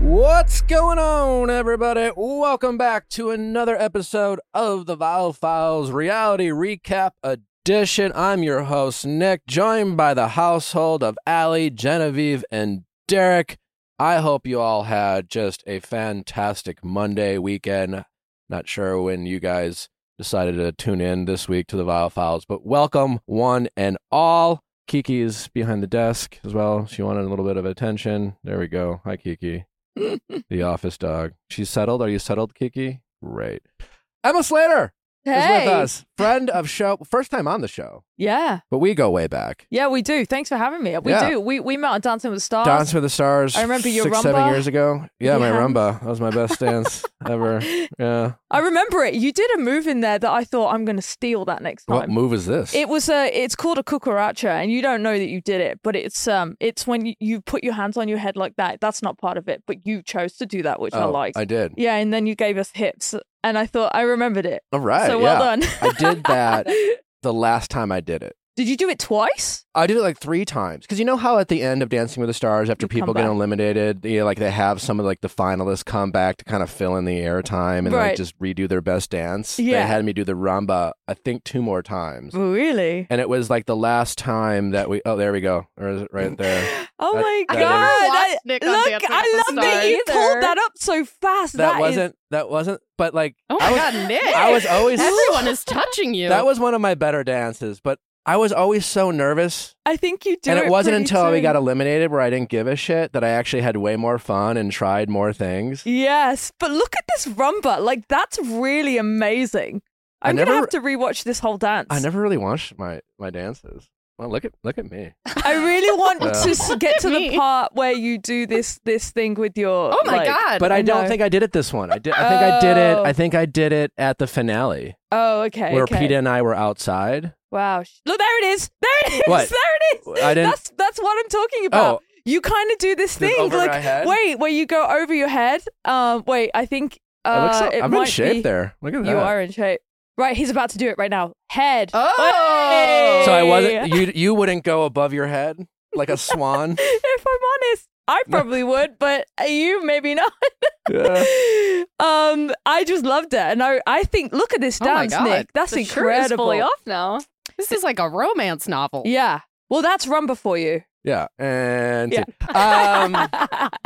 What's going on, everybody? Welcome back to another episode of the Viall Files Reality Recap Edition. I'm your host, Nick, joined by the household of Allie, Genevieve, and Derek. I hope you all had just a fantastic Monday weekend. Not sure when you guys decided to tune in this week to the Viall Files, but welcome one and all. Kiki is behind the desk as well. She wanted a little bit of attention. There we go. Hi, Kiki the office dog. She's settled. Are you settled, Kiki? Great. Emma Slater is with Hey. us. Friend of show, first time on the show, Yeah. but we go way back. Yeah, we do. Thanks for having me. We Yeah. do. We we met on Dancing with the Stars. Dance with the Stars. I remember your six, seven years ago. Yeah, my rumba. That was my best dance ever. Yeah. I remember it. You did a move in there that I thought I'm going to steal that next time. What move is this? It was a. It's called a cucaracha, and you don't know that you did it, but it's um. It's when you, you put your hands on your head like that. That's not part of it, but you chose to do that, which I oh, liked. I did. yeah, and then you gave us hips, and I thought I remembered it. All right. so well yeah. done. I did that the last time I did it. Did you do it twice? I did it like three times because you know how at the end of Dancing with the Stars, after You come people get back. eliminated, you know, like they have some of like the finalists come back to kind of fill in the airtime and like just redo their best dance. They had me do the rumba, I think two more times, Really? and it was like the last time that we. Oh, there we go. Or is it right there? Oh That- my that god! didn't- I, watched Nick on look, Dancing I with the love that Stars you pulled that up so fast. That, is- wasn't. That wasn't. But like, Oh I my was, god, Nick! I was always. Everyone is touching you. That was one of my better dances, but I was always so nervous. I think you did. and it, wasn't pretty until we got eliminated where I didn't give a shit that I actually had way more fun and tried more things. Yes, but look at this rumba. Like that's really amazing. I'm never- gonna have to rewatch this whole dance. I never really watched my my dances. Well, look at look at me. I really want Yeah. to get to the part where you do this this thing with your. oh my like- god! But I, I don't think I did it this one. I did. I think I did it. Oh. I think I did it at the finale Oh, okay. where okay. Peter and I were outside. Wow. Look, there it is. There it is. What? There it is. I didn't- That's that's what I'm talking about. Oh. You kind of do this thing, over like my head? wait, where you go over your head. Um, wait, I think uh, I look so, it I'm in shape be- there. Look at that. You are in shape. Right, he's about to do it right now. Head. Oh! Hey! So I wasn't. You you wouldn't go above your head like a swan. if I'm honest, I probably would, but you maybe not. Yeah. um, I just loved it, and I I think look at this Oh my dance, god, Nick. That's the incredible. Shirt is fully off now. This is like a romance novel. Yeah. Well, that's rumba for you. Yeah. And Yeah. um.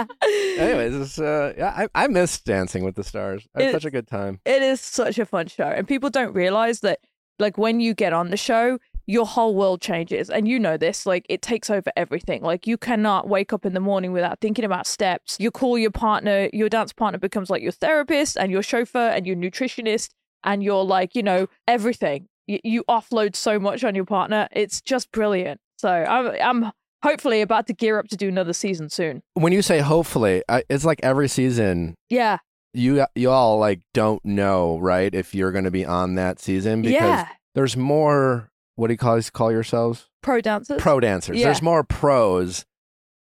Anyways, uh, yeah, I I miss Dancing with the Stars. I had It- such a good time. it is such a fun show, and people don't realize that. Like when you get on the show, your whole world changes, and you know this. Like it takes over everything. Like you cannot wake up in the morning without thinking about steps. You call your partner, your dance partner becomes like your therapist and your chauffeur and your nutritionist, and you're like you know everything. You, you offload so much on your partner. It's just brilliant. So I'm I'm hopefully about to gear up to do another season soon. When you say hopefully, I, it's like every season Yeah, you you all like don't know right if you're going to be on that season because yeah. there's more. What do you call call yourselves? Pro dancers. Pro dancers. Yeah. There's more pros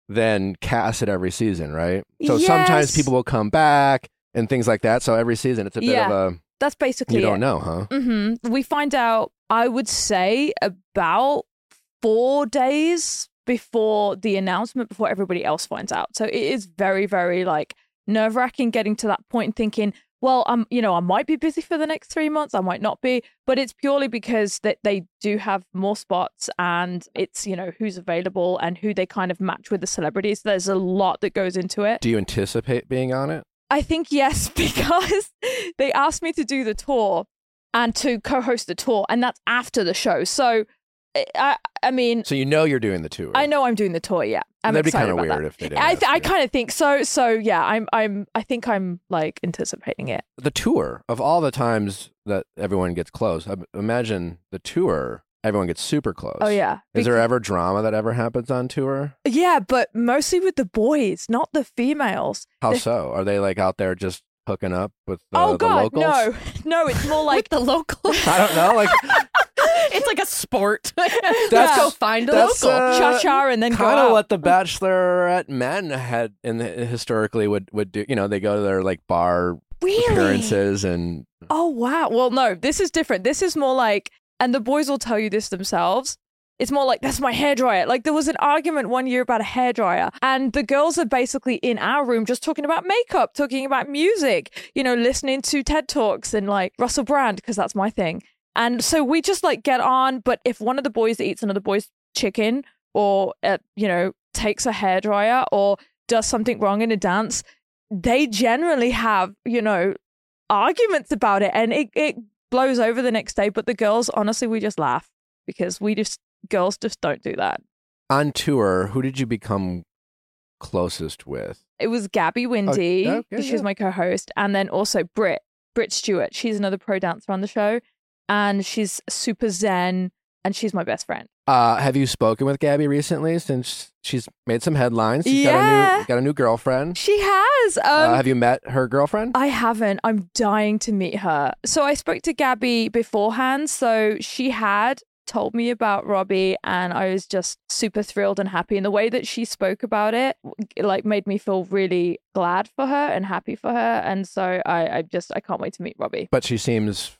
than cast at every season, right? So sometimes people will come back and things like that. So every season, it's a bit Yeah. of a That's basically you don't know, huh? Mm-hmm. We find out, I would say, about four days before the announcement, before everybody else finds out. So it is very, very like nerve wracking getting to that point and thinking, well, I'm, you know, I might be busy for the next three months, I might not be, but it's purely because that they do have more spots and it's, you know, who's available and who they kind of match with the celebrities. There's a lot that goes into it. Do you anticipate being on it? I think yes, because they asked me to do the tour and to co-host the tour, and that's after the show. So, I, I mean, So you know you're doing the tour. I know I'm doing the tour. Yeah, I'm That'd be kind of weird that. if they didn't. I, th- I kind of think so. So yeah, I'm, I'm, I think I'm like anticipating it. the tour of all the times that everyone gets close. I imagine the tour, everyone gets super close. Oh yeah, Is there ever drama that ever happens on tour? yeah, but mostly with the boys, not the females. How The- so? Are they like out there just hooking up with the, oh the god, locals? no, no, it's more like Like the local. I don't know. Like it's like a sport. That's- Let's go find a that's, local. uh, Cha cha and then go kind of out. what the Bachelorette men had in the, historically would would do. You know, they go to their like bar really? appearances and Oh wow. Well, no, this is different. This is more like, and the boys will tell you this themselves. It's more like that's my hairdryer. Like there was an argument one year about a hairdryer, and the girls are basically in our room just talking about makeup, talking about music, you know, listening to TED talks and like Russell Brand because that's my thing. And so we just like get on. But if one of the boys eats another boy's chicken, or uh, you know takes a hairdryer, or does something wrong in a dance, they generally have you know arguments about it and it, it blows over the next day but the girls honestly we just laugh because we just girls just don't do that on tour. Who did you become closest with? it was gabby Windey Oh, okay, she's yeah. my co-host and then also Britt, Britt stewart she's another pro dancer on the show and she's super zen and she's my best friend Uh, have you spoken with Gabby recently? Since she's made some headlines. She's got a Yeah. new got a new girlfriend. she has um uh, have you met her girlfriend? I haven't. I'm dying to meet her. So I spoke to Gabby beforehand. So she had told me about Robbie, and I was just super thrilled and happy. And the way that she spoke about it, like, made me feel really glad for her and happy for her. And so I, I just, I can't wait to meet Robbie. but she seems,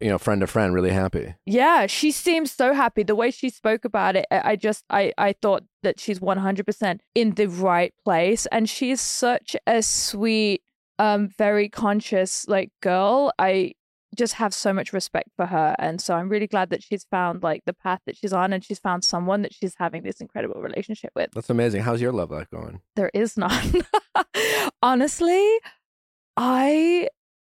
you know, friend to friend, really happy. Yeah, she seems so happy. The way she spoke about it, I just, I, I thought that she's 100% in the right place. And she's such a sweet, um, very conscious, like, girl. I just have so much respect for her. And so I'm really glad that she's found, like, the path that she's on and she's found someone that she's having this incredible relationship with. That's amazing. How's your love life going? There is none. Honestly, I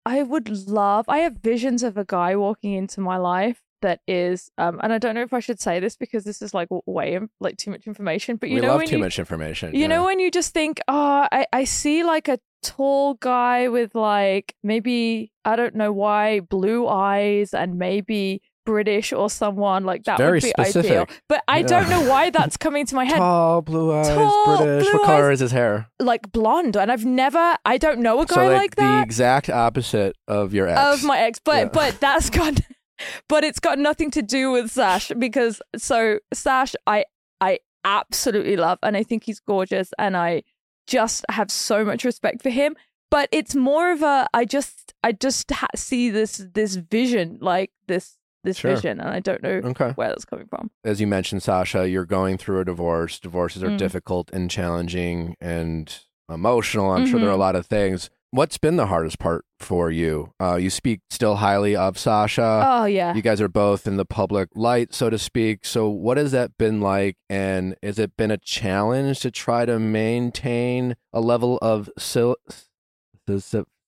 I would love I have visions of a guy walking into my life that is um and I don't know if I should say this because this is like way like too much information, but you we know love when too you much information. you yeah. know when you just think, oh, I, I see like a tall guy with like maybe I don't know why blue eyes and maybe British or someone like that very would be ideal. But I Yeah. don't know why that's coming to my head. Tall, blue eyes, Tall, British. blue what color eyes. is his hair? Like blonde, and I've never I don't know a guy so like, like the exact opposite of your ex. of my ex but Yeah. but that's got but it's got nothing to do with sash because so sash i i absolutely love and i think he's gorgeous and i just have so much respect for him but it's more of a i just i just ha- see this this vision like this this Sure. vision and i don't know okay. where that's coming from As you mentioned, Sasha, you're going through a divorce. Divorces are Mm. difficult and challenging and emotional. I'm sure there are a Mhm. lot of things. What's been the hardest part for you? Uh, you speak still highly of Sasha. oh yeah You guys are both in the public light, so to speak. So, what has that been like? And has it been a challenge to try to maintain a level of sil-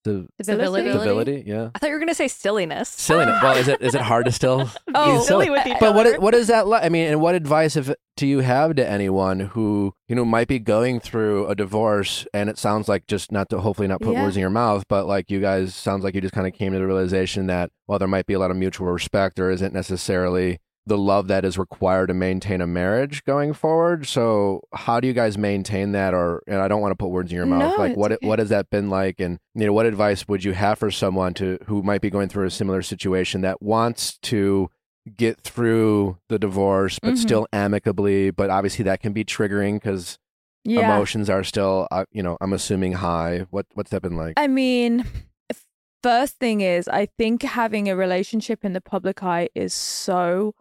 sil- sil- sil- Civility. Yeah. I thought you were gonna say silliness. Silliness. Well, is it is it hard to still Oh, be silly with each But what other. is, what is that like? I mean, and what advice if, do you have to anyone who you know might be going through a divorce? And it sounds like just not to hopefully not put Yeah. words in your mouth, but like you guys sounds like you just kind of came to the realization that while there might be a lot of mutual respect, there isn't necessarily the love that is required to maintain a marriage going forward. So how do you guys maintain that? Or and I don't want to put words in your mouth. No, like what okay. what has that been like? And you know what advice would you have for someone to who might be going through a similar situation that wants to get through the divorce, but Mhm. still amicably? But obviously that can be triggering because yeah emotions are still, uh, you know, I'm assuming high. What what's that been like? I mean, first thing is, I think having a relationship in the public eye is so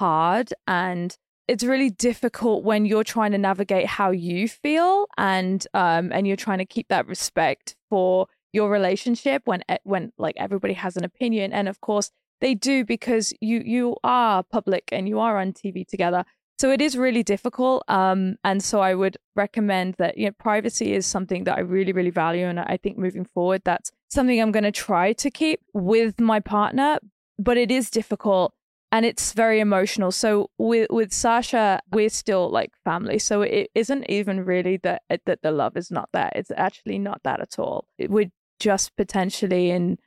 hard and it's really difficult when you're trying to navigate how you feel and um and you're trying to keep that respect for your relationship when when like everybody has an opinion. And of course they do because you you are public and you are on TV together. So it is really difficult um and so i would recommend that you know privacy is something that i really really value and i think moving forward that's something i'm going to try to keep with my partner but it is difficult and it's very emotional. So with with sasha we're still like family. So it isn't even really that uh, that the love is not there. It's actually not that at all. We're just potentially in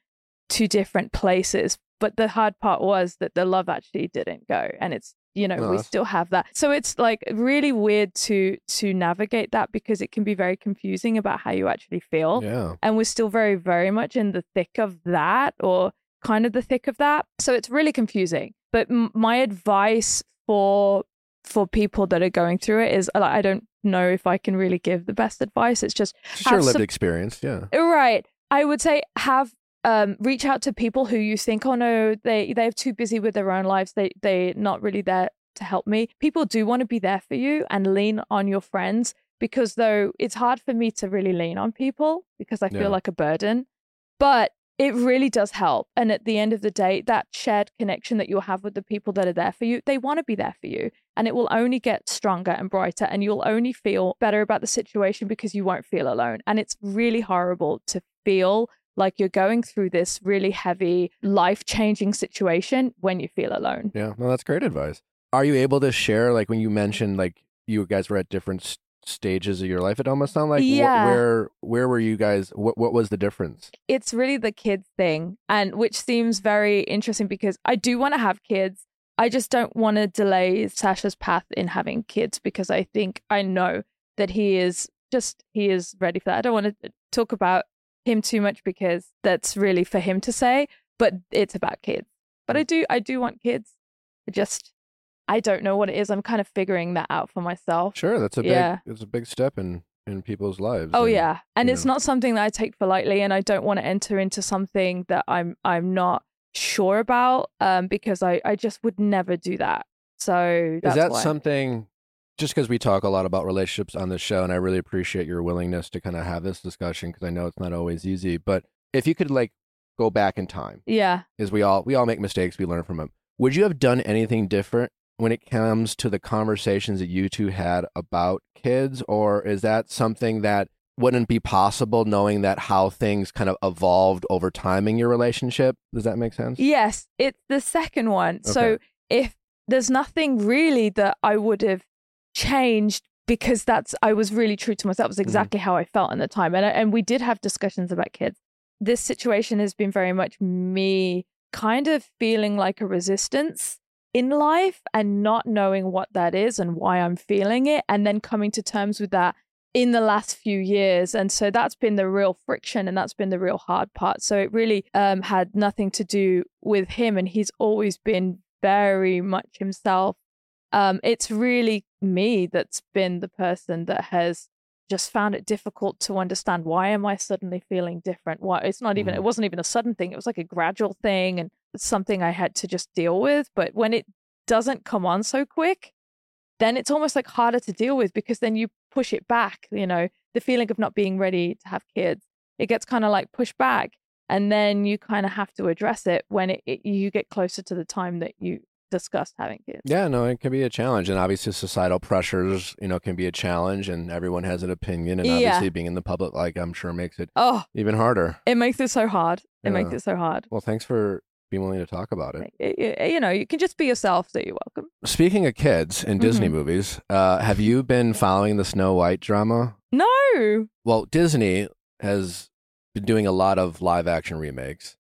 two different places. But the hard part was that the love actually didn't go and it's you know Oh, we still have that. So it's like really weird to to navigate that because it can be very confusing about how you actually feel. Yeah. and we're still very very much in the thick of that or kind of the thick of that. So it's really confusing. But m- my advice for for people that are going through it is like, I don't know if I can really give the best advice. It's just It's your lived some- experience, yeah. Right. I would say have um reach out to people who you think, oh no, they they're too busy with their own lives. They they're not really there to help me. People do want to be there for you and lean on your friends because though it's hard for me to really lean on people because I feel Yeah. like a burden. But it really does help. And at the end of the day, that shared connection that you'll have with the people that are there for you, they want to be there for you. And it will only get stronger and brighter. And you'll only feel better about the situation because you won't feel alone. And it's really horrible to feel like you're going through this really heavy, life changing situation when you feel alone. Yeah, well, that's great advice. Are you able to share, like, when you mentioned, like, you guys were at different stages of your life? It almost sounded like, wh- Yeah. where, where were you guys? What, what was the difference? it's really the kids thing and which seems very interesting because I do want to have kids. I just don't want to delay Sasha's path in having kids because I think I know that he is just he is ready for that. I don't want to talk about him too much because that's really for him to say, but it's about kids. But I mm. do I do want kids. I just I don't know what it is. I'm kind of figuring that out for myself. Sure, that's a big, Yeah. it's a big step in in people's lives. Oh and- yeah, and it's know. not something that I take for lightly, and I don't want to enter into something that I'm I'm not sure about, um, because I I just would never do that. So Is that why. something? Just because we talk a lot about relationships on this show, and I really appreciate your willingness to kind of have this discussion because I know it's not always easy. But if you could like go back in time, Yeah, is we all we all make mistakes, we learn from them. Would you have done anything different when it comes to the conversations that you two had about kids, or is that something that wouldn't be possible knowing that how things kind of evolved over time in your relationship? Does that make sense? yes, it's the second one. So if there's nothing really that I would have changed because that's I was really true to myself. It was mm-hmm. exactly how I felt in the time, and and we did have discussions about kids. This situation has been very much me kind of feeling like a resistance in life and not knowing what that is and why I'm feeling it, and then coming to terms with that in the last few years. And so that's been the real friction and that's been the real hard part. So it really um, had nothing to do with him, and he's always been very much himself. Um, it's really me that's been the person that has just found it difficult to understand why am I suddenly feeling different? Why it's not even Mhm. it wasn't even a sudden thing. It was like a gradual thing and something I had to just deal with. But when it doesn't come on so quick, then it's almost like harder to deal with because then you push it back, you know, the feeling of not being ready to have kids. It gets kind of like pushed back and then you kind of have to address it when it, it you get closer to the time that you discussed having kids. Yeah, no, it can be a challenge, and obviously societal pressures, you know, can be a challenge, and everyone has an opinion, and Yeah. obviously being in the public, like I'm sure, makes it Oh, even harder. it makes it so hard. It makes it so hard. Well, thanks for being willing to talk about it. Y- You know, you can just be yourself, so you're welcome. Speaking of kids in Disney Mm-hmm. movies, uh, have you been following the Snow White drama? No. Well, Disney has been doing a lot of live action remakes.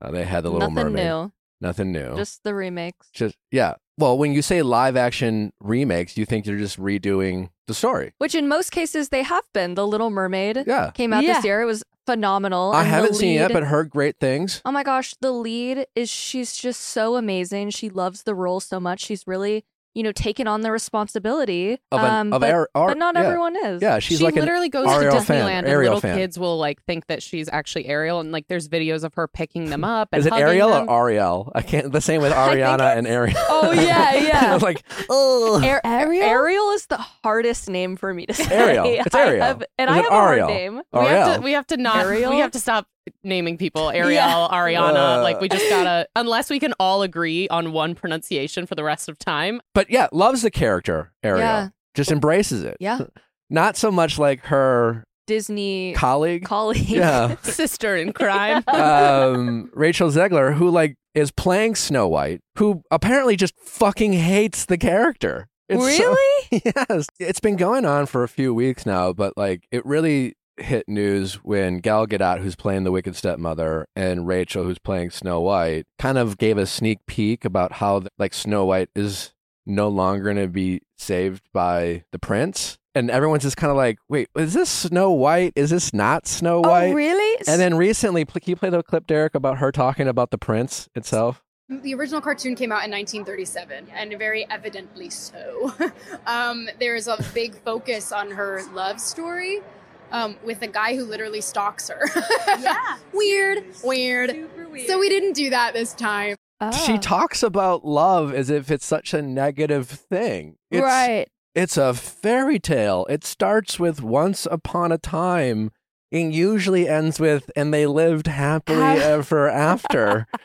Uh, they had the Little Nothing Mermaid. new. Nothing new. Just the remakes. Just yeah. Well, when you say live action remakes, you think they're just redoing the story. Which in most cases they have been. The Little Mermaid Yeah. came out Yeah. this year. It was phenomenal. I and haven't seen it, but heard great things. Oh my gosh, the lead is she's just so amazing. She loves the role so much. She's really, you know, taken on the responsibility. Of an- um, of but, Ar- Ar- but not yeah. everyone is. Yeah, she's she like an literally goes Ariel to fan, Disneyland and Ariel little fan. kids will like think that she's actually Ariel and like there's videos of her picking them up and Is it Ariel them. or Ariel? I can't. The same with Ariana and Ariel. Oh, yeah, yeah. I was like, oh, Ar- Ariel? Ariel is the hardest name for me to say. Ariel. It's I Ariel. have- and Is I have Ariel? a hard name. we have to we have to not Ariel? we have to stop naming people Ariel, Yeah. Ariana. Uh. like we just gotta unless we can all agree on one pronunciation for the rest of time. but yeah, loves the character Ariel. Yeah. Just embraces it. Yeah. Not so much like her Disney colleague, colleague. Yeah. Sister in crime. um, Rachel Zegler, who like is playing Snow White, who apparently just fucking hates the character. It's so- really? yes, it's been going on for a few weeks now, but like it really hit news when Gal Gadot, who's playing the Wicked Stepmother, and Rachel, who's playing Snow White, kind of gave a sneak peek about how like Snow White is no longer going to be saved by the prince. and everyone's just kind of like, wait, is this Snow White? Is this not Snow White? Oh, really? And then recently, pl- can you play the clip, Derek, about her talking about the prince itself? The original cartoon came out in 1937, and very evidently so. um, there's a big focus on her love story um, with a guy who literally stalks her. Yeah. weird, weird. Super weird. So we didn't do that this time. She Oh. talks about love as if it's such a negative thing. It's, right. It's a fairy tale. It starts with once upon a time and usually ends with and they lived happily ever after.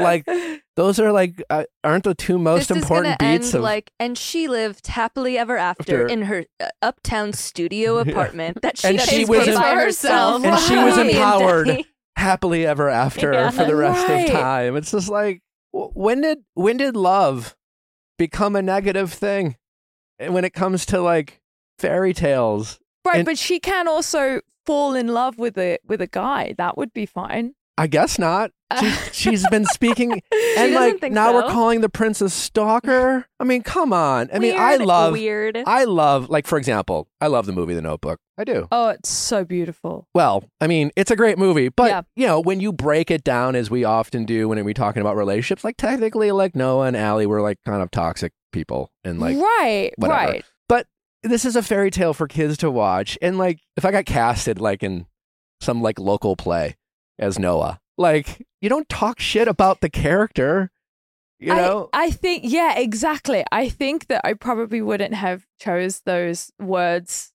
Like, Those are like uh, aren't the two most this important is gonna beats end of like, and she lived happily ever after, After. in her uh, uptown studio apartment that she And she was for em- by herself, And she was empowered. Happily ever after Yeah. for the rest Right. of time. It's just like when did when did love become a negative thing? And when it comes to like fairy tales, Right, And- but she can also fall in love with a with a guy. That would be fine. I guess not. She, she's been speaking, and like now we're calling the prince a stalker. I mean, come on. I mean, I love, weird. I love, like for example, I love the movie The Notebook. I do. Oh, it's so beautiful. Well, I mean, it's a great movie, but Yeah. you know, when you break it down as we often do when we're talking about relationships, like technically, like Noah and Allie were like kind of toxic people, and like right, whatever. right. But this is a fairy tale for kids to watch. And like, if I got casted like in some like local play as Noah, like you don't talk shit about the character. You know, I, I think yeah, exactly. I think that I probably wouldn't have chose those words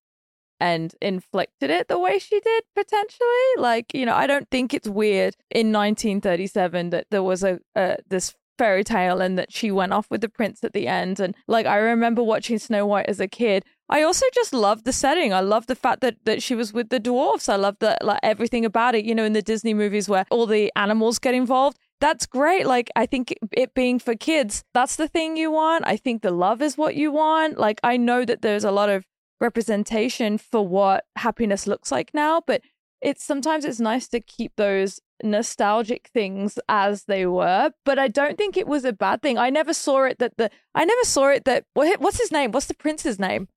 and inflicted it the way she did potentially. Like, you know, I don't think it's weird in 1937 that there was a uh, this fairy tale and that she went off with the prince at the end and like I remember watching Snow White as a kid. I also just loved the setting. I love the fact that that she was with the dwarfs. I love that like everything about it, you know, in the Disney movies where all the animals get involved that's great. Like, I think it being for kids, that's the thing you want. I think the love is what you want. Like, I know that there's a lot of representation for what happiness looks like now, but it's sometimes it's nice to keep those nostalgic things as they were. But I don't think it was a bad thing. I never saw it that the, I never saw it that, what- what's his name? What's the prince's name?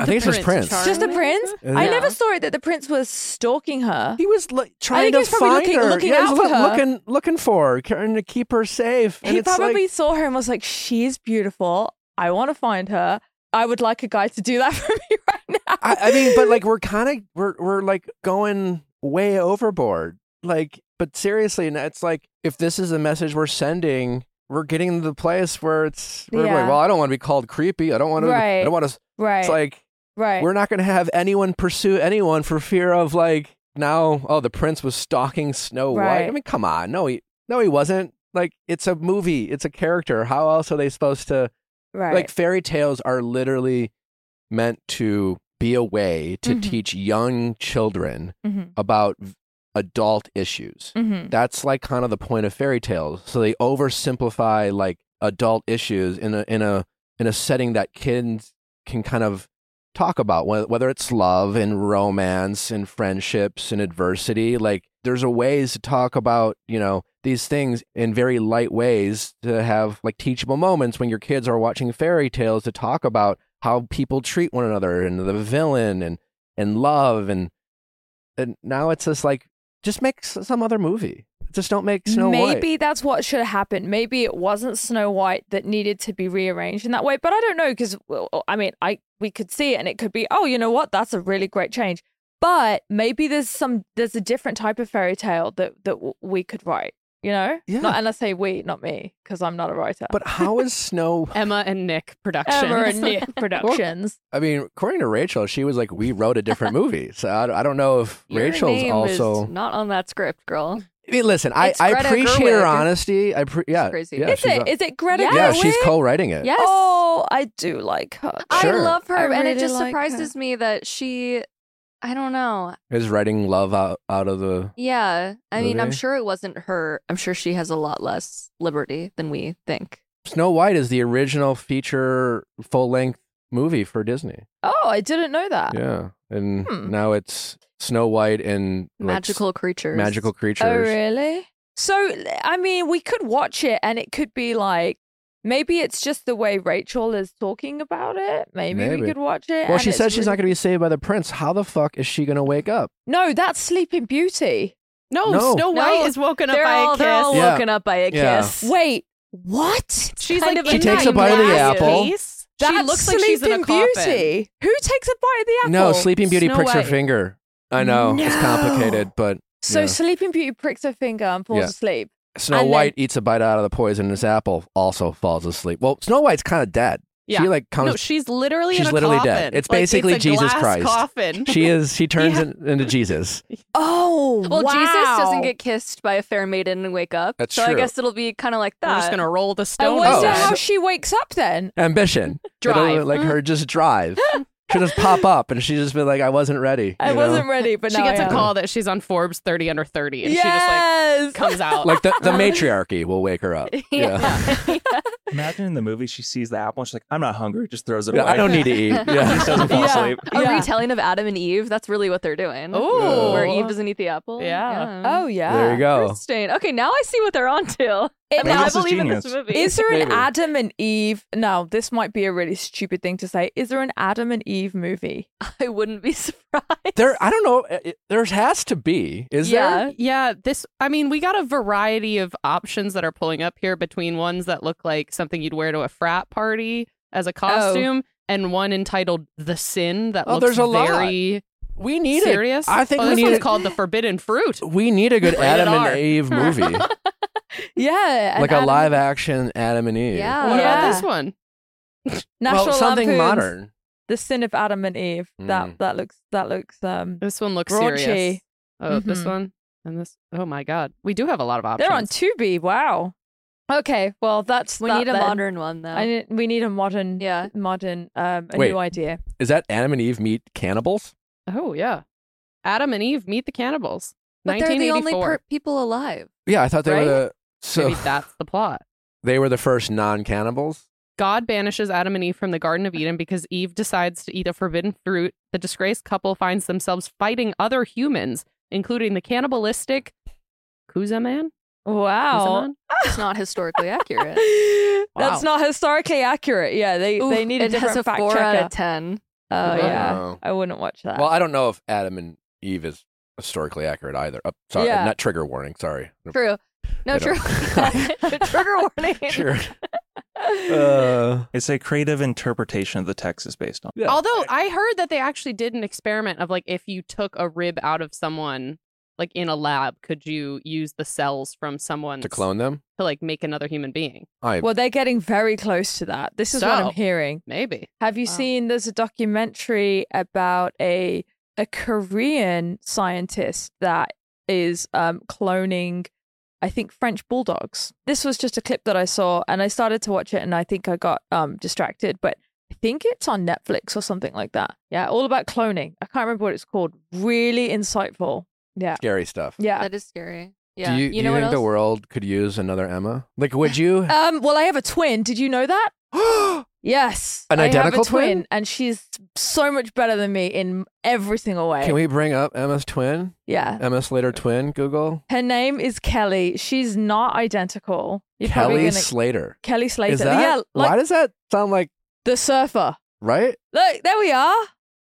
I think it's just Prince. Charming. Just the prince? I never saw it that the prince was stalking her. He was like trying think to he was probably find looking- her. looking yeah, he out was for look- her. looking looking for her, trying to keep her safe. And he it's probably like, saw her and was like, "She's beautiful. I want to find her. I would like a guy to do that for me right now." I, I mean, but like we're kind of we're we're like going way overboard. Like, but seriously, and it's like if this is the message we're sending, we're getting to the place where it's we're Yeah. like, well, I don't want to be called creepy. I don't want to. I Right. don't want to. right, It's like right. we're not going to have anyone pursue anyone for fear of like now. Oh, the prince was stalking Snow White. I mean, come on, no, he no, he wasn't. Like, it's a movie. It's a character. How else are they supposed to? right. Like fairy tales are literally meant to be a way to Mhm. teach young children hmm about adult issues. hmm That's like kind of the point of fairy tales. So they oversimplify like adult issues in a in a in a setting that kids can kind of talk about wh- whether it's love and romance and friendships and adversity like there's a ways to talk about you know these things in very light ways to have like teachable moments when your kids are watching fairy tales to talk about how people treat one another and the villain and and love and and now it's just like just make some other movie just don't make snow Maybe white Maybe that's what should have happened. Maybe it wasn't Snow White that needed to be rearranged in that way. But I don't know because I mean, I we could see it and it could be, oh, you know what? That's a really great change. But maybe there's some there's a different type of fairy tale that that we could write. You know, Yeah. Not, and I say we, not me, because I'm not a writer. but how is snow Emma and Nick Productions. Emma and Nick Productions. I mean, according to Rachel, she was like, "We wrote a different movie." So I, I don't know if Your Rachel's name also. is not on that script, girl. I mean, listen, I, I Greta appreciate her honesty. I pre- yeah, crazy. yeah, is she's it? a- Is it Greta Yeah. yeah, she's co-writing it. Yes. Oh, I do like her. Sure. I love her, I and it just like her. surprises me that she. I don't know. Is writing love out, out of the. Yeah, I mean, I'm sure it wasn't her. I'm sure she has a lot less liberty than we think. Snow White is the original feature full length movie for Disney. Oh, I didn't know that. Yeah, and Hmm. now it's Snow White and like, Magical creatures. magical creatures. Oh, really? So, I mean, we could watch it and it could be like Maybe it's just the way Rachel is talking about it. Maybe, Maybe. we could watch it. Well, she it's said she's not going to be saved by the prince. How the fuck is she going to wake up? No, that's Sleeping Beauty. No, No. Snow No, White is woken up They're by all, a they're all kiss. Yeah. woken up by a Yeah. kiss. Wait, what? She's kind like of She takes a bite of the glass apple. case. That's she looks like she's in a Sleeping coffin. Beauty. Who takes a bite of the apple? No, Sleeping Beauty Snow pricks her finger. I know it's complicated, but So yeah. Sleeping Beauty pricks her finger and falls Yeah. asleep. Snow and then- White eats a bite out of the poisonous apple, also falls asleep. Well, Snow White's kind of dead. Yeah. She like comes. no, she's literally she's in a literally coffin. dead. It's Like, basically a Jesus glass Christ. Coffin. she is. She turns Yeah. in- into Jesus. Oh, Well, Jesus doesn't get kissed by a fair maiden and wake up. That's so I guess it'll be kind of like that. We're just gonna roll the I stone. wonder Oh, how she wakes up then. Ambition. Drive. It'll, like her just drive. She'll just pop up and she just be like, I wasn't ready. I you know? wasn't ready, but she now gets I a am. call that she's on Forbes 30 under 30, and she just like comes out. Like the, the matriarchy will wake her up. Yeah. Imagine in the movie she sees the apple and she's like, I'm not hungry, just throws it Yeah, away. I don't need to eat. Just Yeah. doesn't fall Yeah. asleep. a Yeah. retelling of Adam and Eve. That's really what they're doing. Ooh. Where Eve doesn't eat the apple. Yeah. Oh yeah. There you go. Interesting. Okay, now I see what they're onto. It- Maybe now I this is believe in genius. this movie. Is there an Maybe. Adam and Eve? No, this might be a really stupid thing to say. Is there an Adam and Eve movie? I wouldn't be surprised. There, I don't know. It, there has to be. Is there? yeah. Yeah, this, I mean, we got a variety of options that are pulling up here between ones that look like something you'd wear to a frat party as a costume and one entitled The Sin that Oh, looks there's a lot. very We need serious. it. I think oh, we this need one's it. called The Forbidden Fruit. We need a good Adam and Eve movie, Yeah, an like a live action Adam and Eve. Yeah. What Yeah. about this one? National well, something Lampoon's modern. The Sin of Adam and Eve. Mm. That that looks that looks um. This one looks Raunchy. serious. Oh, this Mhm. one and this. Oh my God, we do have a lot of options. They're on Tubi. Wow. Okay, well that's We that need a then. modern one though. I need, we need a modern, Yeah. modern, um, a Wait. new idea. Is that Adam and Eve meet cannibals? Oh yeah, Adam and Eve meet the cannibals. but they're the only per- people alive. Yeah, I thought they Right? were the. So Maybe that's the plot. they were the first non-cannibals. God banishes Adam and Eve from the Garden of Eden because Eve decides to eat a forbidden fruit. The disgraced couple finds themselves fighting other humans, including the cannibalistic Kuzaman. Wow. Kuzaman? It's not historically accurate. That's not historically accurate. Yeah, they Ooh, they need a it different has a fact four checker. out of ten. Oh yeah. I wouldn't watch that. Well, I don't know if Adam and Eve is historically accurate either. Oh, sorry, Yeah. not trigger warning. Sorry. True. No, I true. don't- Trigger warning. Sure. Uh, It's a creative interpretation of the text is based on. yeah. Although I heard that they actually did an experiment of like if you took a rib out of someone, like in a lab, could you use the cells from someone to clone them. to like make another human being? I well, they're getting very close to that. This is what I'm hearing. Maybe. Have you Wow. seen? There's a documentary about a a Korean scientist that is um, cloning, I think French bulldogs. This was just a clip that I saw, and I started to watch it, and I think I got um, distracted. But I think it's on Netflix or something like that. Yeah, all about cloning. I can't remember what it's called. Really insightful. Yeah, scary stuff. yeah. That is scary. Yeah. Do you, do you know what think the world could use another Emma? Like, would you? Um. Well, I have a twin. Did you know that? Yes, An I have a identical twin? and she's so much better than me in every single way. Can we bring up Emma's twin? Yeah. Emma Slater twin. Google Her name is Kelly. She's not identical. You're probably Kelly gonna Slater. Kelly Slater. Is that? yeah, like why does that sound like the surfer. right? Look, there we are.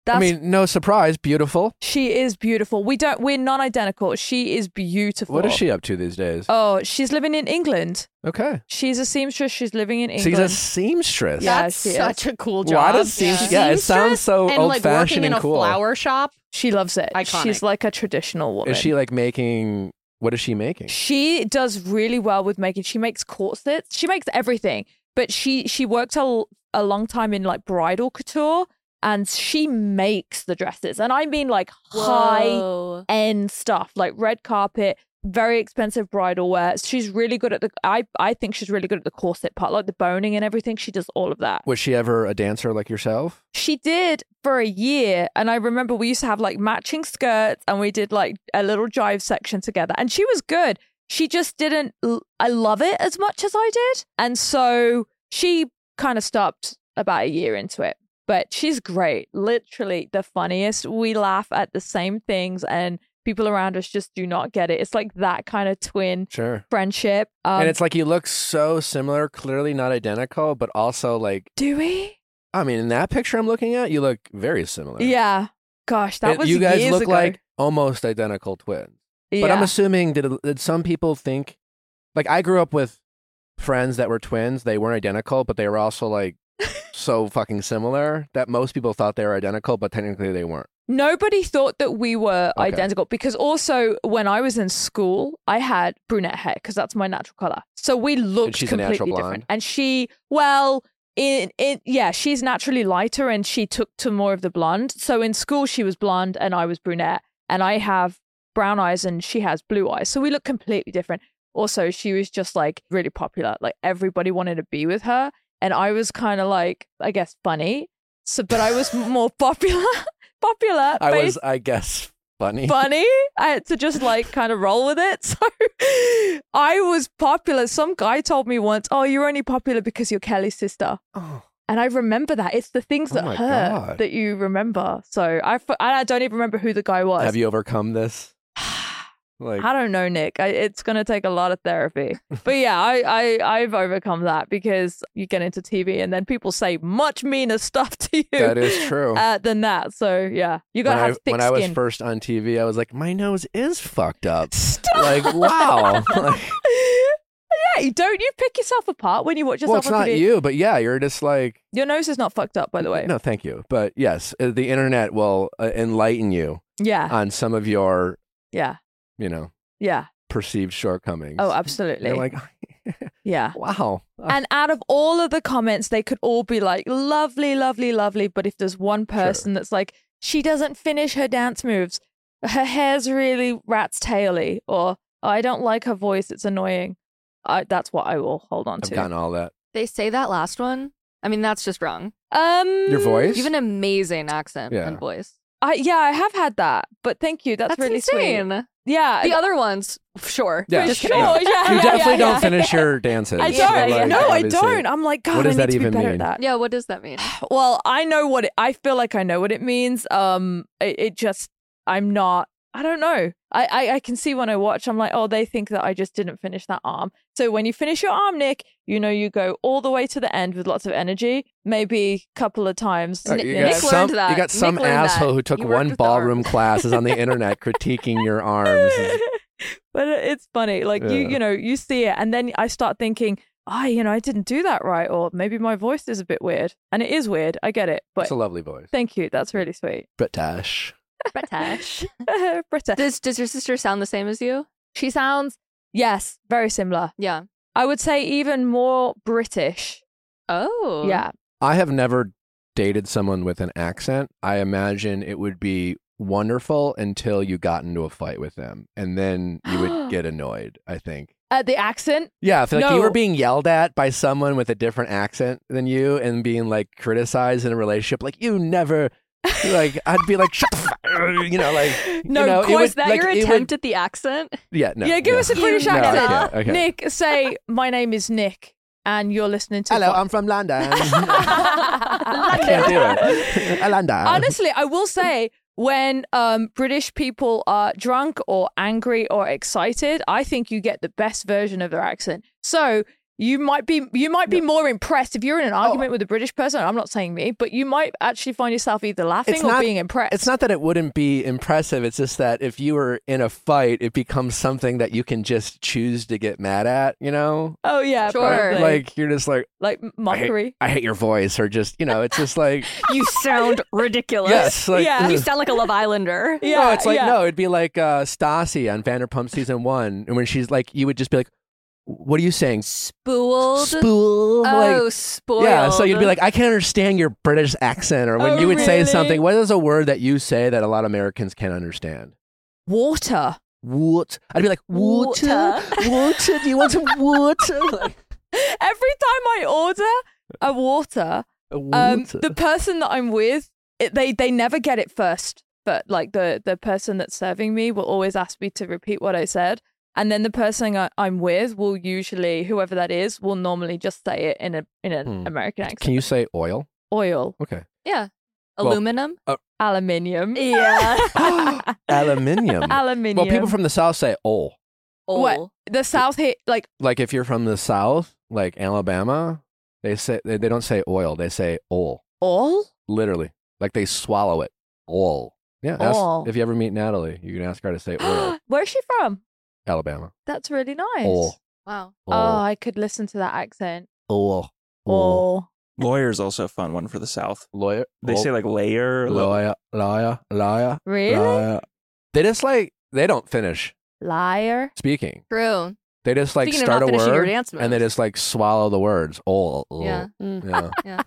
That's I mean, no surprise. Beautiful. she is beautiful. We don't we're non identical. She is beautiful. What is she up to these days? Oh, she's living in England. okay. She's a seamstress. She's living in England. She's a seamstress. Yeah, That's she is. such a cool job. Why does seamstress? Yeah, it sounds so and old like fashioned working in and a cool. flower shop. she loves it. Iconic. She's like a traditional woman. Is she like making? What is she making? She does really well with making. She makes corsets. She makes everything. But she she worked a, a long time in like bridal couture, and she makes the dresses. And I mean like high end stuff, like red carpet, very expensive bridal wear. She's really good at the. I I think she's really good at the corset part, like the boning and everything. She does all of that. Was she ever a dancer like yourself? She did for a year, and I remember we used to have like matching skirts, and we did like a little jive section together, and she was good. She just didn't. I love it as much as I did, and so she kind of stopped about a year into it. But she's great, literally the funniest. We laugh at the same things, and people around us just do not get it. It's like that kind of twin Sure. friendship. Um, and it's like you look so similar, clearly not identical, but also like do we? I mean, in that picture I'm looking at, you look very similar. Yeah. Gosh, that And was you guys look ago. like almost identical twins. But I'm assuming did did some people think like I grew up with friends that were twins. They weren't identical, but they were also like so fucking similar that most people thought they were identical, but technically they weren't. Nobody thought that we were Okay. identical because also when I was in school, I had brunette hair because that's my natural color. So we looked she's a natural completely different. And she, well, in it, yeah, she's naturally lighter and she took to more of the blonde. So in school, she was blonde and I was brunette, and I have brown eyes and she has blue eyes. So we look completely different. Also, she was just like really popular. Like everybody wanted to be with her, and I was kind of like, I guess, funny. So, but I was more popular. popular. I was, I guess, funny. funny. I had to just like kind of roll with it. So I was popular. Some guy told me once, "Oh, you're only popular because you're Kelly's sister." Oh, And I remember that. It's the things Oh that my hurt God. that you remember. So I, f- I don't even remember who the guy was. have you overcome this? Like, I don't know, Nick. I, it's going to take a lot of therapy. but yeah, I, I, I've overcome that because you get into TV and then people say much meaner stuff to you that is true. uh, than that. So yeah, you got to I, have thick when I was first on TV, I was like, my nose is fucked up. Stop. Like, wow. Like, yeah, don't you pick yourself apart when you watch well, yourself it's on not TV? you, but yeah, you're just like, Your nose is not fucked up, by the way. no, thank you. But yes, uh, the internet will uh, enlighten you Yeah, on some of your, yeah, you know, yeah. perceived shortcomings. Oh, absolutely. You're like, yeah. wow. And out of all of the comments, they could all be like, lovely, lovely, lovely. But if there's one person that's like, she doesn't finish her dance moves, her hair's really rat's taily, or I don't like her voice, it's annoying. I, that's what I will hold on I've to. gotten all that. They say that last one. I mean, that's just wrong. um, Your voice? You have an amazing accent Yeah. and voice. I, yeah, I have had that, but thank you. That's, really insane. sweet. Yeah, The other ones, sure. Yeah. Just sure. kidding. Yeah, You definitely yeah, don't yeah. finish your dances. I don't. like, no, I don't. I'm like, God, What does I need that to be even better mean? at that. Yeah, what does that mean? Well, I know what it, I feel like I know what it means. Um, it, it just I'm not. I don't know. I, I I can see when I watch. I'm like, oh, they think that I just didn't finish that arm. So when you finish your arm, Nick, you know you go all the way to the end with lots of energy. Maybe a couple of times. Uh, Nick- you, you got know. Some, learned that. you got Nick some learned that. asshole who took You one ballroom class is on the internet critiquing your arms. but it's funny. Like you, Yeah. you know, you see it, and then I start thinking, oh, you know, I didn't do that right, or maybe my voice is a bit weird, and it is weird. I get it, but It's a lovely voice. thank you. That's really sweet. British. British. Britta. does, does your sister sound the same as you? She sounds, yes, very similar. Yeah. I would say even more British. Oh. Yeah. I have never dated someone with an accent. I imagine it would be wonderful until you got into a fight with them, and then you would get annoyed. I think. Uh, the accent. Yeah, if like you were being yelled at by someone with a different accent than you and being like criticized in a relationship, like you never, like I'd be like, shut the fuck, you know, like No, you know, of it course, would, Is that like, your it would- attempt at the accent? yeah, no, yeah, give us a British accent. can't, I. Nick, say, my name is Nick, and you're listening to. Hello, Vo- I'm from London. I can't do it. London. Honestly, I will say when um, British people are drunk or angry or excited, I think you get the best version of their accent. So you might be you might be more impressed if you're in an Oh. argument with a British person. I'm not saying me, but you might actually find yourself either laughing It's or not- being impressed. It's not that it wouldn't be impressive. It's just that if you were in a fight, it becomes something that you can just choose to get mad at. You know, Oh yeah, Sure. probably. like you're just like, like I hate, mockery. I hate your voice, or just you know, it's just like You sound ridiculous. yes, like Yeah. You sound like a Love Islander. Yeah, no, it's like yeah. no, it'd be like uh, Stassi on Vanderpump season one, and when she's like, you would just be like, "What are you saying?" Spooled. Spool. Oh, like, spoiled. yeah, so you'd be like, I can't understand your British accent, or when Oh, you would say something. What is a word that you say that a lot of Americans can't understand? Water. What? I'd be like, water, Water. water. Do you want some water? Like, Every time I order a water, a um, water. the person that I'm with, it, they they never get it first. But like the the person that's serving me will always ask me to repeat what I said, and then the person I, I'm with will usually, whoever that is, will normally just say it in a in an Hmm. American accent. Can you say oil? Oil, Okay. yeah. Well- Aluminum. Uh, aluminium. Yeah. Aluminium. aluminium. well, people from the south say "ol." What? The South hit like Like if you're from the south, like Alabama, they say they, they don't say oil, they say "ol." all. Literally, like they swallow it. "Ol." Yeah. ask- Ol. if you ever meet Natalie, you can ask her to say oil. Where's she from? Alabama. That's really nice. Ol. Wow. Oh, I could listen to that accent. Ol. Oh, Lawyer's also a fun one for the South. Lawyer. They ol- say like layer. lawyer, lawyer, lawyer, really? lawyer. They just like they don't finish Liar. speaking. True. They just like Speaking start a finishing your word dance and they just like swallow the words. Oh, Yeah. Mm. yeah. Yeah.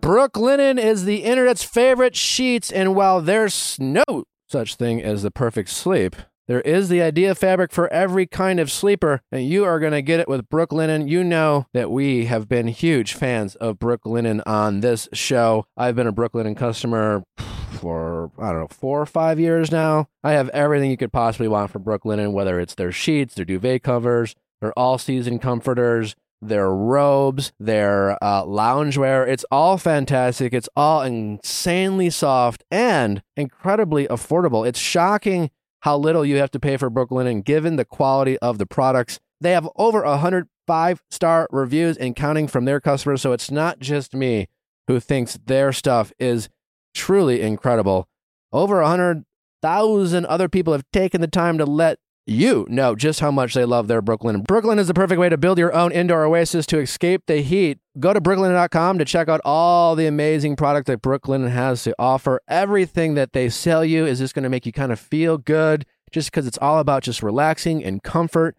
Brooklinen is the internet's favorite sheets, and while there's no such thing as the perfect sleep, there is the idea fabric for every kind of sleeper, and you are going to get it with Brooklinen. You know that we have been huge fans of Brooklinen on this show. I've been a Brooklinen customer for, I don't know, four or five years now. I have everything you could possibly want from Brooklinen, whether it's their sheets, their duvet covers, their all season comforters, their robes, their uh, loungewear. It's all fantastic. It's all insanely soft and incredibly affordable. It's shocking how little you have to pay for Brooklinen given the quality of the products. They have over a hundred five star reviews and counting from their customers, so it's not just me who thinks their stuff is truly incredible. Over a hundred thousand other people have taken the time to let you know just how much they love their Brooklinen. Brooklinen is the perfect way to build your own indoor oasis to escape the heat. Go to brooklinen.com to check out all the amazing product that Brooklinen has to offer. Everything that they sell you is just going to make you kind of feel good just because it's all about just relaxing and comfort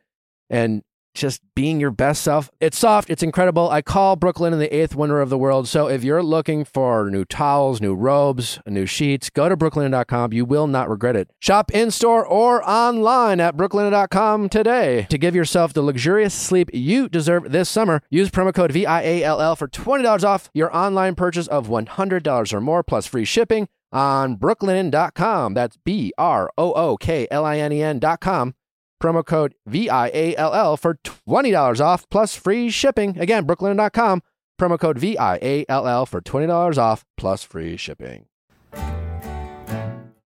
and just being your best self. It's soft, it's incredible. I call Brooklinen the eighth wonder of the world. So if you're looking for new towels, new robes, new sheets, go to brooklinen.com. You will not regret it. Shop in store or online at brooklinen.com today to give yourself the luxurious sleep you deserve this summer. Use promo code VIALL for $20 off your online purchase of $100 or more plus free shipping on brooklinen.com. That's B R O O K L I N E N.com. Promo code VIALL for $20 off plus free shipping. Again, brooklinen.com. Promo code VIALL for $20 off plus free shipping.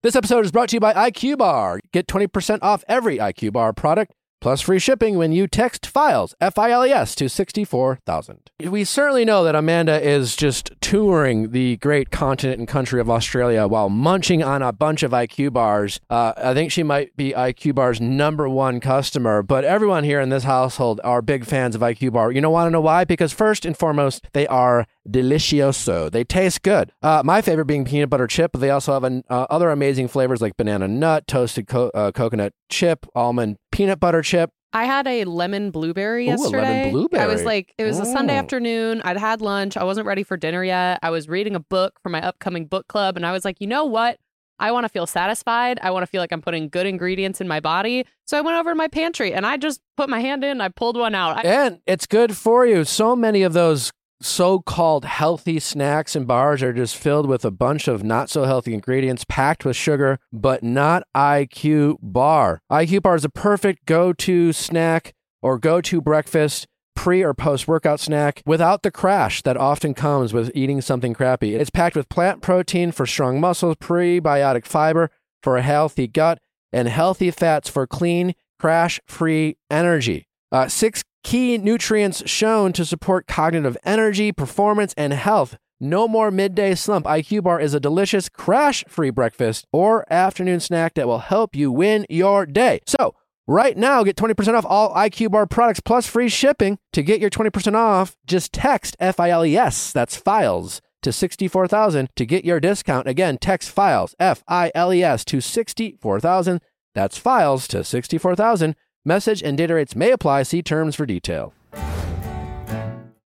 This episode is brought to you by IQ Bar. Get 20% off every IQ Bar product plus free shipping when you text files, F I L E S, to 64,000. We certainly know that Amanda is just touring the great continent and country of Australia while munching on a bunch of IQ bars. Uh, I think she might be IQ Bar's number one customer, but everyone here in this household are big fans of IQ Bar. You know, want to know why? Because first and foremost, they are delicioso. They taste good. Uh, my favorite being peanut butter chip, but they also have an, uh, other amazing flavors like banana nut, toasted co- uh, coconut chip, almond peanut butter chip. I had a lemon blueberry Ooh, a lemon blueberry. I was like, it was a Sunday Mm. afternoon. I'd had lunch. I wasn't ready for dinner yet. I was reading a book for my upcoming book club, and I was like, you know what? I want to feel satisfied. I want to feel like I'm putting good ingredients in my body. So I went over to my pantry and I just put my hand in. I pulled one out. I, And it's good for you. So many of those so called healthy snacks and bars are just filled with a bunch of not so healthy ingredients packed with sugar, but not IQ Bar. IQ Bar is a perfect go to snack or go to breakfast. Pre or post workout snack without the crash that often comes with eating something crappy. It's packed with plant protein for strong muscles, prebiotic fiber for a healthy gut, and healthy fats for clean, crash free energy. Uh, six key nutrients shown to support cognitive energy, performance, and health. No more midday slump. IQ Bar is a delicious crash free breakfast or afternoon snack that will help you win your day. So, right now, get 20% off all IQ Bar products plus free shipping. To get your 20% off, just text F I L E S, that's files, to 64,000 to get your discount. Again, text files, F I L E S, to 64,000. That's files to 64,000. Message and data rates may apply. See terms for detail.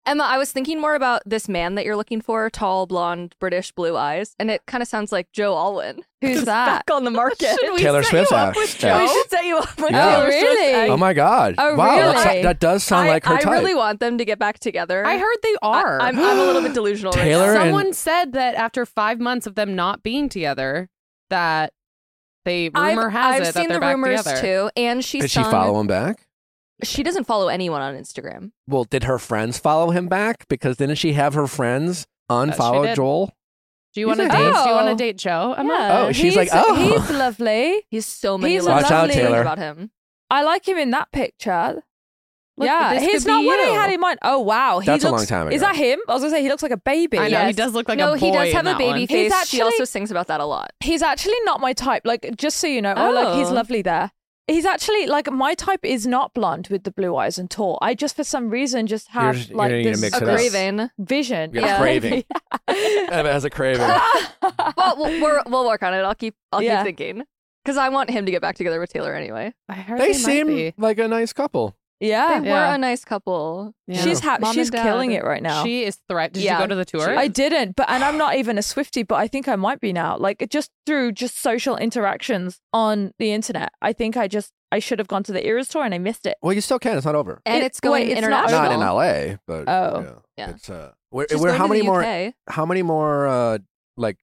Emma, I was thinking more about this man that you're looking for, tall, blonde, British, blue eyes, and it kind of sounds like Joe Alwyn. Who's who's that? back on the market. Should we Taylor set Swift's you up with yeah. Joe? We should set you up with Yeah. Taylor Swift's Really? ex. Oh my God. Oh, wow. that's- really? that does sound I, like her I type. really want them to get back together. I heard they are. I, am I'm a little bit delusional. right Taylor now. and- Someone said that after five months of them not being together, that they I've, has I've it that seen they're the back rumors together. too, and she's Did she follow him back? She doesn't follow anyone on Instagram. Well, did her friends follow him back? Because didn't she have her friends unfollow did. Joel? Do you want to He's date? a- Do you want to Oh. date Joe? Emma? Yeah, Oh, she's like, he's- oh. he's lovely. He's so many He's little Watch out, Taylor. about him. I like him in that picture. Look, yeah, he's not be what I had in mind. Oh wow, he That's a looks, long time ago. Is that him? I was gonna say he looks like a baby. I know he does look like no, a boy. No, he does have a baby one. He's face. she also sings about that a lot. He's actually not my type. Like just so you know, oh, like he's Oh. lovely there. He's actually like my type is not blonde with the blue eyes and tall. I just for some reason just have just- you're like gonna this mix A it up. Graven. vision. You got a craving. Emma has a craving. well, we'll, we're, we'll work on it. I'll keep I'll Yeah. keep thinking because I want him to get back together with Taylor anyway. I heard They they, seem might be. like a nice couple. Yeah. They Yeah. were a nice couple. Yeah. She's ha- Mom she's and Dad. killing it right now. She is threat. Did Yeah. you go to the tour? I didn't, but and I'm not even a Swiftie, but I think I might be now. Like just through just social interactions on the internet. I think I just I should have gone to the Eras tour and I missed it. Well, you still can. It's not over. And It- it's going wait, it's not international. Not in L.A., but Oh. yeah, Yeah. It's uh, where, She's where going how to many the more? UK. How many more? uh like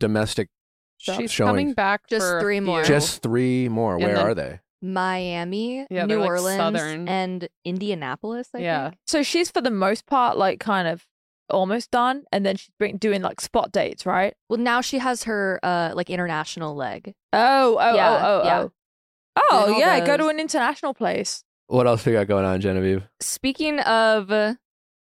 domestic? She's showing. coming back Just for a three more. few. Just three more. And Where then- are they? Miami, Yeah, New like, Orleans, southern. and Indianapolis. I Yeah. think. So she's for the most part like kind of almost done, and then she's bring, doing like spot dates, right? Well, now she has her uh like international leg. Oh, oh, Yeah, oh, oh, yeah. oh. Oh Doing all yeah, go to an international place. What else we got going on, Genevieve? Speaking of, uh,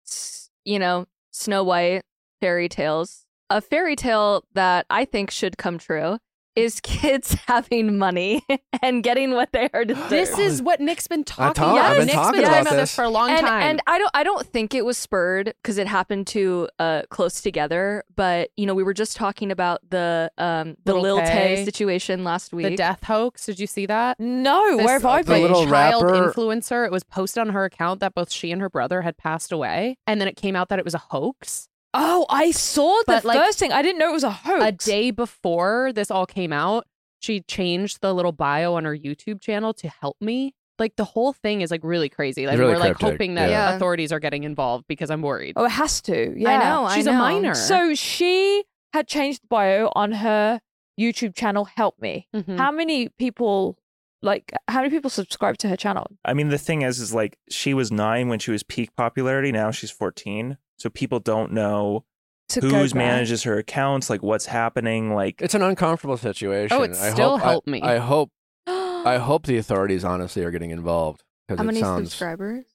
s- you know, Snow White fairy tales, a fairy tale that I think should come true is kids having money and getting what they are deserved. This is what Nick's been talking told- about. I've been Nick's talking been about talking about this. this for a long and, time. and I don't I don't think it was spurred because it happened to uh close together. But you know, we were just talking about the um the Lil Lil Tay Tay. situation last week. the death hoax. Did you see that? No, This- where have I the been? little child rapper- influencer. It was posted on her account that both she and her brother had passed away, and then it came out that it was a hoax. Oh, I saw the But, like, first thing. I didn't know it was a hoax. A day before this all came out, she changed the little bio on her YouTube channel to help me. Like the whole thing is like really crazy. Like really we're like cryptic, hoping that yeah. authorities are getting involved because I'm worried. Oh, it has to. Yeah. I know. I She's a minor. So she had changed the bio on her YouTube channel. Help me. Mhm. How many people, like, how many people subscribe to her channel? I mean, the thing is, is like she was nine when she was peak popularity. Now she's 14. So people don't know To who's manages her accounts, like what's happening. Like, It's an uncomfortable situation. Oh, it I still hope, I- helped me. I, hope. I hope the authorities honestly are getting involved because How it many sounds. subscribers?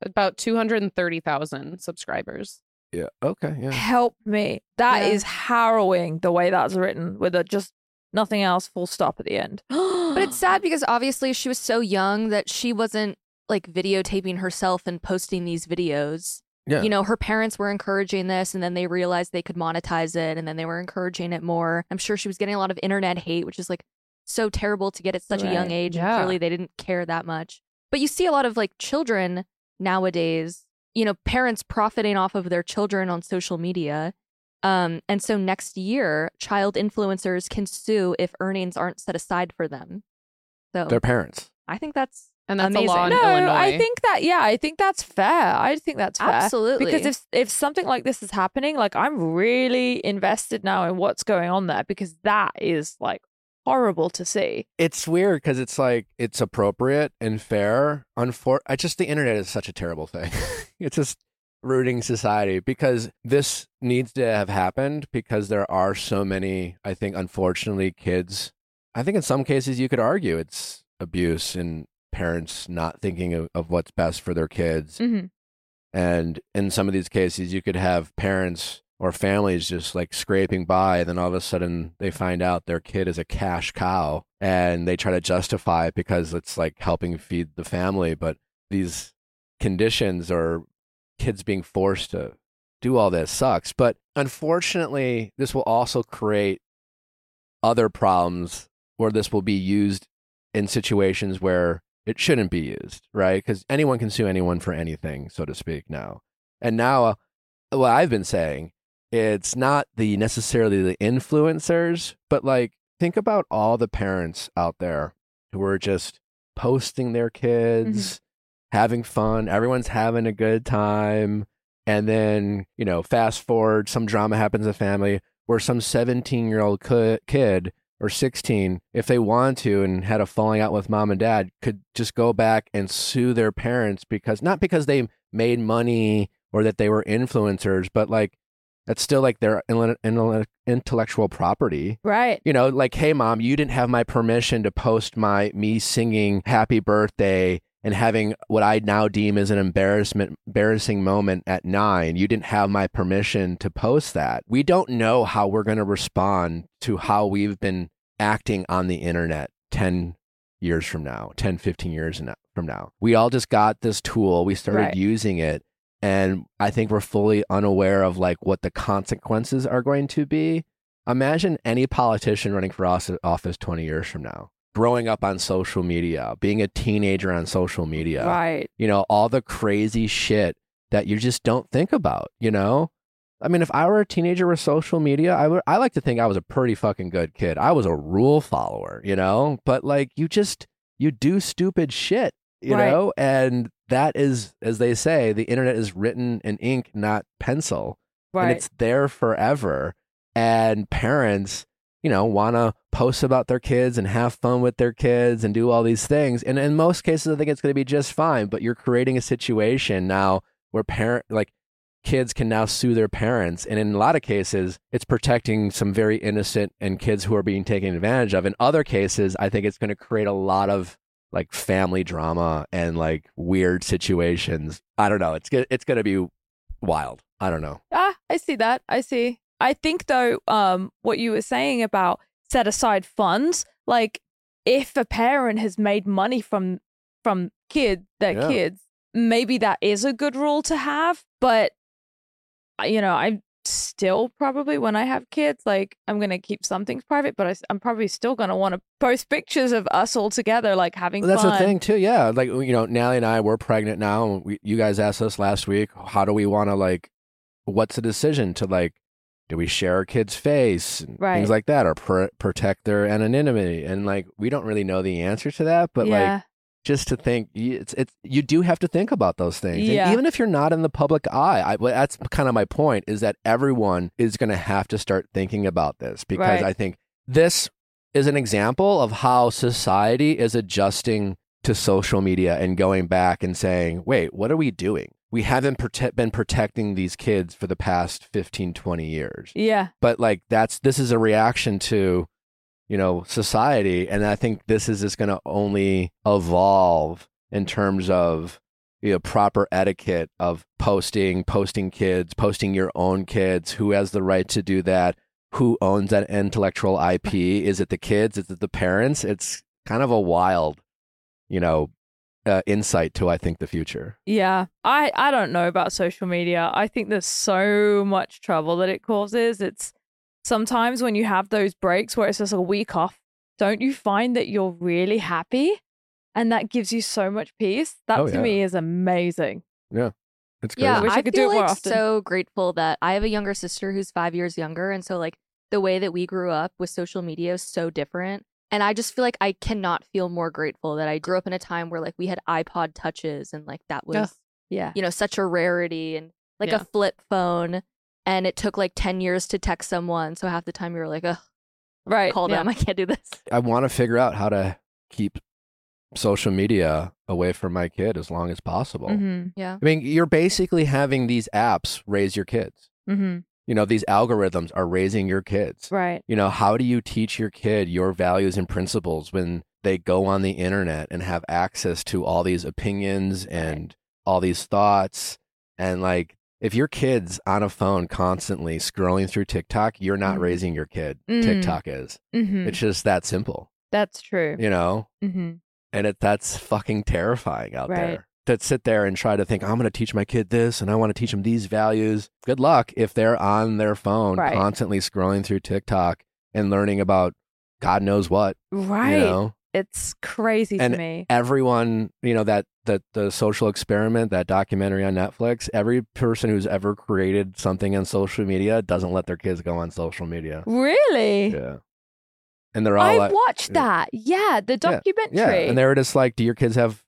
About 230,000 subscribers. Yeah. Okay. Yeah. Help me. That Yeah. is harrowing the way that's written with a just nothing else, full stop at the end. But it's sad because obviously she was so young that she wasn't like videotaping herself and posting these videos. Yeah. You know, her parents were encouraging this and then they realized they could monetize it and then they were encouraging it more. I'm sure she was getting a lot of internet hate, which is like so terrible to get at such a young age. Yeah. And clearly they didn't care that much. But you see a lot of like children nowadays, you know, parents profiting off of their children on social media. Um, and so next year, child influencers can sue if earnings aren't set aside for them. So Their parents. I think that's And that's Amazing. a law in no, Illinois. I think that yeah, I think that's fair. I think that's fair. Absolutely. Because if if something like this is happening, like I'm really invested now in what's going on there because that is like horrible to see. It's weird because it's like it's appropriate and fair. Unfor- I just the internet is such a terrible thing. it's just rooting society because this needs to have happened because there are so many. I think unfortunately kids. I think in some cases you could argue it's abuse and parents not thinking of, of what's best for their kids. Mm-hmm. And in some of these cases, you could have parents or families just like scraping by. Then all of a sudden, they find out their kid is a cash cow and they try to justify it because it's like helping feed the family. But these conditions or kids being forced to do all this sucks. But unfortunately, this will also create other problems where this will be used in situations where it shouldn't be used, right? Because anyone can sue anyone for anything, so to speak, now. And now, uh, what I've been saying, it's not the necessarily the influencers, but like think about all the parents out there who are just posting their kids, having fun, everyone's having a good time, and then you know, fast forward, some drama happens in the family where some seventeen-year-old kid or 16, if they want to and had a falling out with mom and dad, could just go back and sue their parents because not because they made money or that they were influencers, but like That's still like their intellectual property. Right. You know, like, hey, mom, you didn't have my permission to post my me singing happy birthday and having what I now deem as an embarrassment, embarrassing moment at nine. You didn't have my permission to post that. We don't know how we're going to respond to how we've been acting on the internet 10 years from now, 10, 15 years from now. We all just got this tool. We started Right. using it. And I think we're fully unaware of like what the consequences are going to be. Imagine any politician running for office 20 years from now, growing up on social media, being a teenager on social media, Right. you know, all the crazy shit that you just don't think about, you know? I mean, if I were a teenager with social media, I would I like to think I was a pretty fucking good kid. I was a rule follower, you know? But like you just you do stupid shit, you Right. know? And that is as they say, the internet is written in ink, not pencil Right. and it's there forever. And parents, you know, want to post about their kids and have fun with their kids and do all these things. And in most cases, I think it's going to be just fine. But you're creating a situation now where parent, like, kids can now sue their parents. And in a lot of cases, it's protecting some very innocent and kids who are being taken advantage of. In other cases, I think it's going to create a lot of like family drama and like weird situations. I don't know. It's it's going to be wild. I don't know. Ah, I see that. I see. I think though, um, what you were saying about set aside funds, like if a parent has made money from from kid their Yeah. kids, maybe that is a good rule to have. But you know, I still probably when I have kids, like I'm gonna keep some things private, but I, am probably still gonna want to post pictures of us all together, like having Well, that's fun. the thing too. Yeah, like you know, Nally and I we're pregnant now. And we, you guys asked us last week, how do we want to like? What's the decision to like? Do we share our kid's face and Right. things like that, or pr- protect their anonymity? And like, we don't really know the answer to that. But yeah, like, just to think, it's it's you do have to think about those things. Yeah. And even if you're not in the public eye, I, well, that's kind of my point. Is that everyone is going to have to start thinking about this because Right. I think this is an example of how society is adjusting to social media and going back and saying, wait, what are we doing? We haven't prote- been protecting these kids for the past 15, 20 years. yeah, But like that's this is a reaction to, you know, society. And I think this is just gonna only evolve in terms of you know, proper etiquette of posting, posting kids, posting your own kids, who has the right to do that, who owns that intellectual IP? Is it the kids? Is it the parents? It's kind of a wild, you know, uh, insight to I think the future. Yeah, I I don't know about social media. I think there's so much trouble that it causes. It's sometimes when you have those breaks where it's just a week off, don't you find that you're really happy? And that gives you so much peace. That Oh, to yeah. me is amazing. Yeah. It's crazy. Yeah, Wish I I, could do feel it more like often. so grateful that I have a younger sister who's five years younger, and so like the way that we grew up with social media is so different. And I just feel like I cannot feel more grateful that I grew up in a time where like we had iPod touches and like that was Ugh. Yeah. you know such a rarity and like Yeah. a flip phone, and it took like ten years to text someone. So half the time you were like, "Ugh, Right. call yeah. them, I can't do this." I want to figure out how to keep social media away from my kid as long as possible. Mm-hmm. Yeah, I mean, you're basically having these apps raise your kids. Mm-hmm. You know, these algorithms are raising your kids. Right. You know, how do you teach your kid your values and principles when they go on the internet and have access to all these opinions and all these thoughts? And like, if your kid's on a phone constantly scrolling through TikTok, you're not Mhm. raising your kid. Mm. TikTok is. Mm-hmm. It's just that simple, That's true. you know? Mm-hmm. and it that's fucking terrifying out Right. there to sit there and try to think i'm going to teach my kid this and i want to teach them these values good luck if they're on their phone Right. constantly scrolling through tiktok and learning about god knows what Right. you know It's crazy And to me. everyone you know that that the social experiment that documentary on netflix every person who's ever created something on social media doesn't let their kids go on social media Really? yeah and they're all I like watched yeah. that. Yeah, the documentary. yeah and they were just like do your kids have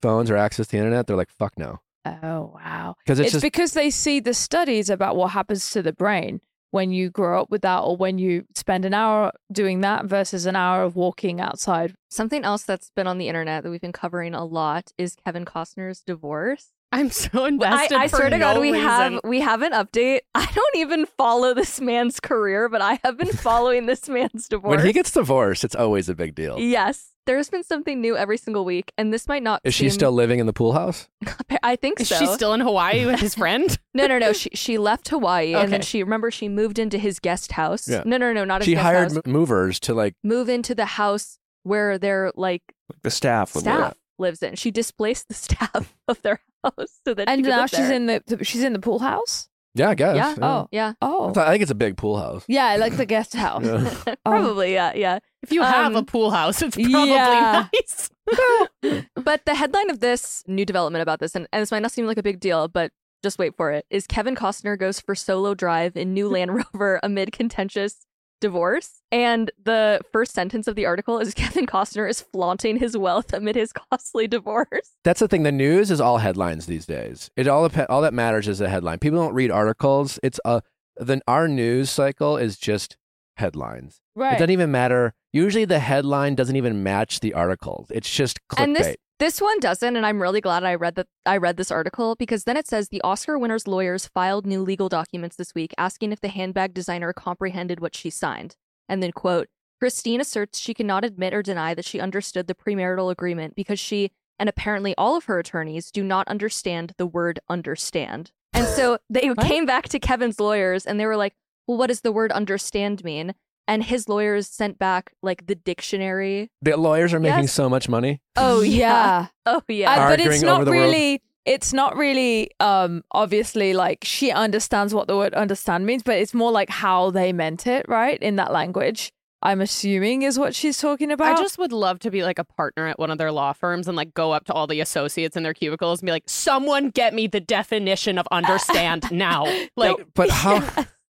phones or access to the internet they're like fuck no Oh wow. because it's, It's, just because they see the studies about what happens to the brain when you grow up with that or when you spend an hour doing that versus an hour of walking outside. something else that's been on the internet that we've been covering a lot is Kevin Costner's divorce. I'm so invested. I for swear to God, no we have we have an update. I don't even follow this man's career, but I have been following this man's divorce. When he gets divorced, it's always a big deal. yes, there's been something new every single week, and this might not. Be. Is she still living in the pool house? I think Is so. she still in Hawaii with his friend? No, no, no. She she left Hawaii, and then she remember she moved into his guest house. Yeah. No, no, no, not his She guest hired house. m- movers to like. Move into the house where they're like The staff would staff live. lives in. She displaced the staff of their house so that she And could now live she's there. in the, the she's in the pool house. Yeah, I guess. Yeah. Oh. Yeah, Oh, I think it's a big pool house. yeah, like the guest house. Yeah. probably. Yeah, yeah. If you have Um, a pool house, it's probably yeah. nice. But the headline of this new development about this, and, and this might not seem like a big deal, but just wait for it, is Kevin Costner goes for solo drive in new Land Rover amid contentious divorce. And the first sentence of the article is Kevin Costner is flaunting his wealth amid his costly divorce. That's the thing. The news is all headlines these days. It all dep- all that matters is a headline. People don't read articles. It's a then our news cycle is just headlines. Right. It Right. doesn't even matter. Usually the headline doesn't even match the articles. It's just clickbait. And this this one doesn't, and I'm really glad I read that I read this article because then it says the Oscar winner's lawyers filed new legal documents this week asking if the handbag designer comprehended what she signed. And then quote, Christine asserts she cannot admit or deny that she understood the premarital agreement because she and apparently all of her attorneys do not understand the word understand. And so they came back to Kevin's lawyers and they were like, "Well, what does the word understand mean?" And his lawyers sent back like the dictionary. the lawyers are making Yes. so much money. Oh yeah. yeah. Oh yeah. Uh, but it's Arguing not over the world. really. It's not really. Um, obviously, like she understands what the word "understand" means, but it's more like how they meant it, right? In that language, I'm assuming is what she's talking about. I just would love to be like a partner at one of their law firms and like go up to all the associates in their cubicles and be like, someone get me the definition of understand now. Like, But how?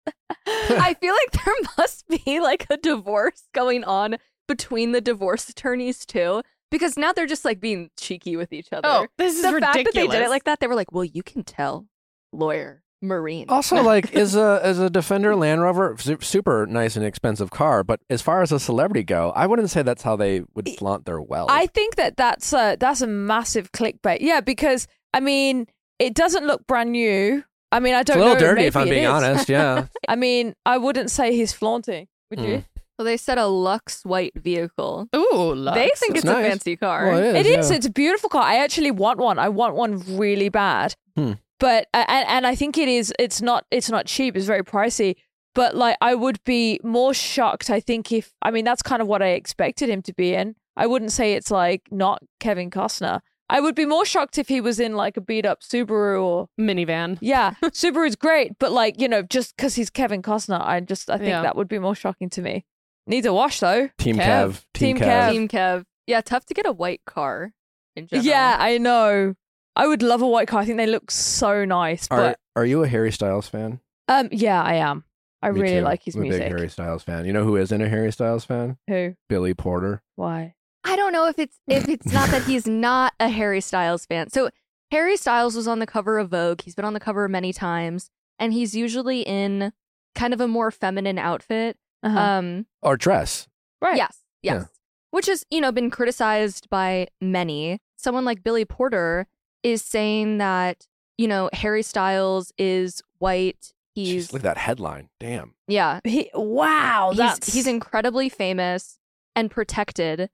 I feel like there must be like a divorce going on between the divorce attorneys too, because now they're just like being cheeky with each other. oh, this is the ridiculous. fact that they did it like that, they were like, "Well, you can tell, lawyer, marine." Also, like, is a is a Defender Land Rover super nice and expensive car? But as far as a celebrity go, I wouldn't say that's how they would flaunt their wealth. I think that that's a that's a massive clickbait. Yeah, because I mean, it doesn't look brand new. I mean, I it's a don't little know. dirty if I'm being is. honest. Yeah. I mean, I wouldn't say he's flaunting. Would you? Mm. Well, they said a Lux white vehicle. Ooh, Lux. They think It's it's, a fancy car. Well, it It is. is. yeah. It's a beautiful car. I actually want one. I want one really bad. Hmm. But uh, and, and I think it is. It's not. It's not cheap. It's very pricey. But like, I would be more shocked. I think if I mean that's kind of what I expected him to be in. I wouldn't say it's like not Kevin Costner. I would be more shocked if he was in like a beat up Subaru or minivan. yeah, Subaru's great, but like you know, just because he's Kevin Costner, I just I think Yeah. that would be more shocking to me. Needs a wash though. Team Kev. Kev. Team, Team Kev. Kev. Team Kev. Yeah, tough to get a white car in general. Yeah, I know. I would love a white car. I think they look so nice. Are But Are you a Harry Styles fan? um, yeah, I am. I Me really too. like his I'm a music. big Harry Styles fan. You know who isn't a Harry Styles fan? Who? Billy Porter. Why? I don't know if it's if it's not that he's not a Harry Styles fan. So Harry Styles was on the cover of Vogue. He's been on the cover many times, and he's usually in kind of a more feminine outfit. Uh-huh. Um, Or dress. right. yes, yes, which has you know been criticized by many. Someone like Billy Porter is saying that you know Harry Styles is white. He's Jeez, look at that headline. Damn. yeah, He, wow, he's, that's he's incredibly famous and protected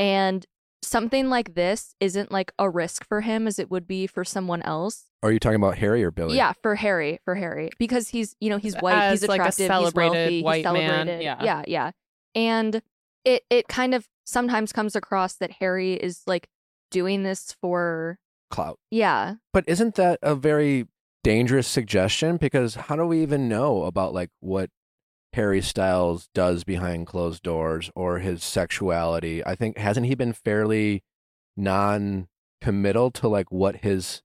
and something like this isn't like a risk for him as it would be for someone else Are you talking about Harry or Billy? yeah for harry for harry because he's you know he's white As, he's like, a attractive celebrated he's wealthy white he's man, yeah. yeah yeah and it it kind of sometimes comes across that harry is like doing this for Clout. yeah But isn't that a very dangerous suggestion? Because how do we even know about like what Harry Styles does behind closed doors or his sexuality? I think hasn't he been fairly non-committal to like what his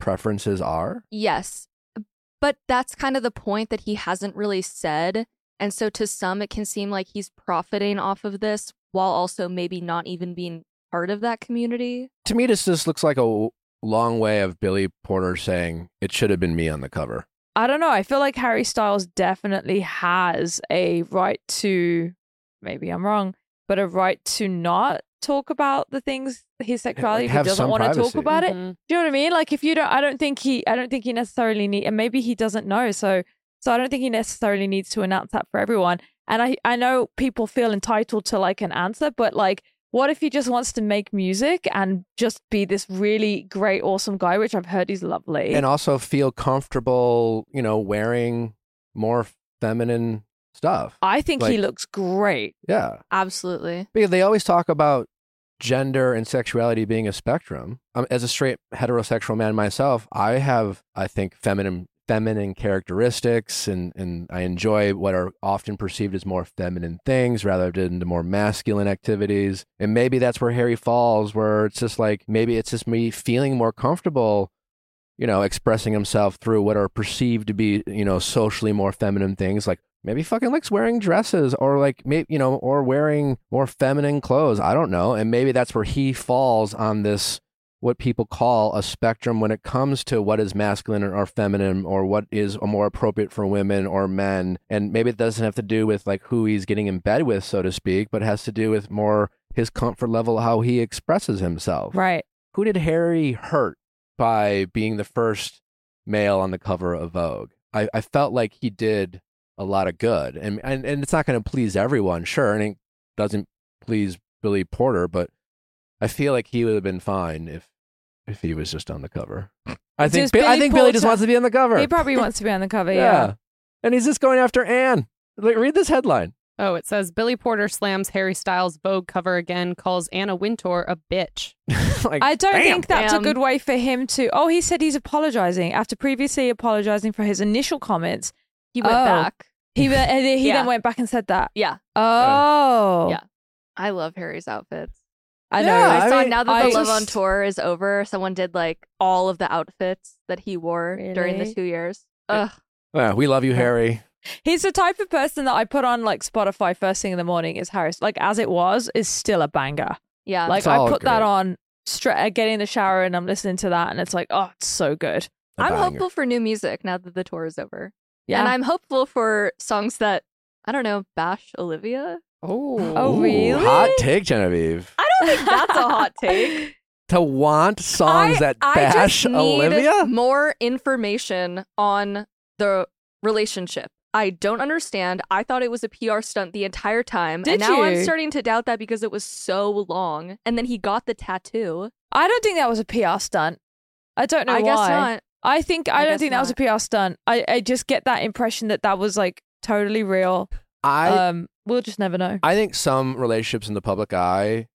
preferences are? Yes. But that's kind of the point that he hasn't really said. And so to some, it can seem like he's profiting off of this while also maybe not even being part of that community. To me, this just looks like a long way of Billy Porter saying it should have been me on the cover. I don't know. I feel like Harry Styles definitely has a right to, maybe I'm wrong, but a right to not talk about the things his sexuality if he doesn't some want to talk about it. Mhm. Do you know what I mean? Like if you don't, I don't think he, I don't think he necessarily need, and maybe he doesn't know. So, so I don't think he necessarily needs to announce that for everyone. And I, I know people feel entitled to like an answer, but like, what if he just wants to make music and just be this really great, awesome guy, which I've heard he's lovely. and also feel comfortable, you know, wearing more feminine stuff. I think he looks great. Yeah. Absolutely. Because they always talk about gender and sexuality being a spectrum. Um, as a straight heterosexual man myself, I have, I think, feminine feminine characteristics and, and I enjoy what are often perceived as more feminine things rather than the more masculine activities. And maybe that's where Harry falls, where it's just like maybe it's just me feeling more comfortable, you know, expressing himself through what are perceived to be, you know, socially more feminine things like maybe fucking likes wearing dresses or like maybe you know or wearing more feminine clothes i don't know and maybe that's where he falls on this what people call a spectrum when it comes to what is masculine or feminine or what is more appropriate for women or men and maybe it doesn't have to do with like who he's getting in bed with so to speak but has to do with more his comfort level how he expresses himself Right. who did Harry hurt by being the first male on the cover of Vogue? I, I felt like he did a lot of good, and and, and it's not going to please everyone, sure, and it doesn't please Billy Porter, but I feel like he would have been fine if if he was just on the cover. I It's think just Bi- I Billy think Billy just Porter. wants to be on the cover. He probably wants to be on the cover. yeah. Yeah. and he's just going after Anna. Like, read this headline. Oh, it says Billy Porter slams Harry Styles' Vogue cover again, calls Anna Wintour a bitch. like, I don't damn. think that's Damn. a good way for him to. Oh, he said he's apologizing after previously apologizing for his initial comments. He went Oh. back. He went- and he Yeah. then went back and said that. Yeah. Oh, Yeah. I love Harry's outfits. I know. Yeah, I, I saw mean, now that I the Love on Tour is over, someone did like all of the outfits that he wore during the two years. Uh, Ugh. Yeah, we love you, Harry. He's the type of person that I put on like Spotify first thing in the morning. Is Harris like as it was is still a banger. Yeah. Like I all put that on straight. Uh, I get in the shower and I'm listening to that, and it's like, oh, it's so good. A I'm banger. hopeful for new music now that the tour is over. Yeah. And I'm hopeful for songs that, I don't know, bash Olivia. Oh. Oh, Ooh, really? Hot take, Genevieve. I don't think that's a hot take. To want songs I- that I bash just need Olivia? More information on the relationship. I don't understand. I thought it was a PR stunt the entire time. Did and now I'm starting to doubt that because it was so long. And then he got the tattoo. I don't think that was a PR stunt. I don't know I why. guess not. I think I, I don't guess think that was a PR stunt. I, I just get that impression that that was like totally real. I um, we'll just never know. I think some relationships in the public eye,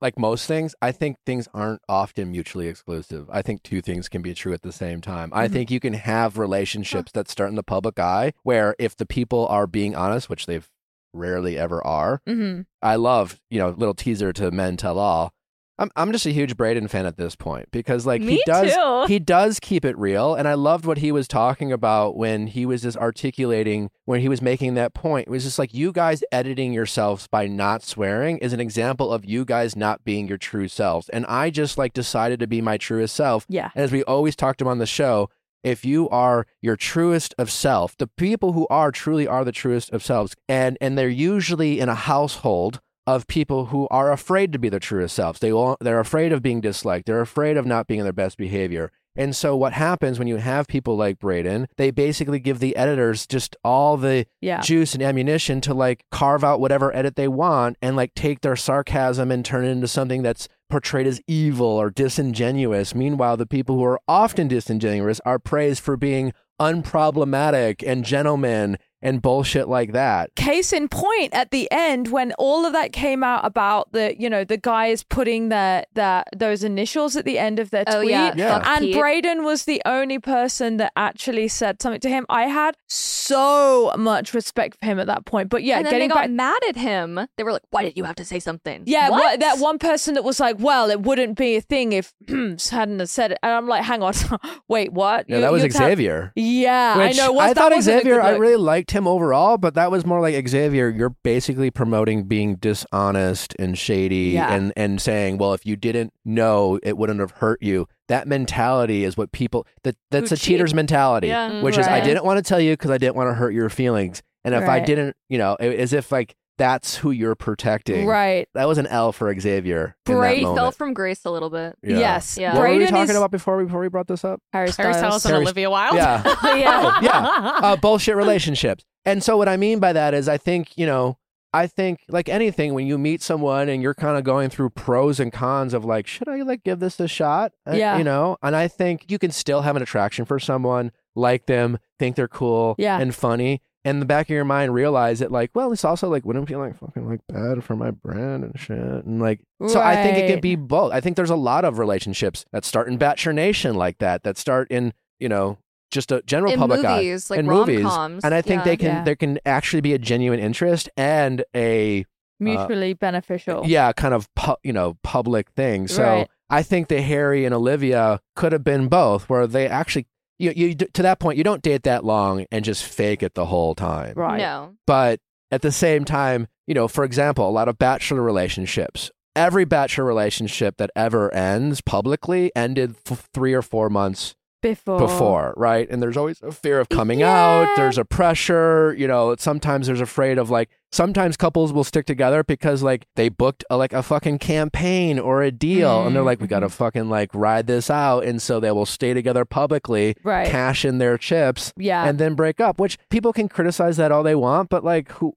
like most things, I think things aren't often mutually exclusive. I think two things can be true at the same time. I Mhm. think you can have relationships that start in the public eye where if the people are being honest, which they've rarely ever are. hmm I love, you know, little teaser to Men Tell All. I'm I'm just a huge Brayden fan at this point because like Me he does too. he does keep it real and I loved what he was talking about when he was just articulating when he was making that point. It was just like you guys editing yourselves by not swearing is an example of you guys not being your true selves. And I just like decided to be my truest self. Yeah. And as we always talked about on the show, if you are your truest of self, the people who are truly are the truest of selves, and and they're usually in a household of people who are afraid to be their truest selves. They will, they're afraid of being disliked. They're afraid of not being in their best behavior. And so what happens when you have people like Brayden, they basically give the editors just all the Yeah. juice and ammunition to like carve out whatever edit they want and like take their sarcasm and turn it into something that's portrayed as evil or disingenuous. Meanwhile, the people who are often disingenuous are praised for being unproblematic and gentlemen and bullshit like that. Case in point, at the end, when all of that came out about the, you know, the guys putting their, their those initials at the end of their Oh, tweet, yeah. Yeah. And Pete. Brayden was the only person that actually said something to him. I had so much respect for him at that point. But yeah, and then getting they got back. mad at him. They were like, why did you have to say something? Yeah, what? what? that one person that was like, "Well, it wouldn't be a thing if hadn't have said it," and I'm like, "Hang on, wait, what?" Yeah, You- that was you're Xavier. yeah, Which I know. What, I thought Xavier, I really liked him overall, but that was more like Xavier, you're basically promoting being dishonest and shady Yeah. and, and saying, well, if you didn't know, it wouldn't have hurt you. That mentality is what people, that, that's Who a cheater's mentality, Yeah. Mm, which is, I didn't want to tell you because I didn't want to hurt your feelings. And if I didn't, you know, as if like that's who you're protecting. Right. That was an L for Xavier. in that Great. He fell from grace a little bit. Yeah. Yes. Yeah. What were we talking is about before we before we brought this up? Harry Harry Styles. Styles and Harry- Olivia Wilde. Yeah. yeah. Oh, yeah. uh, bullshit relationships. And so what I mean by that is I think, you know, I think like anything when you meet someone and you're kind of going through pros and cons of like should I like give this a shot? Uh, Yeah. You know, and I think you can still have an attraction for someone, like them, think they're cool Yeah. and funny. And in the back of your mind realize that like, well, it's also like wouldn't it be like fucking like bad for my brand and shit. And like so I think it could be both. I think there's a lot of relationships that start in Bachelor Nation like that, that start in, you know, just a general In public eye movies, like in movies, rom-coms. and I think yeah. they can Yeah. there can actually be a genuine interest and a uh, Mutually beneficial. yeah kind of pu- you know public thing. So Right. I think that Harry and Olivia could have been both, where they actually you you to that point you don't date that long and just fake it the whole time, Right. No. but at the same time, you know, for example, a lot of bachelor relationships. Every bachelor relationship that ever ends publicly ended f- three or four months Before. before, right? And there's always a fear of coming Yeah. out. There's a pressure, you know. Sometimes there's afraid of like. Sometimes couples will stick together because like they booked a, like a fucking campaign or a deal, and they're like, we Mm-hmm. gotta fucking like ride this out, and so they will stay together publicly, Right. cash in their chips, Yeah. and then break up. Which people can criticize that all they want, but like who.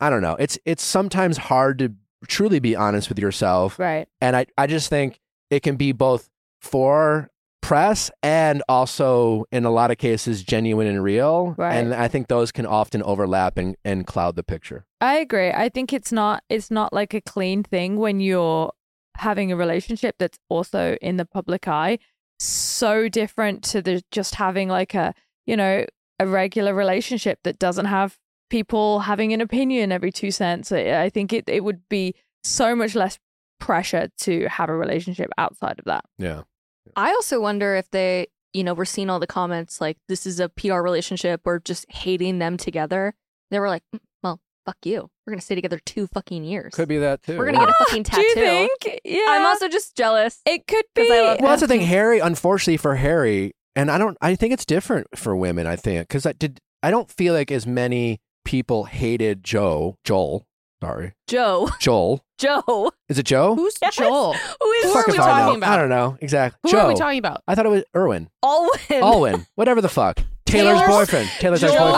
I don't know. It's it's sometimes hard to truly be honest with yourself right. and I, I just think it can be both for press and also in a lot of cases genuine and real Right. and i think those can often overlap and, and cloud the picture I agree. I think it's not it's not like a clean thing when you're having a relationship that's also in the public eye. So different to the just having like a, you know, a regular relationship that doesn't have people having an opinion every two cents. I I think it, it would be so much less pressure to have a relationship outside of that. yeah I also wonder if they, you know, we're seeing all the comments like this is a PR relationship or just hating them together. They were like, "Mm, well, fuck you. We're gonna stay together two fucking years. could be that too We're gonna get a fucking tattoo. Do you think? Yeah. I'm also just jealous. it could be. I love well that's the thing harry unfortunately for harry and i don't i think it's different for women i think because i did i don't feel like as many people hated joe joel sorry Joe. joel Joe. is it joe Who's Yes. Joel? Who is Who Fuck are we if I know. talking about? i don't know exactly Who joe are we talking about? i thought it was erwin Alwyn. alwyn whatever the fuck taylor's, Taylor's- boyfriend taylor's Joe, ex-boyfriend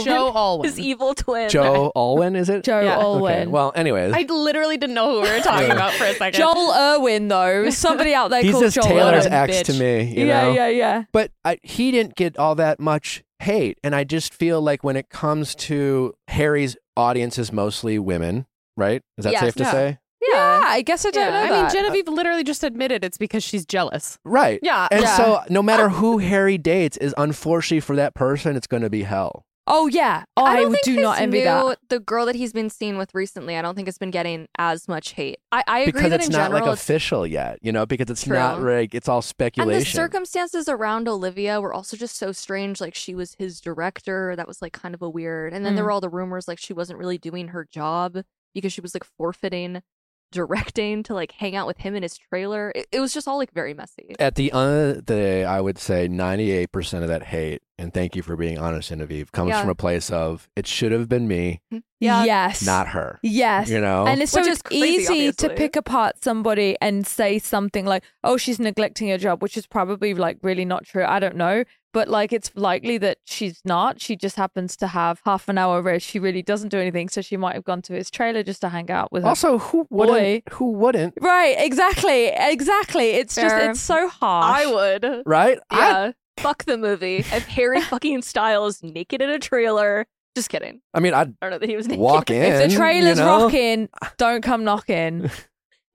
Oh. Joe Alwyn. His evil twin. Joe Alwyn, is it? Joe Yeah. Alwyn. Okay. Well, anyways, I literally didn't know who we were talking Yeah. about for a second. Joel Irwin, though. Somebody out there he's called just Joel Taylor's Irwin. ex to me, you yeah, know. yeah, yeah. But I, he didn't get all that much hate, and I just feel like when it comes to Harry's audience is mostly women, right? Is that Yes. safe to Yeah. say? Yeah, I guess I don't Yeah, know I mean. Genevieve literally just admitted it's because she's jealous. Right. Yeah. And Yeah. so, no matter who Harry dates, is unfortunately for that person, it's going to be hell. Oh yeah, oh, I I, don't think do his not envy new, that. The girl that he's been seen with recently, I don't think it's been getting as much hate. I, I agree because that it's in not general, like it's- official yet, you know, because it's True. not like it's all speculation. and speculation. the circumstances around Olivia were also just so strange. Like she was his director, that was like kind of a weird. And then there Mm. were all the rumors like she wasn't really doing her job because she was like forfeiting directing to like hang out with him in his trailer. It, it was just all like very messy. At the end of the day, I would say 98% of that hate, and thank you for being honest, Genevieve, comes Yeah. from a place of it should have been me, hmm. Yeah. Yes. not her. Yes. You know? And it's so it's crazy, easy to pick apart somebody and say something like, "Oh, she's neglecting her job," which is probably like really not true. I don't know, but like it's likely that she's not. She just happens to have half an hour where she really doesn't do anything, so she might have gone to his trailer just to hang out with her. also, who wouldn't? Boy. Who wouldn't? Right, exactly, exactly. It's just it's so harsh. I would. Right? I- Yeah. Fuck the movie. If Harry fucking Styles naked in a trailer. Just kidding. I mean, I'd I don't know that he was naked. walk in. if the trailer's you know? rocking, don't come knocking.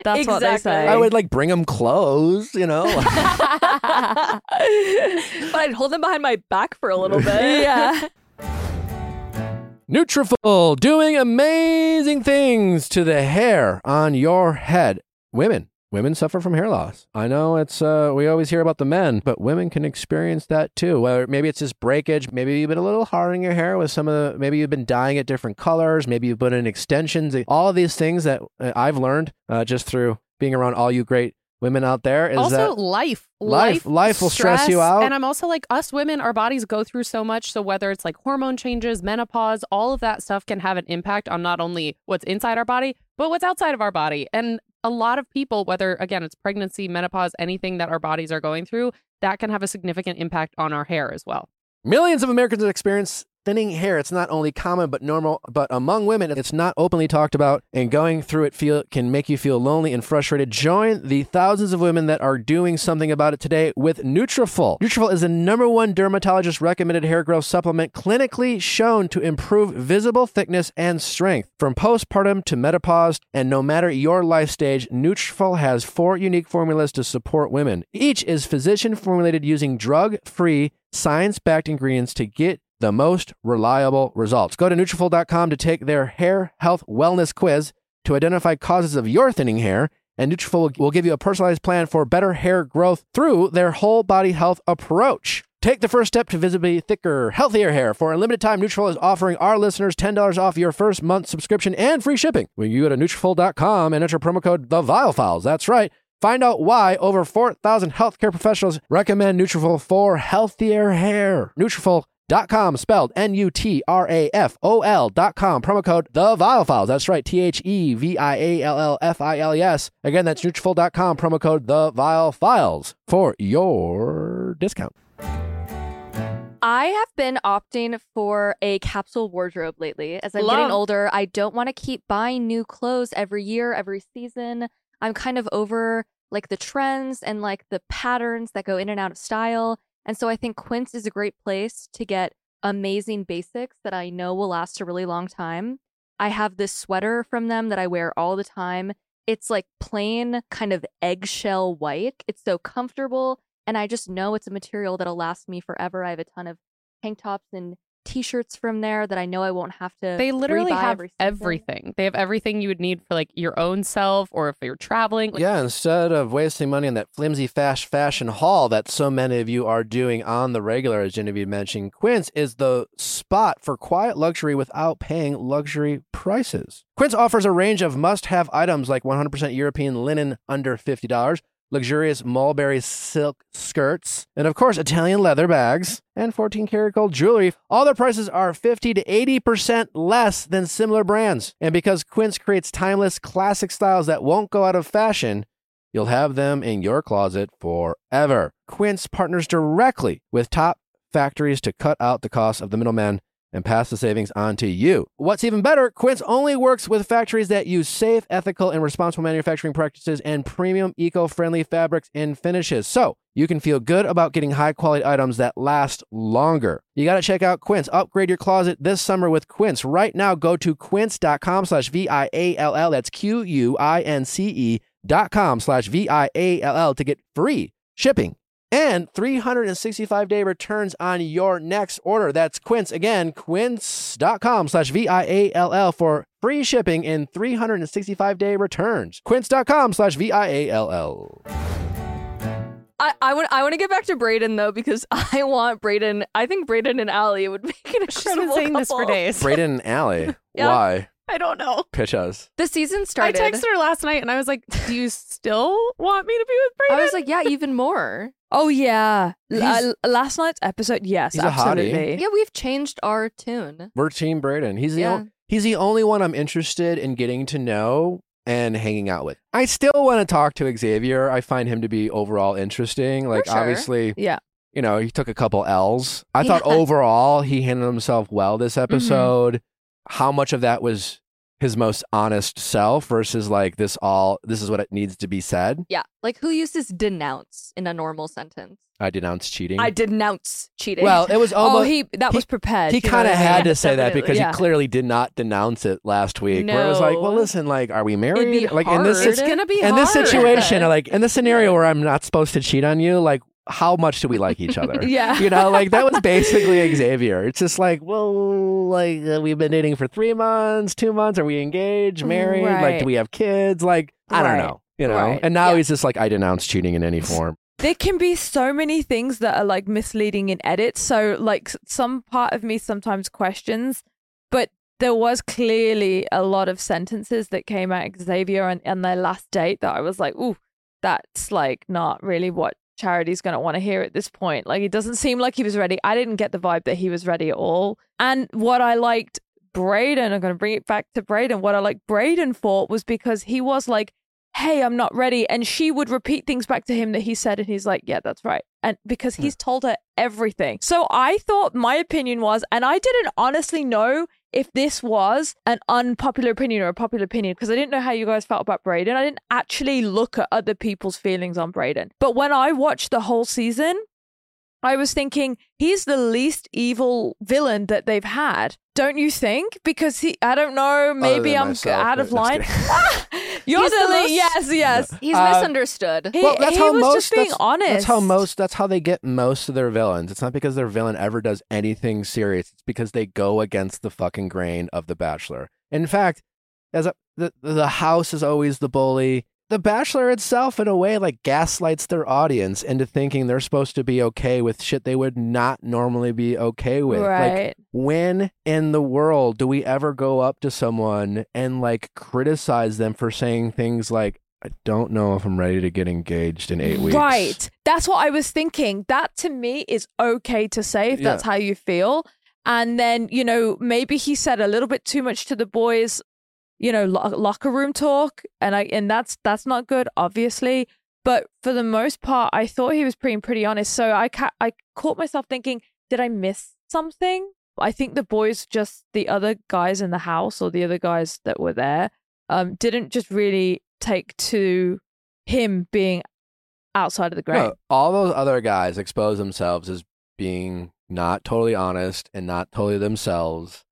That's what they Exactly. say. I would like bring him clothes, you know? but I'd hold them behind my back for a little bit. yeah. Nutrafol doing amazing things to the hair on your head. Women, women suffer from hair loss. I know it's uh we always hear about the men, but women can experience that too. Whether maybe it's just breakage, maybe you've been a little hard on your hair with some of the maybe you've been dyeing it different colors, maybe you've put in extensions, all of these things that uh, I've learned uh, just through being around all you great women out there is also that life Life- life will stress you out. and i'm also like us women our bodies go through so much so whether it's like hormone changes menopause all of that stuff can have an impact on not only what's inside our body but what's outside of our body and a lot of people whether again it's pregnancy menopause anything that our bodies are going through that can have a significant impact on our hair as well. Millions of Americans experience thinning hair. It's not only common but normal, but among women, it's not openly talked about, and going through it feel can make you feel lonely and frustrated. Join the thousands of women that are doing something about it today with Nutrafol. Nutrafol is the number one dermatologist recommended hair growth supplement clinically shown to improve visible thickness and strength from postpartum to menopause, and no matter your life stage, Nutrafol has four unique formulas to support women. Each is physician formulated using drug-free science-backed ingredients to get the most reliable results. Go to Nutrafol.com to take their hair health wellness quiz to identify causes of your thinning hair, and Nutrafol will- give you a personalized plan for better hair growth through their whole body health approach. Take the first step to visibly thicker, healthier hair. For a limited time, Nutrafol is offering our listeners $10 off your first month subscription and free shipping when you go to Nutrafol.com and enter promo code The Viall Files. That's right. Find out why over 4,000 healthcare professionals recommend Nutrafol for healthier hair. Nutrafol.com, spelled N-U-T-R-A-F-O-L dot com. Promo code The Viall Files. That's right, E T-H-E-V-I-A-L-L-F-I-L-E-S. Again, that's Nutrafol dot com promo code The Viall Files for your discount. I have been opting for a capsule wardrobe lately. As I'm Love. getting older, I don't want to keep buying new clothes every year, every season. I'm kind of over like the trends and like the patterns that go in and out of style. And so I think Quince is a great place to get amazing basics that I know will last a really long time. I have this sweater from them that I wear all the time. It's like plain kind of eggshell white. It's so comfortable and I just know it's a material that'll last me forever. I have a ton of tank tops and t-shirts from there that I know I won't have to. they literally have every everything they have everything you would need for like your own self or if you're traveling Like, Yeah, instead of wasting money on that flimsy fast fashion haul that so many of you are doing on the regular, as Genevieve mentioned, Quince is the spot for quiet luxury without paying luxury prices. Quince offers a range of must-have items like 100% European linen under $50, luxurious mulberry silk skirts, and of course Italian leather bags and 14 karat gold jewelry. All their prices are 50 to 80% less than similar brands. And because Quince creates timeless classic styles that won't go out of fashion, you'll have them in your closet forever. Quince partners directly with top factories to cut out the cost of the middlemen and pass the savings on to you. What's even better, Quince only works with factories that use safe, ethical, and responsible manufacturing practices and premium eco-friendly fabrics and finishes. So you can feel good about getting high quality items that last longer. You got to check out Quince. Upgrade your closet this summer with Quince. Right now, go to quince.com slash V-I-A-L-L. That's Q-U-I-N-C-E dot com slash V-I-A-L-L to get free shipping and 365 day returns on your next order. That's Quince. Again, quince.com slash V-I-A-L-L for free shipping and 365 day returns. Quince.com slash V-I-A-L-L. I, I want I want to get back to Brayden though because I want Brayden. I think Brayden and Allie would make an she's been incredible saying this for couple. days Brayden and Allie. Yeah. Why? I don't know Pitch us. The season started. i texted her last night and i was like do you still want me to be with Brayden? I was like, yeah, even more. Oh yeah, L- uh, last night's episode. Yes, He's a absolutely. Yeah, we've changed our tune. We're Team Brayden. He's the Yeah. on- he's the only one I'm interested in getting to know and hanging out with. I still want to talk to Xavier. I find him to be overall interesting. Like sure. obviously, Yeah. you know, he took a couple L's. I thought overall he handled himself well this episode. How much of that was his most honest self versus like this all this is what it needs to be said. Yeah, like who uses denounce in a normal sentence? I denounce cheating. I denounce cheating. well, it was oh, almost he that he- was prepared. he kind of what I mean? had Yeah, to say that because yeah. he clearly did not denounce it last week. Where it was like, well, listen, like, are we married? be like in this it's gonna be in this situation, like in this scenario where I'm not supposed to cheat on you, like, how much do we like each other? Yeah. You know, like that was basically Xavier. It's just like, well, like uh, we've been dating for three months, two months. Are we engaged, married? Like, do we have kids? Like, I don't know. You know, Right. and now Yeah. he's just like, I denounce cheating in any form. there can be so many things that are like misleading in edits. So like some part of me sometimes questions, but there was clearly a lot of sentences that came out Xavier on, on their last date that I was like, ooh, that's like not really what Charity's going to want to hear at this point. Like, it doesn't seem like he was ready. I didn't get the vibe that he was ready at all. And what I liked Brayden, I'm going to bring it back to Brayden. What I liked Brayden for was because he was like, hey, I'm not ready. And she would repeat things back to him that he said. And he's like, yeah, that's right. And because he's told her everything. So I thought my opinion was, and I didn't honestly know if this was an unpopular opinion or a popular opinion because I didn't know how you guys felt about Brayden. I didn't actually look at other people's feelings on Brayden. But when I watched the whole season, I was thinking he's the least evil villain that they've had. Don't you think? Because he, I don't know, maybe I'm myself, out of line. You're He's the, the le- most- yes, yes. He's Uh, misunderstood. He, well, that's he how was most. just being that's, honest. That's how most. That's how they get most of their villains. It's not because their villain ever does anything serious. It's because they go against the fucking grain of The Bachelor. In fact, as a, the the house is always the bully. The Bachelor itself, in a way, like gaslights their audience into thinking they're supposed to be okay with shit they would not normally be okay with. Like, Right. when in the world do we ever go up to someone and like criticize them for saying things like, I don't know if I'm ready to get engaged in eight weeks. Right. That's what I was thinking. That to me is okay to say if that's how you feel. And then, you know, maybe he said a little bit too much to the boys, you know, lo- locker room talk, and I and that's that's not good, obviously. But for the most part, I thought he was being pretty honest. So I ca- I caught myself thinking, did I miss something? I think the boys, just the other guys in the house or the other guys that were there, um, didn't just really take to him being outside of the grain. No, all those other guys expose themselves as being not totally honest and not totally themselves,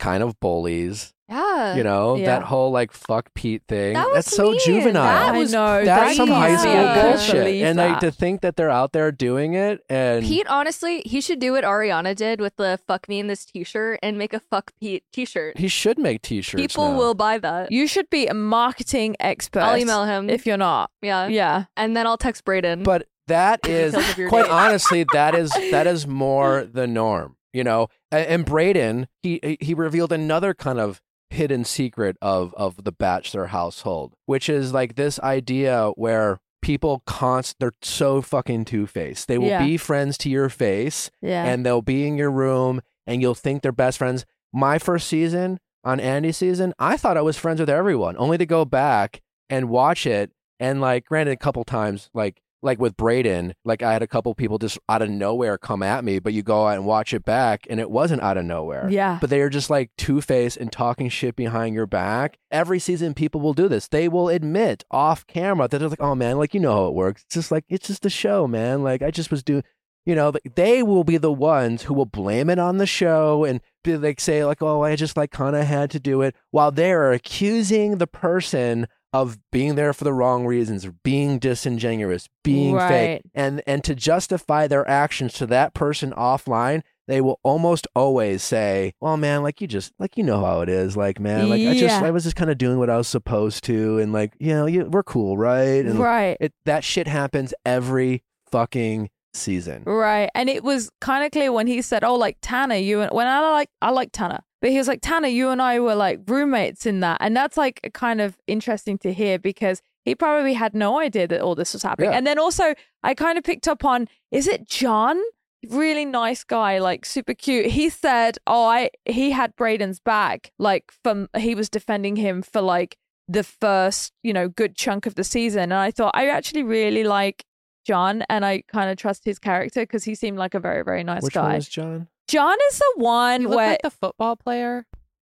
kind of bullies. Yeah. You know, Yeah. that whole like fuck Pete thing. That was That's so mean. juvenile. That I was know That's that some high school I can't bullshit. And that. like to think that they're out there doing it and Pete, honestly, he should do what Ariana did with the "fuck me" in this T-shirt and make a "fuck Pete" T-shirt. he should make t-shirts. People now. will buy that. You should be a marketing expert. I'll email him. if you're not. yeah. Yeah. and then I'll text Brayden. But that is Details of your quite date. honestly, that is that is more the norm, you know. And, and Brayden, he he revealed another kind of hidden secret of of the Bachelor household, which is like this idea where people const they're so fucking two faced. They will Yeah. be friends to your face, Yeah. and they'll be in your room, and you'll think they're best friends. My first season on Andi's season, I thought I was friends with everyone, only to go back and watch it. And like, granted, a couple times, like like with Brayden, like I had a couple people just out of nowhere come at me, but you go out and watch it back, and it wasn't out of nowhere. yeah. But they are just like two faced and talking shit behind your back. Every season, people will do this. They will admit off camera that they're like, "Oh man, like you know how it works. It's just like it's just a show, man. Like I just was doing." You know, they will be the ones who will blame it on the show and be like say like, "Oh, I just like kind of had to do it," while they're accusing the person of being there for the wrong reasons, being disingenuous, being Right. fake, and and to justify their actions to that person offline, they will almost always say, "Well, man, like you just like you know how it is, like man, like I just I was just kind of doing what I was supposed to, and like you know, you, we're cool, right?" And right. it that shit happens every fucking season. Right. And it was kind of clear when he said, "Oh, like Tanner, you and when I like I like Tanner." But he was like, "Tanner, you and I were like roommates in that." And that's like kind of interesting to hear because he probably had no idea that all this was happening. Yeah. And then also I kind of picked up on is it John? Really nice guy, like super cute. He said, "Oh, I he had Brayden's back, like from he was defending him for like the first, you know, good chunk of the season." And I thought I actually really like John, and I kind of trust his character because he seemed like a very, very nice Which guy. John? John is the one You look where like the football player.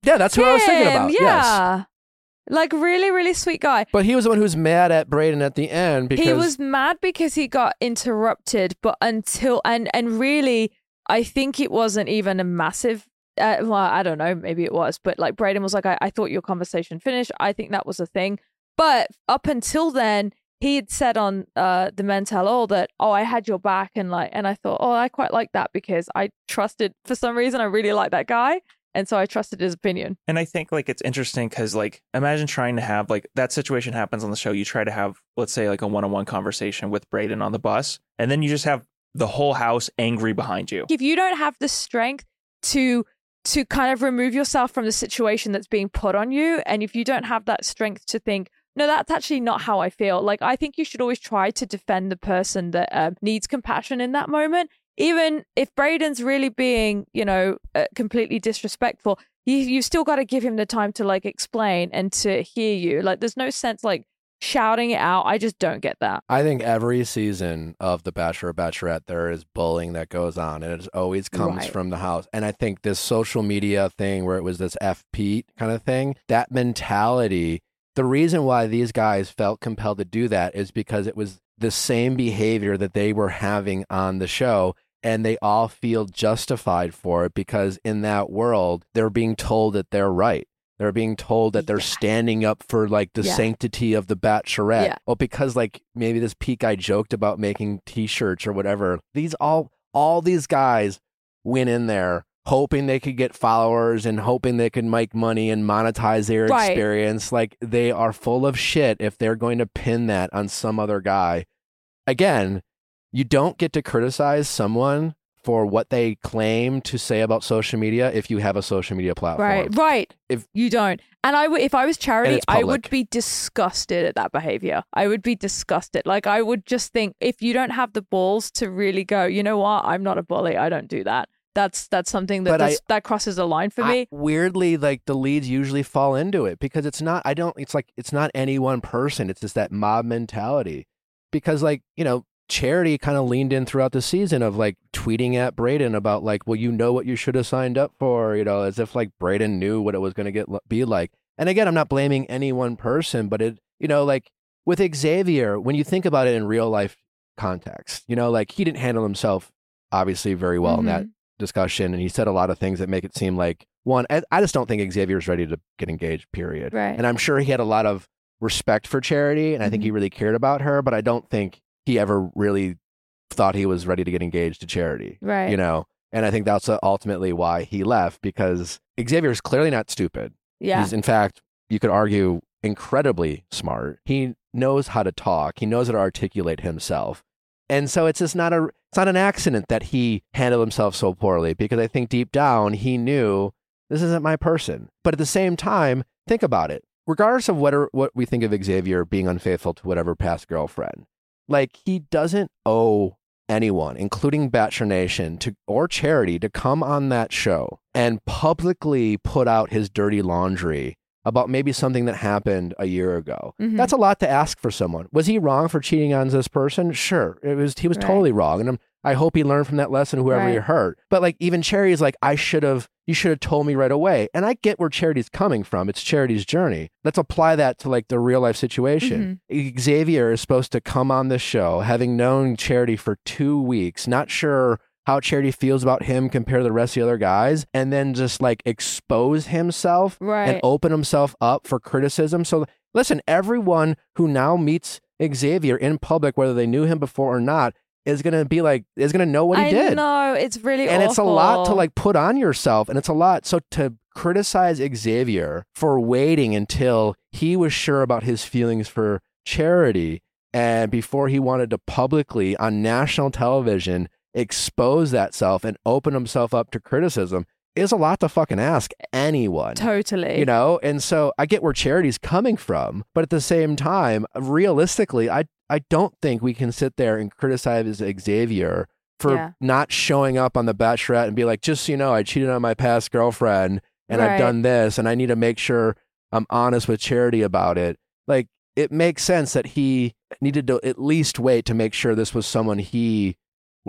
Yeah, that's who I was thinking Him, about. Yes. Yeah, like really, really sweet guy. But he was the one who was mad at Brayden at the end because He was mad because he got interrupted, but until and and really, I think it wasn't even a massive. Uh, well, I don't know, maybe it was, but like Brayden was like, I, I thought your conversation finished. I think that was a thing. But up until then, he had said on uh, the Men Tell All that, oh, I had your back, and like, and I thought, oh, I quite like that because I trusted for some reason I really like that guy, and so I trusted his opinion. And I think like it's interesting because like imagine trying to have like that situation happens on the show. You try to have let's say like a one on one conversation with Brayden on the bus, and then you just have the whole house angry behind you. if you don't have the strength to to kind of remove yourself from the situation that's being put on you and if you don't have that strength to think no, that's actually not how I feel. Like, I think you should always try to defend the person that um, needs compassion in that moment. Even if Brayden's really being, you know, uh, completely disrespectful, you, you've still got to give him the time to like explain and to hear you. Like, there's no sense like shouting it out. I just don't get that. I think every season of The Bachelor or Bachelorette, there is bullying that goes on, and it always comes Right. from the house. And I think this social media thing, where it was this F Pete kind of thing, that mentality, the reason why these guys felt compelled to do that is because it was the same behavior that they were having on the show. And they all feel justified for it because in that world, they're being told that they're right. They're being told that they're Yeah. standing up for like the Yeah. sanctity of the bachelorette. Yeah. Well, because like maybe this Pete guy joked about making t-shirts or whatever. These all all these guys went in there hoping they could get followers and hoping they could make money and monetize their Right. experience. Like they are full of shit if they're going to pin that on some other guy. Again, you don't get to criticize someone for what they claim to say about social media if you have a social media platform. Right, right. If- you don't, and I would, if I was charity, I would be disgusted at that behavior. I would be disgusted. Like I would just think, if you don't have the balls to really go, you know what? I'm not a bully. I don't do that. That's that's something that I- that crosses a line for I- me. weirdly, like the leads usually fall into it because it's not. I don't. It's like it's not any one person. It's just that mob mentality. Because like you know, Charity kind of leaned in throughout the season of like tweeting at Brayden about like, well, you know what you should have signed up for. You know, as if like Brayden knew what it was going to get be like. And again, I'm not blaming any one person, but it, you know, like with Xavier, when you think about it in real life context, you know, like he didn't handle himself obviously very well in that Mhm. Discussion, and he said a lot of things that make it seem like one. I, I just don't think Xavier's ready to get engaged. Period. Right. And I'm sure he had a lot of respect for Charity, and I think he really cared about her, but I don't think he ever really thought he was ready to get engaged to Charity. Right. You know, and I think that's uh, ultimately why he left because Xavier is clearly not stupid. yeah. He's in fact, you could argue, incredibly smart. He knows how to talk. He knows how to articulate himself. And so it's just not a it's not an accident that he handled himself so poorly because I think deep down he knew this isn't my person. But at the same time, think about it. Regardless of what what we think of Xavier being unfaithful to whatever past girlfriend, like he doesn't owe anyone, including Bachelor Nation to or charity, to come on that show and publicly put out his dirty laundry about maybe something that happened a year ago. Mhm. That's a lot to ask for someone. Was he wrong for cheating on this person? Sure. It was he was Right. totally wrong. And I'm, I hope he learned from that lesson, whoever he Right. hurt. But like even Charity is like, I should have you should have told me right away. And I get where Charity's coming from. It's Charity's journey. Let's apply that to like the real life situation. Mm-hmm. Xavier is supposed to come on this show having known Charity for two weeks, not sure how Charity feels about him compared to the rest of the other guys, and then just like expose himself right. and open himself up for criticism. So listen, everyone who now meets Xavier in public, whether they knew him before or not, is gonna be like is gonna know what he I did. No, it's really And it's a lot to like put on yourself, and it's a lot. So to criticize Xavier for waiting until he was sure about his feelings for charity and before he wanted to publicly on national television expose that self and open himself up to criticism is a lot to fucking ask anyone totally. you know and so i get where charity's coming from but at the same time realistically i i don't think we can sit there and criticize xavier for Yeah. not showing up on the bachelorette and be like just so you know i cheated on my past girlfriend and i've done this and i need to make sure i'm honest with charity about it like it makes sense that he needed to at least wait to make sure this was someone he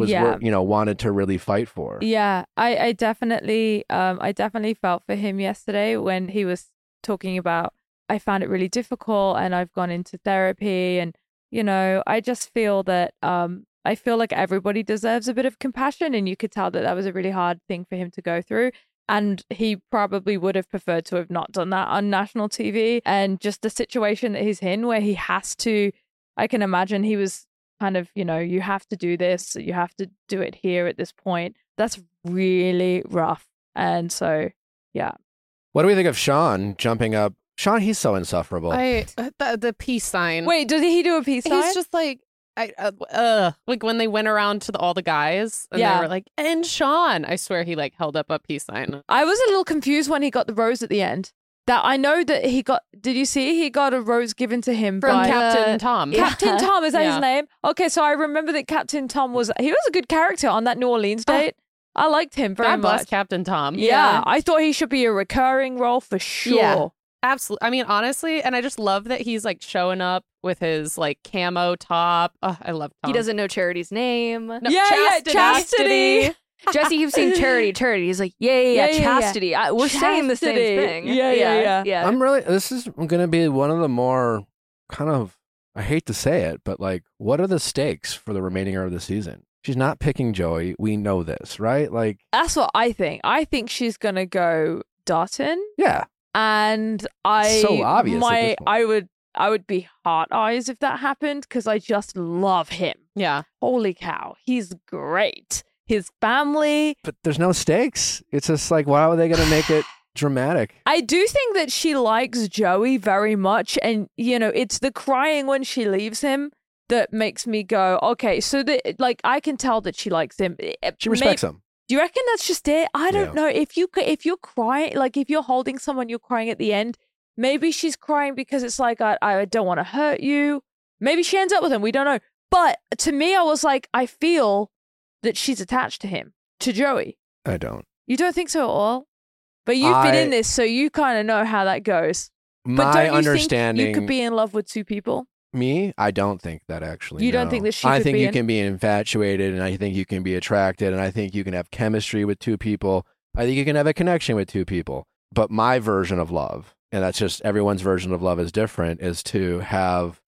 was Yeah. you know wanted to really fight for Yeah, I, I definitely, um, I definitely felt for him yesterday when he was talking about. I found it really difficult, and I've gone into therapy, and you know, I just feel that, um, I feel like everybody deserves a bit of compassion, and you could tell that that was a really hard thing for him to go through. And he probably would have preferred to have not done that on national TV. And just the situation that he's in, where he has to, I can imagine he was kind of, you know, you have to do this, you have to do it here at this point. That's really rough. And so, yeah. what do we think of sean jumping up sean he's so insufferable I the, the peace sign. Wait, did he do a peace sign? he's just like. I, uh, uh, like when they went around to the, all the guys and Yeah. they were like, and Sean, I swear he like held up a peace sign. I was a little confused when he got the rose at the end. That I know that he got. Did you see he got a rose given to him From by Captain Uh, Tom. yeah. Captain Tom? Is that Yeah. his name? Okay, so I remember that Captain Tom was he was a good character on that New Orleans date. I liked him very God bless much. Captain Tom. yeah, I thought he should be a recurring role for sure. Yeah. Absolutely. I mean, honestly, and I just love that he's like showing up with his like camo top. Oh, I love Tom. He doesn't know Charity's name. No, Yeah, yeah, chastity. Jesse keeps saying Charity, Charity. He's like, yeah, yeah, yeah, Yeah, yeah, yeah. chastity. I, we're saying the same thing. Yeah, yeah, yeah. I'm really. This is going to be one of the more kind of. I hate to say it, but like, what are the stakes for the remaining of the season? She's not picking Joey. We know this, right? Like, That's what I think. I think she's gonna go Dotun, yeah, and I So obvious My. I would I would be heart eyes if that happened because I just love him. Yeah. Holy cow, he's great. His family. but there's no stakes. It's just like, why are they going to make it dramatic? I do think that she likes Joey very much, and you know, it's the crying when she leaves him that makes me go, okay. So that like I can tell that she likes him. Eh, She respects him. Do you reckon that's just it? I don't Yeah. know. If you if you're crying, like if you're holding someone, you're crying at the end. Maybe she's crying because it's like I, I don't want to hurt you. Maybe she ends up with him. We don't know. But to me, I was like, I feel that she's attached to him, to Joey. I don't. You don't think so at all? But you've been in this, so you kind of know how that goes. But My don't you understanding. think you could be in love with two people? Me, I don't think that actually. You don't think that she I think you in- can be infatuated, and I think you can be attracted, and I think you can have chemistry with two people. I think you can have a connection with two people. But my version of love, and that's just everyone's version of love is different, is to have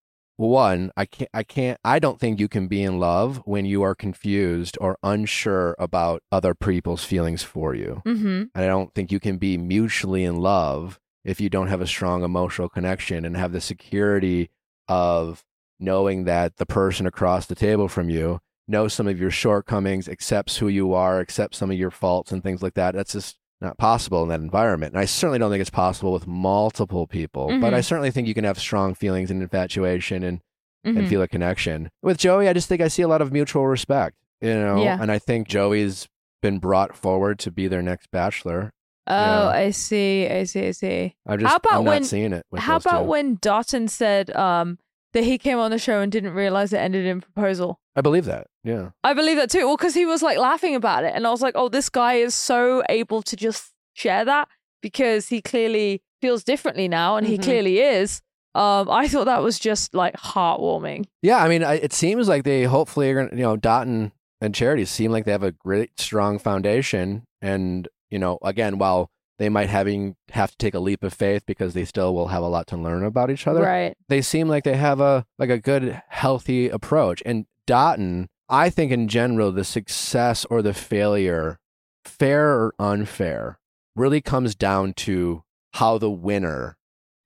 one. I can't. I can't. I don't think you can be in love when you are confused or unsure about other people's feelings for you. Mm-hmm. And I don't think you can be mutually in love if you don't have a strong emotional connection and have the security of knowing that the person across the table from you knows some of your shortcomings, accepts who you are, accepts some of your faults and things like that. That's just not possible in that environment. And I certainly don't think it's possible with multiple people, but Mhm. I certainly think you can have strong feelings and infatuation and, Mm-hmm. and feel a connection. With Joey, I just think I see a lot of mutual respect, you know, Yeah. and I think Joey's been brought forward to be their next bachelor. Oh, Yeah. I see. I see. I see. I'm just How about I'm when- not seeing it. With How about two. when Dotun said um, that he came on the show and didn't realize it ended in proposal? I believe that. Yeah. I believe that too. Well, because he was like laughing about it, and I was like, "Oh, this guy is so able to just share that because he clearly feels differently now, and he Mhm. clearly is." Um, I thought that was just like heartwarming. Yeah. I mean, I, it seems like they hopefully are going to, you know, Dotun and Charity seem like they have a great, strong foundation. And, you know, again, while they might having have to take a leap of faith because they still will have a lot to learn about each other. Right. They seem like they have a like a good, healthy approach. And Dotun, I think in general, the success or the failure, fair or unfair, really comes down to how the winner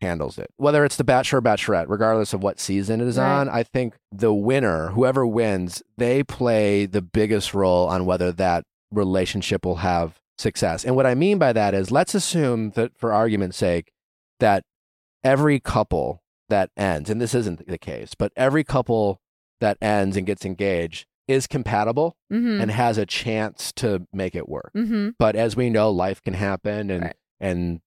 handles it. Whether it's the Bachelor or Bachelorette, regardless of what season it is Right. on, I think the winner, whoever wins, they play the biggest role on whether that relationship will have success. And what I mean by that is let's assume that for argument's sake that every couple that ends, and this isn't the case, but every couple that ends and gets engaged is compatible Mm-hmm. and has a chance to make it work. mm-hmm. But as we know, life can happen and Right. and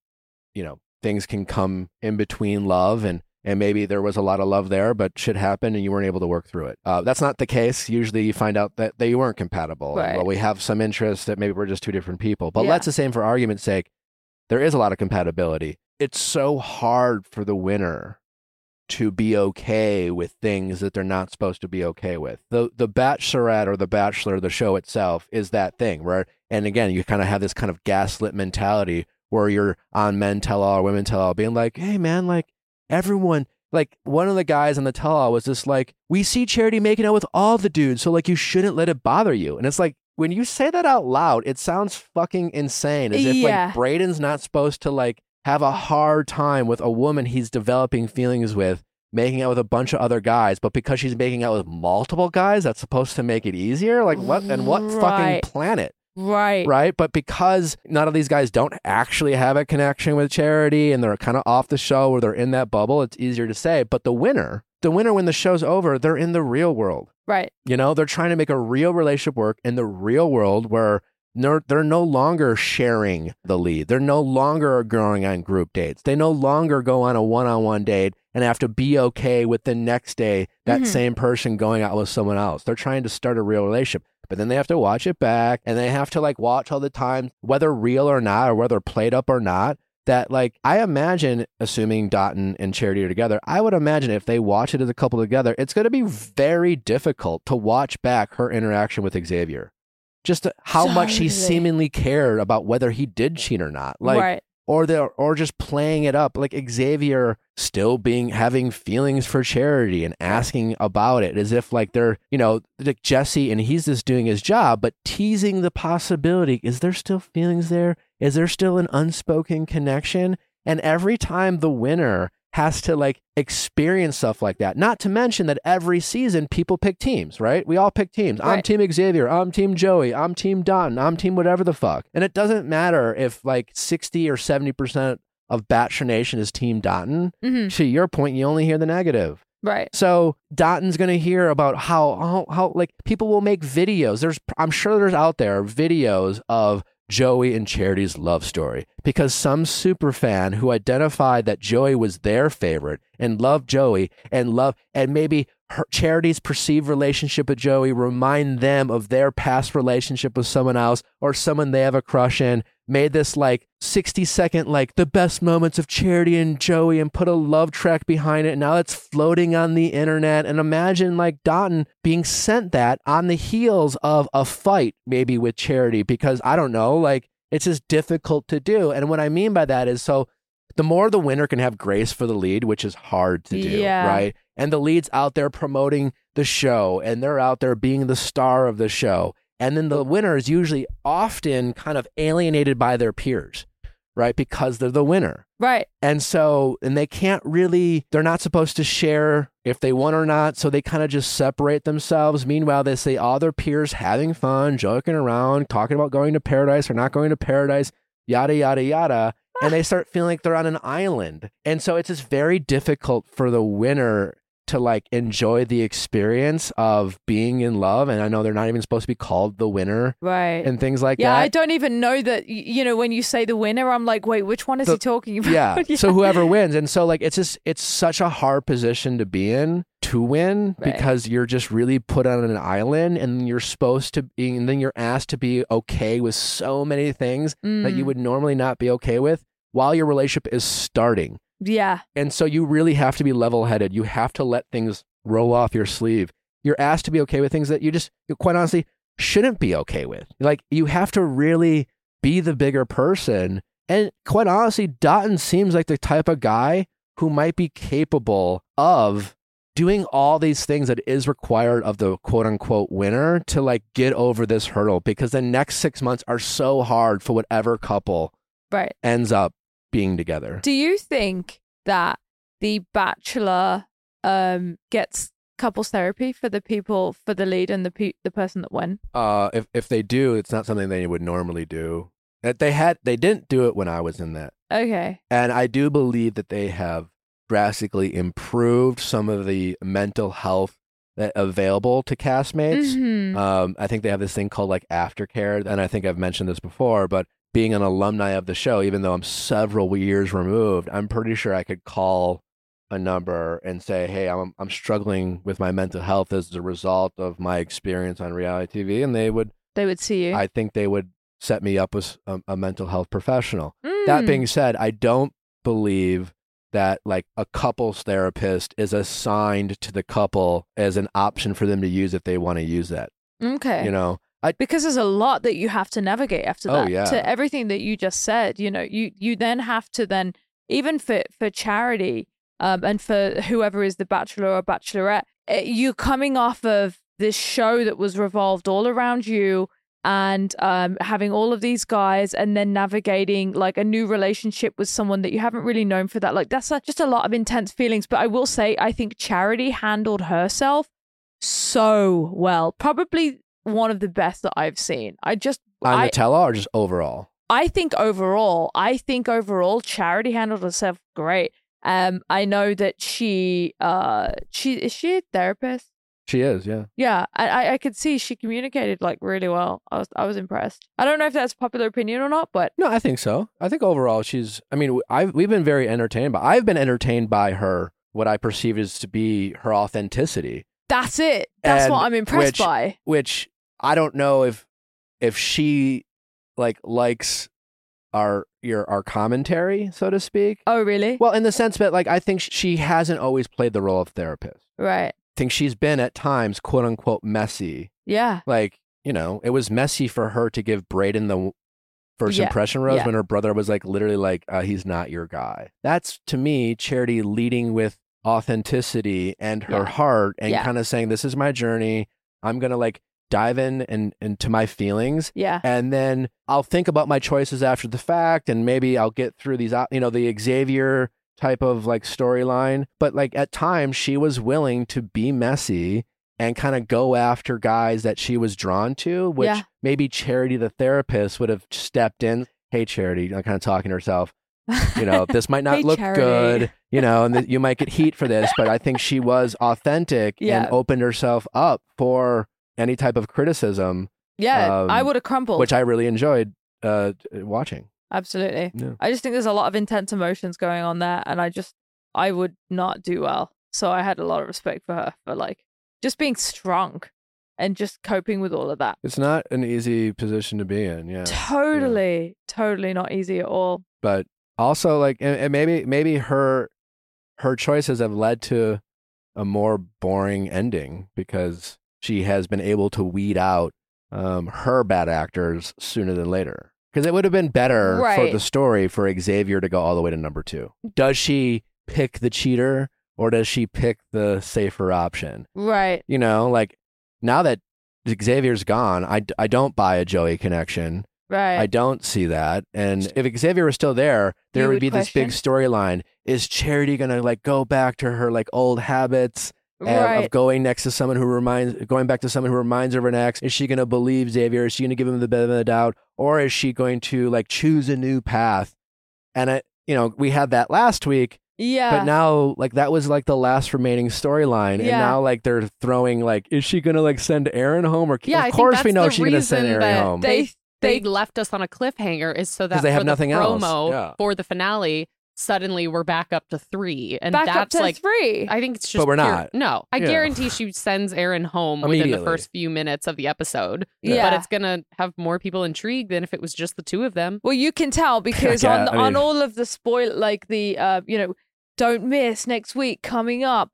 you know, things can come in between love and and maybe there was a lot of love there, but shit happened and you weren't able to work through it. Uh, that's not the case. Usually you find out that they weren't compatible. Right. Well, we have some interest that maybe we're just two different people. But Yeah. let's just say, for argument's sake, there is a lot of compatibility. It's so hard for the winner to be okay with things that they're not supposed to be okay with. The the bachelorette or the bachelor, the show itself is that thing where and again, you kind of have this kind of gaslit mentality where you're on men tell all or women tell all being like, "Hey man, like everyone like one of the guys on the tell all was just like, "We see Charity making out with all the dudes, so like you shouldn't let it bother you." And it's like when you say that out loud, it sounds fucking insane as if Yeah. like Brayden's not supposed to like have a hard time with a woman he's developing feelings with making out with a bunch of other guys, but because she's making out with multiple guys, that's supposed to make it easier? Like what and what Right. fucking planet? Right. Right? But because none of these guys don't actually have a connection with charity and they're kind of off the show or they're in that bubble, it's easier to say. But the winner, the winner when the show's over, they're in the real world. Right. You know, they're trying to make a real relationship work in the real world where they're, they're no longer sharing the lead. They're no longer going on group dates. They no longer go on a one on one date and have to be okay with the next day that Mhm. same person going out with someone else. They're trying to start a real relationship. But then they have to watch it back and they have to like watch all the time, whether real or not, or whether played up or not. That like I imagine, assuming Dotun and Charity are together, I would imagine if they watch it as a couple together, it's going to be very difficult to watch back her interaction with Xavier. Just how much he seemingly cared about whether he did cheat or not. Like right. Or they are or just playing it up. Like Xavier still being having feelings for charity and asking about it as if like they're you know like Jesse and he's just doing his job but teasing the possibility is there still feelings there? Is there still an unspoken connection? And every time the winner has to like experience stuff like that. Not to mention that every season people pick teams right? We all pick teams. I'm team xavier. I'm team joey. I'm team don i'm team whatever the fuck. And it doesn't matter if like 60 or 70% of Bachelor Nation is Team Dotun. hmm To your point, you only hear the negative. Right. So Dotun's going to hear about how, how how like people will make videos. There's I'm sure there's out there videos of Joey and Charity's love story because some super fan who identified that Joey was their favorite and loved Joey and love and maybe her Charity's perceived relationship with Joey remind them of their past relationship with someone else or someone they have a crush in made this like 60 second like the best moments of charity and joey and put a love track behind it. And now it's floating on the internet. And imagine like Dotun being sent that on the heels of a fight maybe with charity because i don't know like it's just difficult to do. And what i mean by that is so the more the winner can have grace for the lead which is hard to do Yeah. right? And the lead's out there promoting the show and they're out there being the star of the show and then the winner is usually often kind of alienated by their peers, right? Because they're the winner. Right. And so, and they can't really, they're not supposed to share if they won or not. So they kind of just separate themselves. Meanwhile, they see all their peers having fun, joking around, talking about going to paradise or not going to paradise, yada, yada, yada. And they start feeling like they're on an island. And so it's just very difficult for the winner to like enjoy the experience of being in love. And I know they're not even supposed to be called the winner Right. and things like that. yeah. I don't even know that. You know, when you say the winner, I'm like, wait, which one is The- he talking about? yeah. So whoever wins, and so like it's just it's such a hard position to be in to win Right. because you're just really put on an island, and you're supposed to be, and then you're asked to be okay with so many things that you Mm, would normally not be okay with while your relationship is starting. Yeah. And so you really have to be level headed. You have to let things roll off your sleeve. You're asked to be okay with things that you just, quite honestly, shouldn't be okay with. Like, you have to really be the bigger person. And quite honestly, Dotun seems like the type of guy who might be capable of doing all these things that is required of the quote unquote winner to like get over this hurdle because the next six months are so hard for whatever couple Right. ends up being together. Do you think that the Bachelor um gets couples therapy for the people for the lead and the pe- the person that won? Uh, if if they do, it's not something they would normally do. That they had, they didn't do it when I was in that, Okay. and I do believe that they have drastically improved some of the mental health that available to castmates. Mhm. Um, I think they have this thing called like aftercare, and I think I've mentioned this before, but being an alumni of the show, even though I'm several years removed, I'm pretty sure I could call a number and say, "Hey, I'm I'm struggling with my mental health as a result of my experience on reality TV," and they would they would see you. I think they would set me up with a, a mental health professional. That Mm. being said, I don't believe that like a couples therapist is assigned to the couple as an option for them to use if they want to use that. okay. You know, I because there's a lot that you have to navigate after Oh, that. Yeah. to everything that you just said you know you you then have to then even for for charity um and for whoever is the bachelor or bachelorette eh, you're coming off of this show that was revolved all around you and um having all of these guys and then navigating like a new relationship with someone that you haven't really known for that. Like that's a, just a lot of intense feelings. But i will say i think charity handled herself so well. Probably one of the best that I've seen. I just on I, Nutella or just overall. I think overall, I think overall Charity handled herself great. Um I know that she uh she is she a therapist? She is, yeah. Yeah, I, I could see she communicated like really well. I was I was impressed. I don't know if that's popular opinion or not, but No, I think so. I think overall she's. I mean, I we've been very entertained, but I've been entertained by her. What I perceive is to be her authenticity, that's it. That's And what I'm impressed which- by. which I don't know if if she like likes our your our commentary, so to speak. Oh, really? Well, in the sense that like I think she hasn't always played the role of therapist. right. I think she's been at times quote unquote messy. Yeah. Like you know, it was messy for her to give Brayden the first Yeah, impression rose yeah. when her brother was like literally like uh, he's not your guy. That's to me charity leading with authenticity and her Yeah. heart and Yeah. kind of saying this is my journey. I'm gonna like dive in and into my feelings Yeah. and then I'll think about my choices after the fact, and maybe I'll get through these, you know, the Xavier type of like storyline. But like at times, she was willing to be messy and kind of go after guys that she was drawn to, which Yeah. maybe Charity, the therapist, would have stepped in. Hey, Charity, kind of talking to herself. You know, this might not Hey, look Charity. good, you know, and you might get heat for this, but I think she was authentic Yeah. and opened herself up for any type of criticism, Yeah. I Um, would have crumbled. which I really enjoyed uh, watching. Absolutely. Yeah. I just think there's a lot of intense emotions going on there, and I just I would not do well. So I had a lot of respect for her for like just being strong and just coping with all of that. It's not an easy position to be in, yeah. Totally, totally not easy at all. But also, like, and, and maybe maybe her her choices have led to a more boring ending because she has been able to weed out um, her bad actors sooner than later. Because it would have been better for the story for Xavier to go all the way to number two. Does she pick the cheater or does she pick the safer option? Right. You know, like now that Xavier's gone, I, I don't buy a Joey connection. Right. I don't see that. And if Xavier was still there, there would would be this big storyline. Is Charity gonna like go back to her like old habits uh, right. of going next to someone who reminds, going back to someone who reminds her of an ex? Is she gonna believe Xavier? Is she gonna give him the benefit of the doubt, or is she going to like choose a new path? And I, you know, we had that last week, yeah. but now like that was like the last remaining storyline, and now like they're throwing like, is she gonna like send Aaron home? Or Yeah, I of think course we know she's gonna send Aaron home. they they they left us on a cliffhanger is so that they have for nothing the else. promo Yeah. for the finale, suddenly we're back up to three, and back that's up to like three. I think it's just But we're pure- not. No, I Yeah. guarantee she sends Aaron home within the first few minutes of the episode. Yeah. but it's gonna have more people intrigued than if it was just the two of them. Well, you can tell because Yeah, on I mean- on all of the spoil, like the uh, you know, don't miss next week coming up.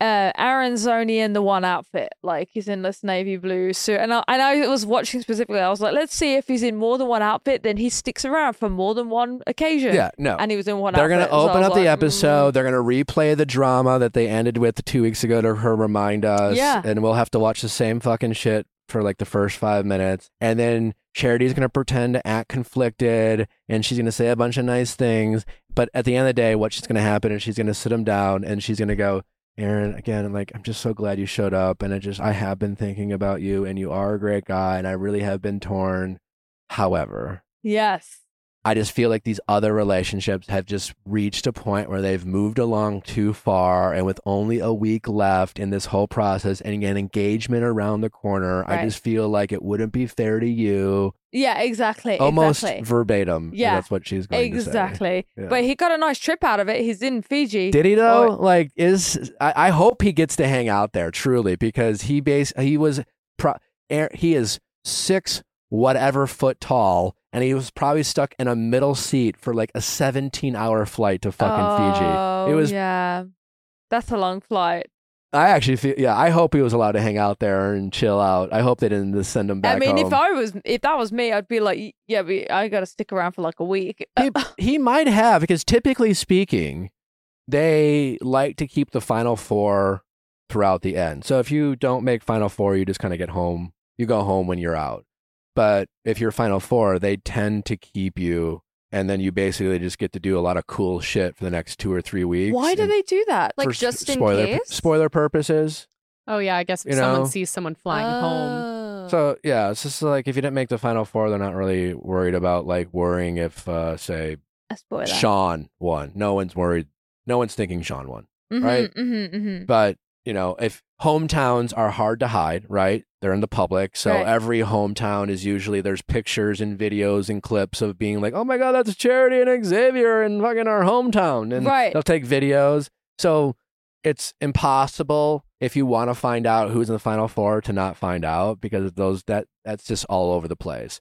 Uh, Aaron's only in the one outfit, like he's in this navy blue suit, and I, and I was watching specifically. I was like, let's see if he's in more than one outfit, then he sticks around for more than one occasion. Yeah, no. and he was in one. Outfit. They're going to open was up the episode. mm. They're going to replay the drama that they ended with two weeks ago to her remind us. Yeah. And we'll have to watch the same fucking shit for like the first five minutes. And then Charity's going to pretend to act conflicted and she's going to say a bunch of nice things. But at the end of the day, what's just going to happen is she's going to sit him down and she's going to go, Aaron, again, I'm like, I'm just so glad you showed up. And I just, I have been thinking about you and you are a great guy and I really have been torn. However, Yes. I just feel like these other relationships have just reached a point where they've moved along too far. And with only a week left in this whole process and an engagement around the corner, I just feel like it wouldn't be fair to you. Yeah. Exactly. Almost exactly. verbatim. Yeah. That's what she's going to say. Exactly. Yeah. But he got a nice trip out of it. He's in Fiji. Did he though? Or- like, is I, I hope he gets to hang out there truly because he base he was pro, Air- he is six whatever foot tall and he was probably stuck in a middle seat for like a 17 hour flight to fucking Fiji. Oh, It was yeah. That's a long flight. I actually feel yeah. I hope he was allowed to hang out there and chill out. I hope they didn't just send him back I mean, home. if I was, if that was me, I'd be like, yeah, but I got to stick around for like a week. he, he might have because typically speaking, they like to keep the final four throughout the end. So if you don't make final four, you just kind of get home. You go home when you're out. But if you're final four, they tend to keep you, and then you basically just get to do a lot of cool shit for the next two or three weeks. Why do they do that? Like just in spoiler case. spoiler purposes. Oh yeah, I guess if You someone know? sees someone flying home. Oh. So yeah, it's just like if you didn't make the final four, they're not really worried about like worrying if, uh, say, A spoiler. Sean won. No one's worried. No one's thinking Sean won. Mhm, right? mhm, mhm. But you know, if hometowns are hard to hide, right? They're in the public. So Right. every hometown is usually there's pictures and videos and clips of being like, oh my God, that's Charity and Xavier in fucking our hometown. And Right. they'll take videos. So it's impossible if you want to find out who's in the final four to not find out because those that that's just all over the place.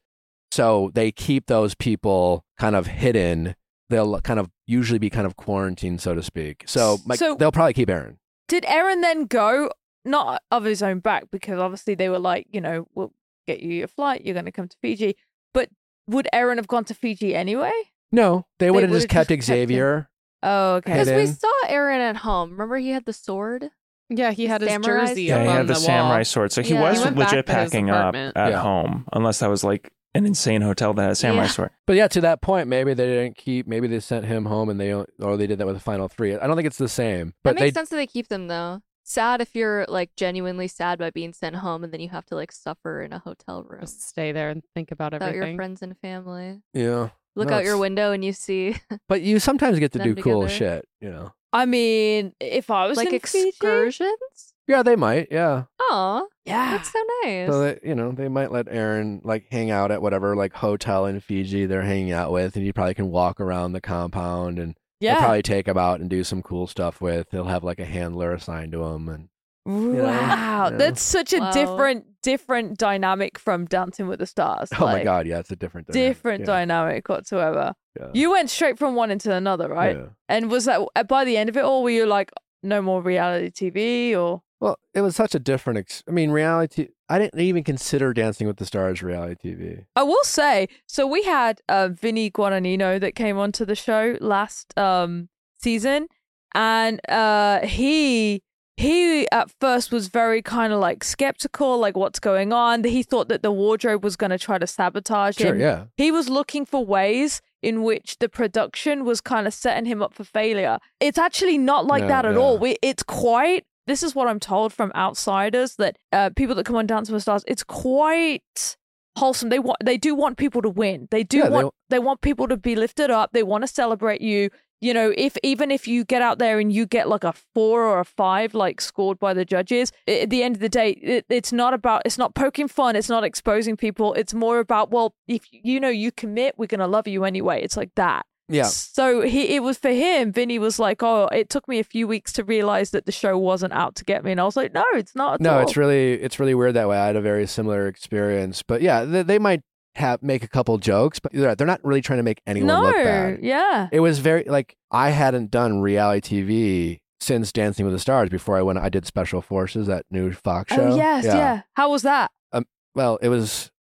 So they keep those people kind of hidden. They'll kind of usually be kind of quarantined, so to speak. So, like, So- they'll probably keep Aaron. Did Aaron then go not of his own back because obviously they were like, you know, we'll get you your flight. You're going to come to Fiji, but would Aaron have gone to Fiji anyway? No, they would have would've just kept just kept him. Xavier. Oh, okay. Because we saw Aaron at home. Remember, he had the sword. Yeah, he had his Samurai jersey Yeah, he had the, the, samurai wall. sword. So he Yeah. was He legit packing up at Yeah. home, unless that was like an insane hotel that had a samurai Yeah. sword. But yeah, to that point, maybe they didn't keep. Maybe they sent him home, and they or they did that with the final three. I don't think it's the same. But that they makes sense that they keep them though. Sad if you're like genuinely sad by being sent home and then you have to like suffer in a hotel room Just stay there and think about without your friends and family. yeah. Look No, out your window and you see But you sometimes get to Them do cool together. shit. You know. I mean, if I was like in Fiji, excursions. Yeah, they might. Yeah. Oh, yeah, that's so nice. So that you know, they might let Aaron like hang out at whatever like hotel in Fiji they're hanging out with, and you probably can walk around the compound and they'll yeah. probably take him out and do some cool stuff with. He'll have like a handler assigned to him, and know? Wow, Yeah. that's such a Wow. different, different dynamic from Dancing with the Stars. oh my god, yeah, it's a different dynamic. different yeah. dynamic whatsoever. Yeah. You went straight from one into another, right? Yeah. And was that uh, by the end of it all? Were you like, no more reality TV, or Well, it was such a different. Ex- I mean, reality. I didn't even consider Dancing with the Stars reality TV. I will say, so we had uh, Vinny Guadagnino that came onto the show last um, season, and uh, he he at first was very kind of like skeptical, like what's going on. He thought that the wardrobe was going to try to sabotage Sure, him. yeah. He was looking for ways in which the production was kind of setting him up for failure. It's actually not like No, that at yeah. all. We, it's quite. This is what I'm told from outsiders that uh, people that come on Dance with Stars. It's quite wholesome. They want. They do want people to win. They do Yeah, want. They, want people to be lifted up. They want to celebrate you. You know, if even if you get out there and you get like a four or a five, like scored by the judges, at the end of the day, it, it's not about. It's not poking fun. It's not exposing people. It's more about well, if you know you commit, we're gonna love you anyway. It's like that. Yeah. So he, it was for him. Vinny was like, "Oh, it took me a few weeks to realize that the show wasn't out to get me," and I was like, "No, it's not." No, all. it's really it's really weird that way. I had a very similar experience, but yeah, they, they might have make a couple jokes, but they're, they're not really trying to make anyone no, look bad. yeah, It was very like I hadn't done reality TV since Dancing with the Stars before I went. I did Special Forces, that new Fox show. oh yes, yeah. How was that? Um, Well, it was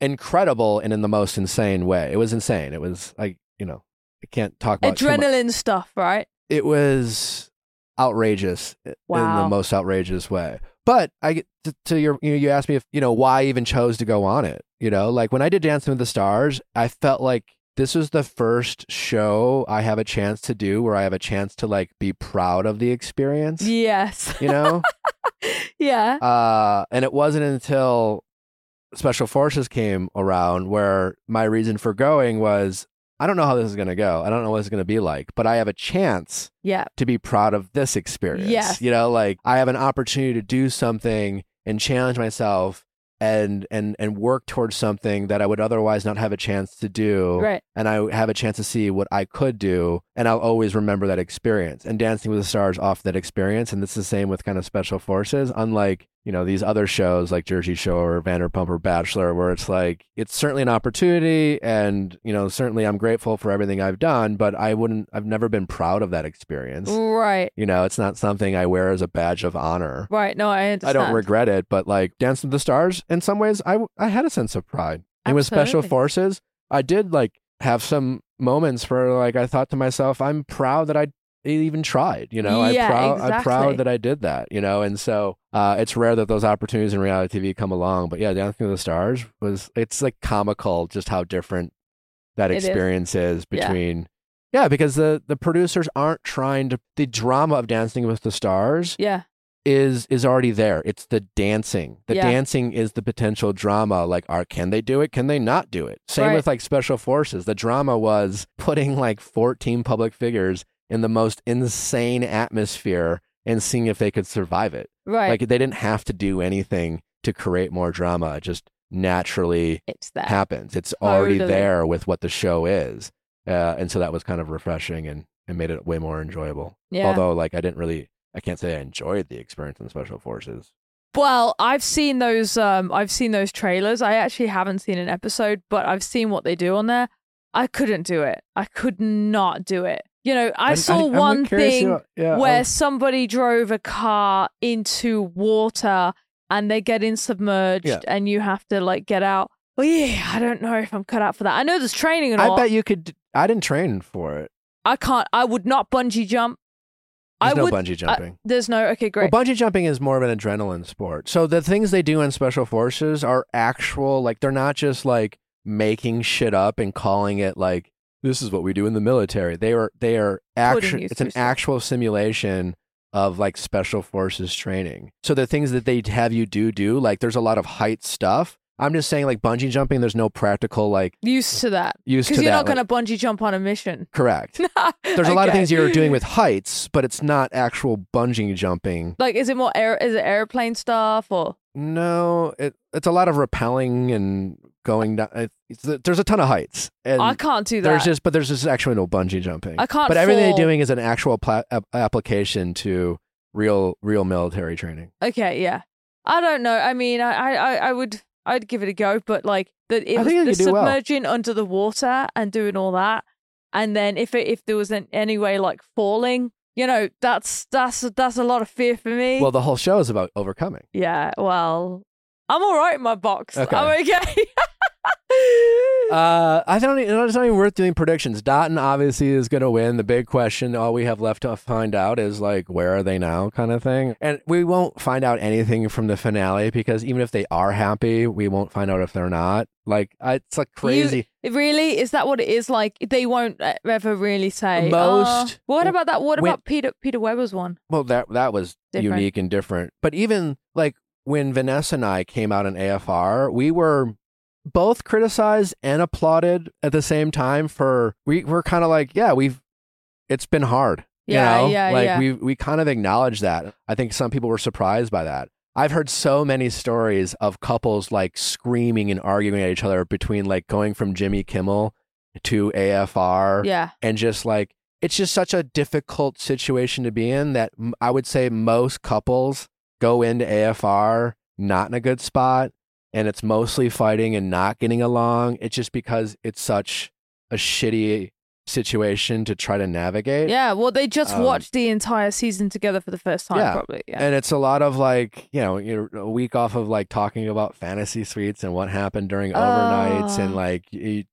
incredible and in the most insane way. It was insane. It was like you know I can't talk about. Adrenaline stuff, right? it was outrageous i- in the most outrageous way. But I get to, to your you know you asked me if you know why I even chose to go on it. You know, like when I did Dancing with the Stars, I felt like this was the first show I have a chance to do where I have a chance to like be proud of the experience. Yes. You know, yeah. uh, and it wasn't until Special Forces came around where my reason for going was I don't know how this is going to go. I don't know what it's going to be like, but I have a chance Yeah. to be proud of this experience. Yes. You know, like I have an opportunity to do something and challenge myself and and and work towards something that I would otherwise not have a chance to do. Right. And I have a chance to see what I could do and I'll always remember that experience. And Dancing with the Stars off that experience and it's the same with kind of special forces unlike you know these other shows like Jersey Shore or Vanderpump or Bachelor where it's like it's certainly an opportunity and you know certainly I'm grateful for everything I've done but I wouldn't I've never been proud of that experience. Right. You know, it's not something I wear as a badge of honor. Right. No, I understand. I don't regret it, but like Dance with the Stars, in some ways, I, I had a sense of pride. And with Special Forces, I did like have some moments where like I thought to myself, I'm proud that I even tried. You know, Yeah, I'm proud. I'm proud that I did that. You know, and so uh, it's rare that those opportunities in reality TV come along. But yeah, Dancing with the Stars was it's like comical just how different that It is. experience is Yeah. between. Yeah, because the the producers aren't trying to the drama of Dancing with the Stars Yeah. is is already there. It's the dancing. The Yeah. dancing is the potential drama. Like, are can they do it? Can they not do it? Same Right. with like special forces. The drama was putting like 14 public figures in the most insane atmosphere and seeing if they could survive it. Right. Like they didn't have to do anything to create more drama. It just naturally it's that. happens. It's already Totally. there with what the show is. Uh, and so that was kind of refreshing and, and made it way more enjoyable. yeah. Although, like, I didn't really, I can't say I enjoyed the experience in Special Forces. Well, I've seen those. Um, I've seen those trailers. I actually haven't seen an episode, but I've seen what they do on there. I couldn't do it. I could not do it. You know, I And saw I'm one thing yeah, where I'll- somebody drove a car into water and they get in submerged, Yeah. and you have to like get out. Well, yeah, I don't know if I'm cut out for that. I know there's training and I all. bet you could. I didn't train for it. I can't. I would not bungee jump. There's I no would. bungee uh, jumping. there's no. Okay, great. Well, bungee jumping is more of an adrenaline sport. So the things they do in special forces are actual, like they're not just like making shit up and calling it like this is what we do in the military. They are they are actually It's an actual simulation of like special forces training. So the things that they have you do do like there's a lot of height stuff. I'm just saying like bungee jumping. There's no practical like Used to that use to because you're that. not like- going to bungee jump on a mission. correct. There's a lot of things you're doing with heights, but it's not actual bungee jumping. Like, is it more air? Is it airplane stuff or? No, it, it's a lot of rappelling and going down. it- It's, there's a ton of heights, and I can't do that. there's just but there's just actually no bungee jumping. I can't But everything fall. they're doing is an actual pla- ap- application to real real military training. Okay, yeah. I don't know. I mean, I, I, I- would, I'd give it a go, but like the it I was the do well. submerging under the water and doing all that, and then if it, if there was an, any way like falling, you know, that's that's that's a lot of fear for me. Well, the whole show is about overcoming. yeah. Well, I'm all right in my box. Okay. I'm okay. Uh, I don't. It's not even worth doing predictions. Dotun obviously is going to win. The big question, all we have left to find out, is like where are they now, kind of thing. And we won't find out anything from the finale because even if they are happy, we won't find out if they're not. Like it's like crazy. really, is that what it is? Like they won't ever really say. Most- "Oh." what about that? What when- about Peter Peter Weber's one? Well, that that was Different. unique and different. But even like when Vanessa and I came out in AFR, we were both criticized and applauded at the same time for we were kind of like, yeah, we've it's been hard. Yeah, you know? yeah, like yeah. we we kind of acknowledge that. I think some people were surprised by that. I've heard so many stories of couples like screaming and arguing at each other between like going from Jimmy Kimmel to AFR Yeah. and just like it's just such a difficult situation to be in that I would say most couples go into AFR not in a good spot and it's mostly fighting and not getting along. It's just because it's such a shitty situation to try to navigate. Yeah, well, they just Um, watched the entire season together for the first time, Yeah. probably. Yeah. And it's a lot of like, you know, you're a week off of like talking about fantasy suites and what happened during overnights and Oh. like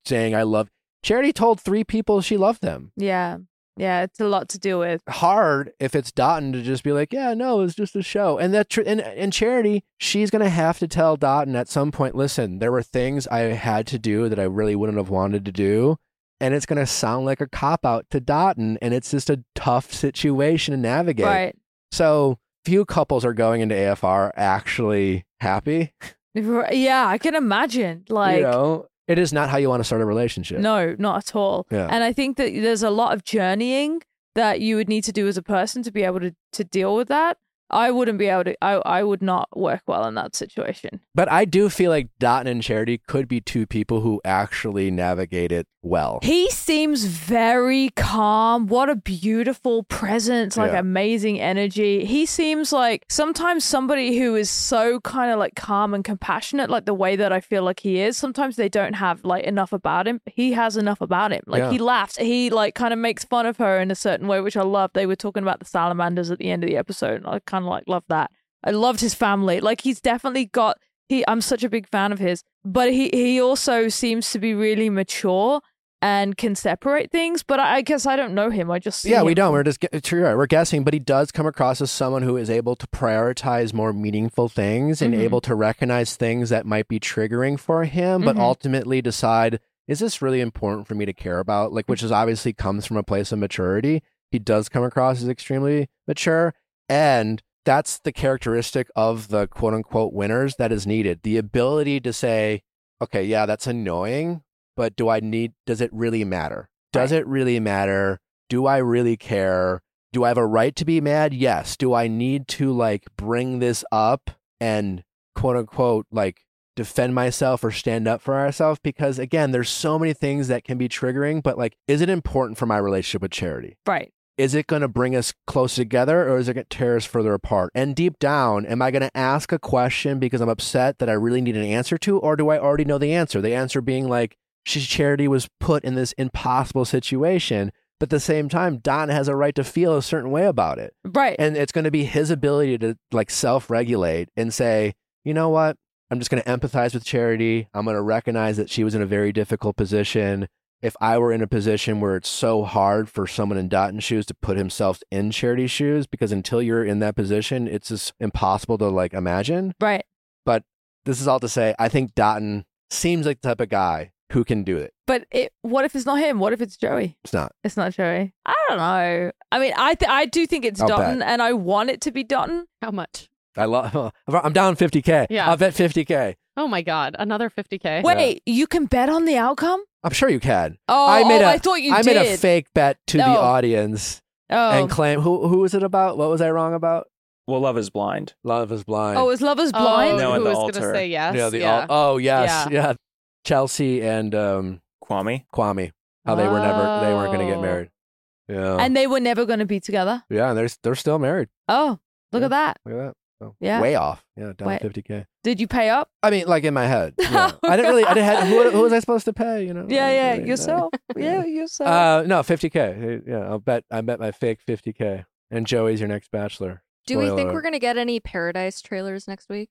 saying, I love. Charity told three people she loved them. yeah. Yeah, it's a lot to deal with. hard if it's Dotun to just be like, yeah, no, it's just a show. And that tr- and, and Charity, she's gonna have to tell Dotun at some point. Listen, there were things I had to do that I really wouldn't have wanted to do, and it's gonna sound like a cop out to Dotun, and it's just a tough situation to navigate. Right. So few couples are going into AFR actually happy. Yeah, I can imagine. Like, you know, it is not how you want to start a relationship. no, not at all. Yeah. And I think that there's a lot of journeying that you would need to do as a person to be able to, to deal with that. I wouldn't be able to, I, I would not work well in that situation. But I do feel like Dotun and Charity could be two people who actually navigate it well. He seems very calm. What a beautiful presence, like Yeah. amazing energy. He seems like sometimes somebody who is so kind of like calm and compassionate, like the way that I feel like he is. Sometimes they don't have like enough about him. He has enough about him. Like Yeah. he laughs. He like kind of makes fun of her in a certain way, which I love. They were talking about the salamanders at the end of the episode. I kind like love that. I loved his family. Like he's definitely got he I'm such a big fan of his. But he he also seems to be really mature and can separate things. But I, I guess I don't know him. I just see Yeah, we don't. We're just true, right. we're guessing, but he does come across as someone who is able to prioritize more meaningful things and Mhm. able to recognize things that might be triggering for him, but Mhm. ultimately decide is this really important for me to care about? Like, which is obviously comes from a place of maturity. He does come across as extremely mature, and that's the characteristic of the quote unquote winners that is needed. The ability to say, okay, yeah, that's annoying, but do I need? Does it really matter? Does it really matter? Do I really care? Do I have a right to be mad? Yes. Do I need to like bring this up and quote unquote like defend myself or stand up for ourselves? Because again, there's so many things that can be triggering, but like, is it important for my relationship with charity? Right. Is it going to bring us close together or is it going to tear us further apart? And deep down, am I going to ask a question because I'm upset that I really need an answer to, or do I already know the answer? The answer being like, she's charity was put in this impossible situation. But at the same time, Don has a right to feel a certain way about it. Right. And it's going to be his ability to like self regulate and say, you know what? I'm just going to empathize with Charity. I'm going to recognize that she was in a very difficult position. If I were in a position where it's so hard for someone in Dotun's shoes to put himself in charity shoes, because until you're in that position, it's just impossible to like imagine. right. But this is all to say, I think Dotun seems like the type of guy who can do it. But it, what if it's not him? What if it's Joey? It's not. It's not Joey. I don't know. I mean, I th- I do think it's I'll Dotun, and I want it to be Dotun. How much? I love. I'm down 50k. Yeah. I'll bet 50k. Oh my God. Another 50K. Wait, you can bet on the outcome? I'm sure you can. Oh, I made oh, a- I thought you I did. made a fake bet to the Oh. audience oh. and claim who who was it about? What was I wrong about? Well, love is blind. Love is blind. oh, is Love is Blind? No, who in the was altar. gonna say yes? yeah, the yeah. al- oh yes, Yeah. yeah. Chelsea and um, Kwame. Kwame, how they were never they weren't going to get Oh. married. Yeah, And they were never going to be together. yeah, and they're they're still married. Oh, look Yeah. at that. Look at that. So, Yeah. way off. Yeah, down Wait. 50k. Did you pay up? I mean, like in my head. Yeah. I didn't really. I didn't. Have, who, who was I supposed to pay? You know. Yeah, I yeah, didn't- yourself. yeah, yourself. Uh, no, 50k. Yeah, I'll bet. I bet my fake 50k. And Joey's your next bachelor. Do we think we're gonna get any Paradise trailers next week?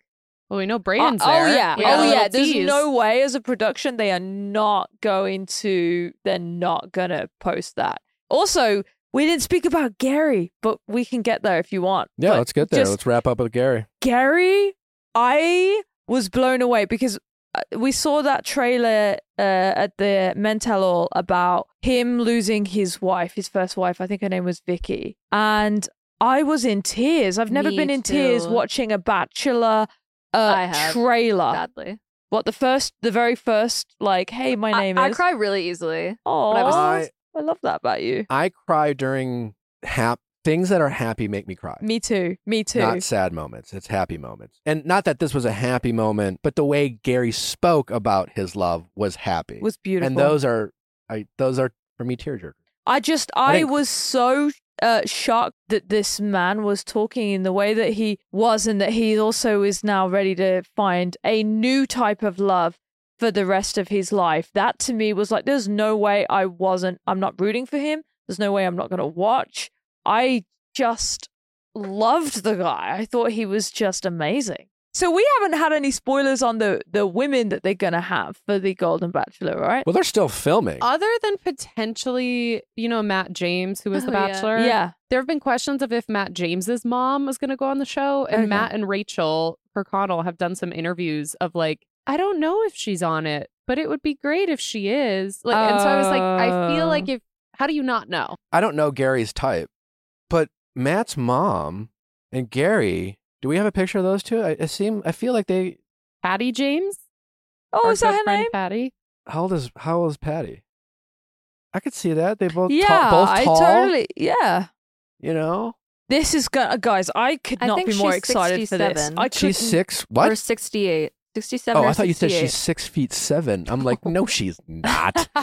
Well, we know Oh, Brayden's oh there. yeah, We got a oh yeah. There's tease. no way as a production they are not going to. They're not gonna post that. Also, we didn't speak about Gerry, but we can get there if you want. Yeah, But let's get there. just- Let's wrap up with Gerry. Gerry, I was blown away because uh, we saw that trailer uh, at the Men Tell All about him losing his wife, his first wife. I think her name was Vicky, and I was in tears. I've never Me been in tears watching a Bachelor uh, I have. trailer. Sadly, What the first, the very first, like, hey, my I, name I is. I cry really easily. Oh, when I was- I- I love that about you. I cry during hap- things that are happy make me cry. Me too. Me too. Not sad moments. It's happy moments. And not that this was a happy moment, but the way Gerry spoke about his love was happy. It was beautiful. and those are I those are for me tearjerkers. I just, I I, was so uh, shocked that this man was talking in the way that he was, and that he also is now ready to find a new type of love for the rest of his life. That to me was like, there's no way I wasn't, I'm not rooting for him. There's no way I'm not going to watch. I just loved the guy. I thought he was just amazing. So we haven't had any spoilers on the the women that they're going to have for the Golden Bachelor, right? Well, they're still filming. Other than potentially, you know, Matt James, who was the Oh, yeah. Bachelor. yeah. There have been questions of if Matt James's mom was going to go on the show, and Okay. Matt and Rachel Kirkconnell have done some interviews of like, I don't know if she's on it, but it would be great if she is. Like, and so I was like, I feel like uh. if how do you not know? I don't know Gerry's type, but Matt's mom and Gerry. Do we have a picture of those two? I, I seem. I feel like they. Patty James. Oh, Our is that her friend name? Patty. How old is How old is Patty? I could see that they both. Yeah, tall, both I totally. Yeah. You know, This is gonna, guys. I could I not think be more she's excited for this. 67. I she's couldn't- six. Or What? 68. 67 Oh, or I thought you said she's six feet seven. I'm like, no, she's not.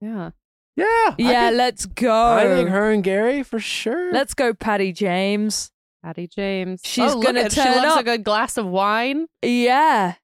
Yeah. Yeah. Yeah, could- let's go. I think her and Gerry for sure. Let's go, Patty James. Patty James. She's oh, gonna at- turn She loves up. a good glass of wine. Yeah,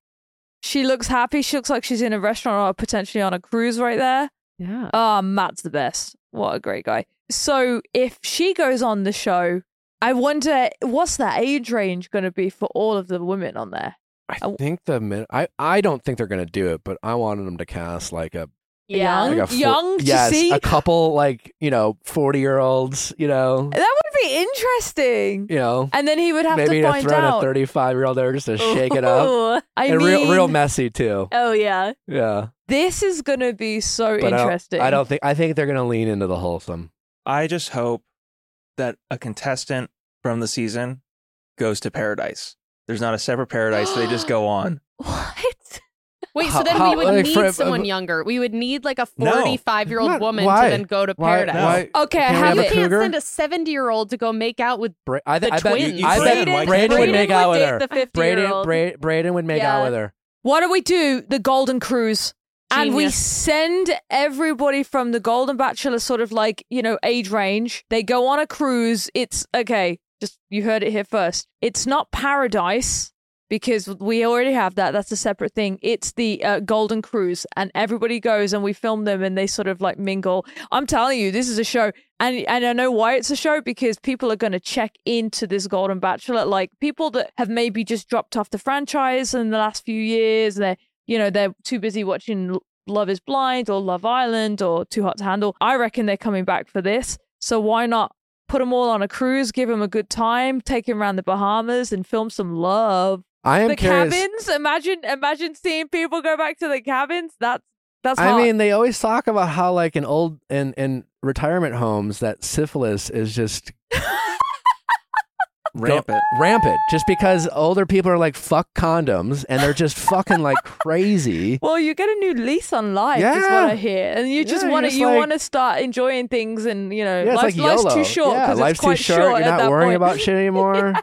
she looks happy. She looks like she's in a restaurant or potentially on a cruise right there. Yeah. Oh, Matt's the best. What a great guy. So if she goes on the show, I wonder what's that age range going to be for all of the women on there. I think the min- I I don't think they're gonna do it, but I wanted them to cast like a Young, like a fo- young to yes, see. a couple like you know forty year olds. You know, that would be interesting. you know, And then he would have maybe to to find throw in a thirty five year old there just to shake it up. I and mean, real real messy too. Oh, yeah. Yeah, this is going to be so but I don't- interesting. I don't think I think they're gonna lean into the wholesome. I just hope that a contestant from the season goes to paradise. There's not a separate paradise. they just go on. What? Wait, so then how- we would like, need for- someone uh, younger. We would need like a No. 45 year old Not- woman why? to then go to Why- paradise. why- Okay, I Can't we have have You a it. can't cougar? send a 70 year old to go make out with. Bra- I, th- The I bet, twins. I bet Brayden- Brayden, Brayden would make out with date her. the 50 Brayden, year old. Bra- Brayden would make out with her. Why don't we do the Golden Cruise? And we send everybody from the Golden Bachelor sort of like, you know, age range. They go on a cruise. It's okay, just you heard it here first. It's not paradise because we already have that. That's a separate thing. It's the uh, Golden Cruise, and everybody goes and we film them and they sort of like mingle. I'm telling you, this is a show. And, and I know why it's a show because people are going to check into this Golden Bachelor. Like people that have maybe just dropped off the franchise in the last few years. They're you know, they're too busy watching Love is Blind or Love Island or Too Hot to Handle. I reckon they're coming back for this. So why not put them all on a cruise, give them a good time, take them around the Bahamas and film some love. I am the curious. cabins, imagine imagine seeing people go back to the cabins. That's that's I hot. mean, they always talk about how, like, in old in in retirement homes, that syphilis is just Rampant. rampant. Just because older people are like fuck condoms and they're just fucking like crazy. well, you get a new lease on life, is what Yeah. I hear, and you just Yeah, want to you like- want to start enjoying things, and you know, Yeah, it's life's, like life's too short yeah, because life's it's quite too short. short You're not worrying point. about shit anymore.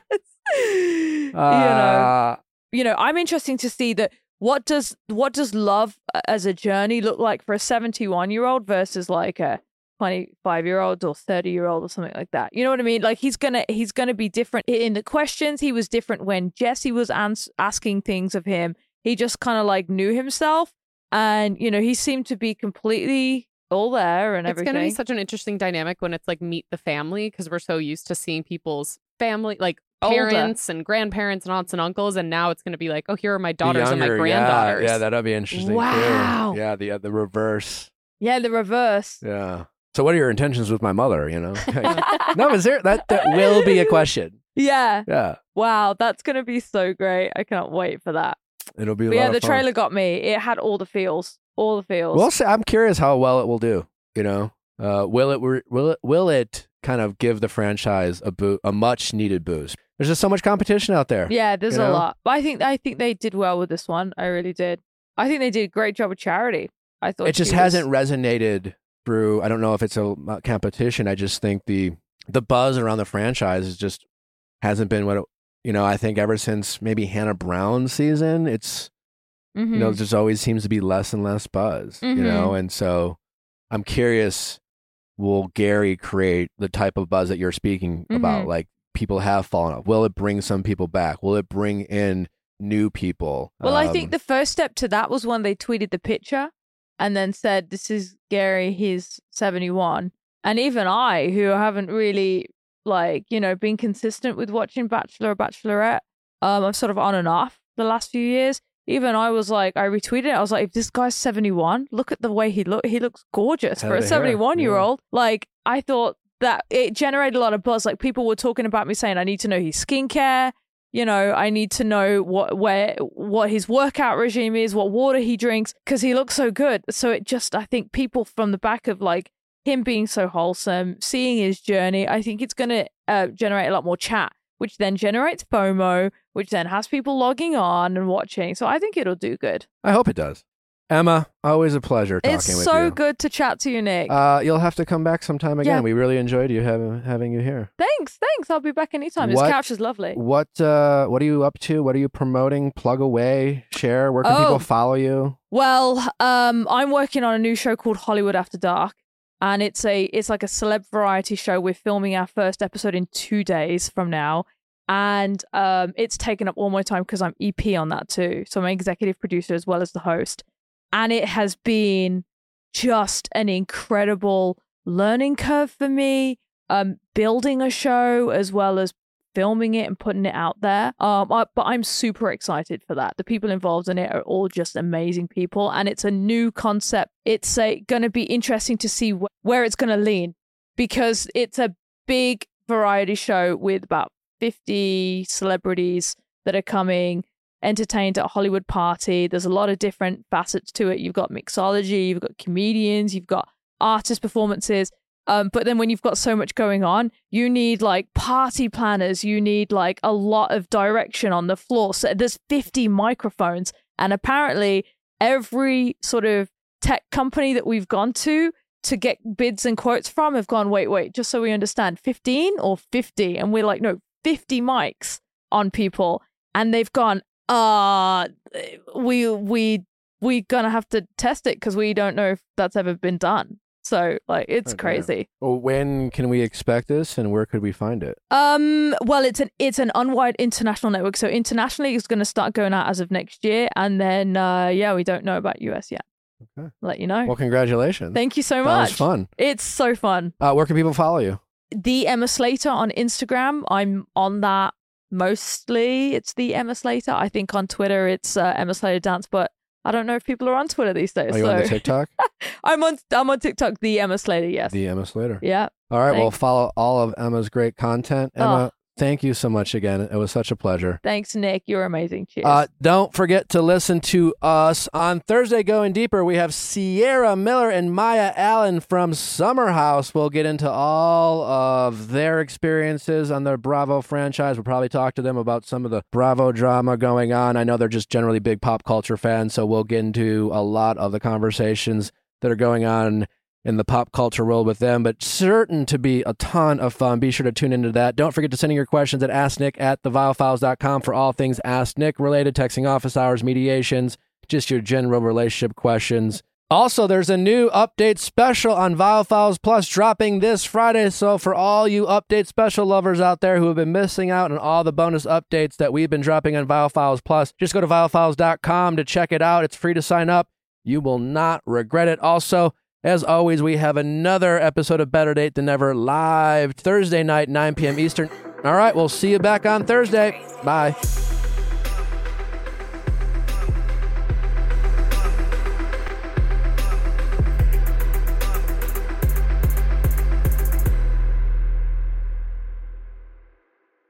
you know, Uh, you know, I'm interesting to see that what does what does love uh, as a journey look like for a 71 year old versus like a 25 year old or 30 year old or something like that. You know what I mean? Like he's gonna he's gonna be different in the questions. He was different when Jesse was ans- asking things of him. He just kind of like knew himself, and you know he seemed to be completely all there and It's everything. It's going to be such an interesting dynamic when it's like meet the family because we're so used to seeing people's family, like Older. parents and grandparents and aunts and uncles. And now it's going to be like, oh, here are my daughters and my younger, yeah, granddaughters. Yeah, that'll be interesting. too. Wow. Yeah, the uh, the reverse. yeah, the reverse. Yeah. So, what are your intentions with my mother? You know. no, is there that that will be a question? yeah. Yeah, Wow, that's gonna be so great. I cannot wait for that. it'll be. Yeah, of the fun. trailer got me. It had all the feels, all the feels. We'll see. I'm curious how well it will do. You know, uh, will it will it will it kind of give the franchise a bo- a much needed boost? There's just so much competition out there. yeah, there's a know? lot, but I think I think they did well with this one. I really did. I think they did a great job with charity. I thought it just was- hasn't resonated through. I don't know if it's a uh, competition. I just think the the buzz around the franchise is just hasn't been what it, you know. I think ever since maybe Hannah Brown season, it's you know Mhm. just always seems to be less and less buzz. You Mhm. know, and so I'm curious. Will Gerry create the type of buzz that you're speaking about? Mhm. Like people have fallen off. Will it bring some people back? Will it bring in new people? Well, I Um, think the first step to that was when they tweeted the picture and then said, "This is Gerry. He's 71." And even I, who haven't really like you know been consistent with watching Bachelor or Bachelorette, um, I'm sort of on and off the last few years. Even I was like, I retweeted it. I was like, if this guy's 71, look at the way he look. He looks gorgeous Head for a 71 year old. Like I thought that it generated a lot of buzz. Like people were talking about me saying, I need to know his skincare you know i need to know what where what his workout regime is what water he drinks because he looks so good. So it just i think people from the back of like him being so wholesome seeing his journey i think it's to uh, generate a lot more chat which then generates fomo which then has people logging on and watching. So i think it'll do good. I hope it does. Emma, always a pleasure talking it's with so you. good to chat to you nick Uh, you'll have to come back sometime again. Yeah. We really enjoyed you having having you here. thanks thanks i'll be back anytime this couch is lovely What uh, what are you up to? What are you promoting? Plug away, share. Where can Oh. people follow you? Well, um, I'm working on a new show called Hollywood After Dark, and it's a it's like a celeb variety show. We're filming our first episode in two days from now, and um, it's taken up all my time because I'm EP on that too. So I'm an executive producer as well as the host, and it has been just an incredible learning curve for me. Um, building a show as well as filming it and putting it out there. Um, I, but I'm super excited for that. The people involved in it are all just amazing people, and it's a new concept. It's a, going to be interesting to see wh- where it's going to lean because it's a big variety show with about 50 celebrities that are coming entertained at a Hollywood party. There's a lot of different facets to it. You've got mixology, you've got comedians, you've got artist performances. Um, but then when you've got so much going on, you need like party planners, you need like a lot of direction on the floor. So there's 50 microphones, and apparently every sort of tech company that we've gone to to get bids and quotes from have gone, wait, wait, just so we understand, 15 or 50? And we're like, no, 50 mics on people. And they've gone, uh, we, we, we gonna have to test it because we don't know if that's ever been done. So like it's Oh, damn. crazy. Well, when can we expect this, and where could we find it? Um, well, it's an it's an unwide international network. So internationally, it's going to start going out as of next year, and then uh, yeah, we don't know about US yet. Okay. Let you know. Well, congratulations. Thank you so that much. was fun. It's so fun. Uh, where can people follow you? The Emma Slater on Instagram. I'm on that mostly. It's the Emma Slater. I think on Twitter it's uh, Emma Slater Dance, but I don't know if people are on Twitter these days. Are you so on the TikTok? I'm on I'm on TikTok. The Emma Slater. Yes. the Emma Slater. yeah. All right. Well, Thanks. follow all of Emma's great content. Emma, Oh. Thank you so much again. It was such a pleasure. Thanks, Nick. You're amazing. Cheers. Uh, don't forget to listen to us on Thursday. Going deeper, we have Ciara Miller and Mya Allen from Summer House. We'll get into all of their experiences on the Bravo franchise. We'll probably talk to them about some of the Bravo drama going on. I know they're just generally big pop culture fans, so we'll get into a lot of the conversations that are going on in the pop culture world with them, but certain to be a ton of fun. Be sure to tune into that. Don't forget to send in your questions at AskNick at theviallfiles.com for all things Ask Nick related, texting office hours, mediations, just your general relationship questions. Also, there's a new update special on Viall Files Plus dropping this Friday. So, for all you update special lovers out there who have been missing out on all the bonus updates that we've been dropping on Viall Files Plus, just go to viallfiles.com to check it out. It's free to sign up. You will not regret it. Also, as always, we have another episode of Better Date Than Ever live Thursday night, 9 p.m. Eastern. All right, we'll see you back on Thursday. Bye.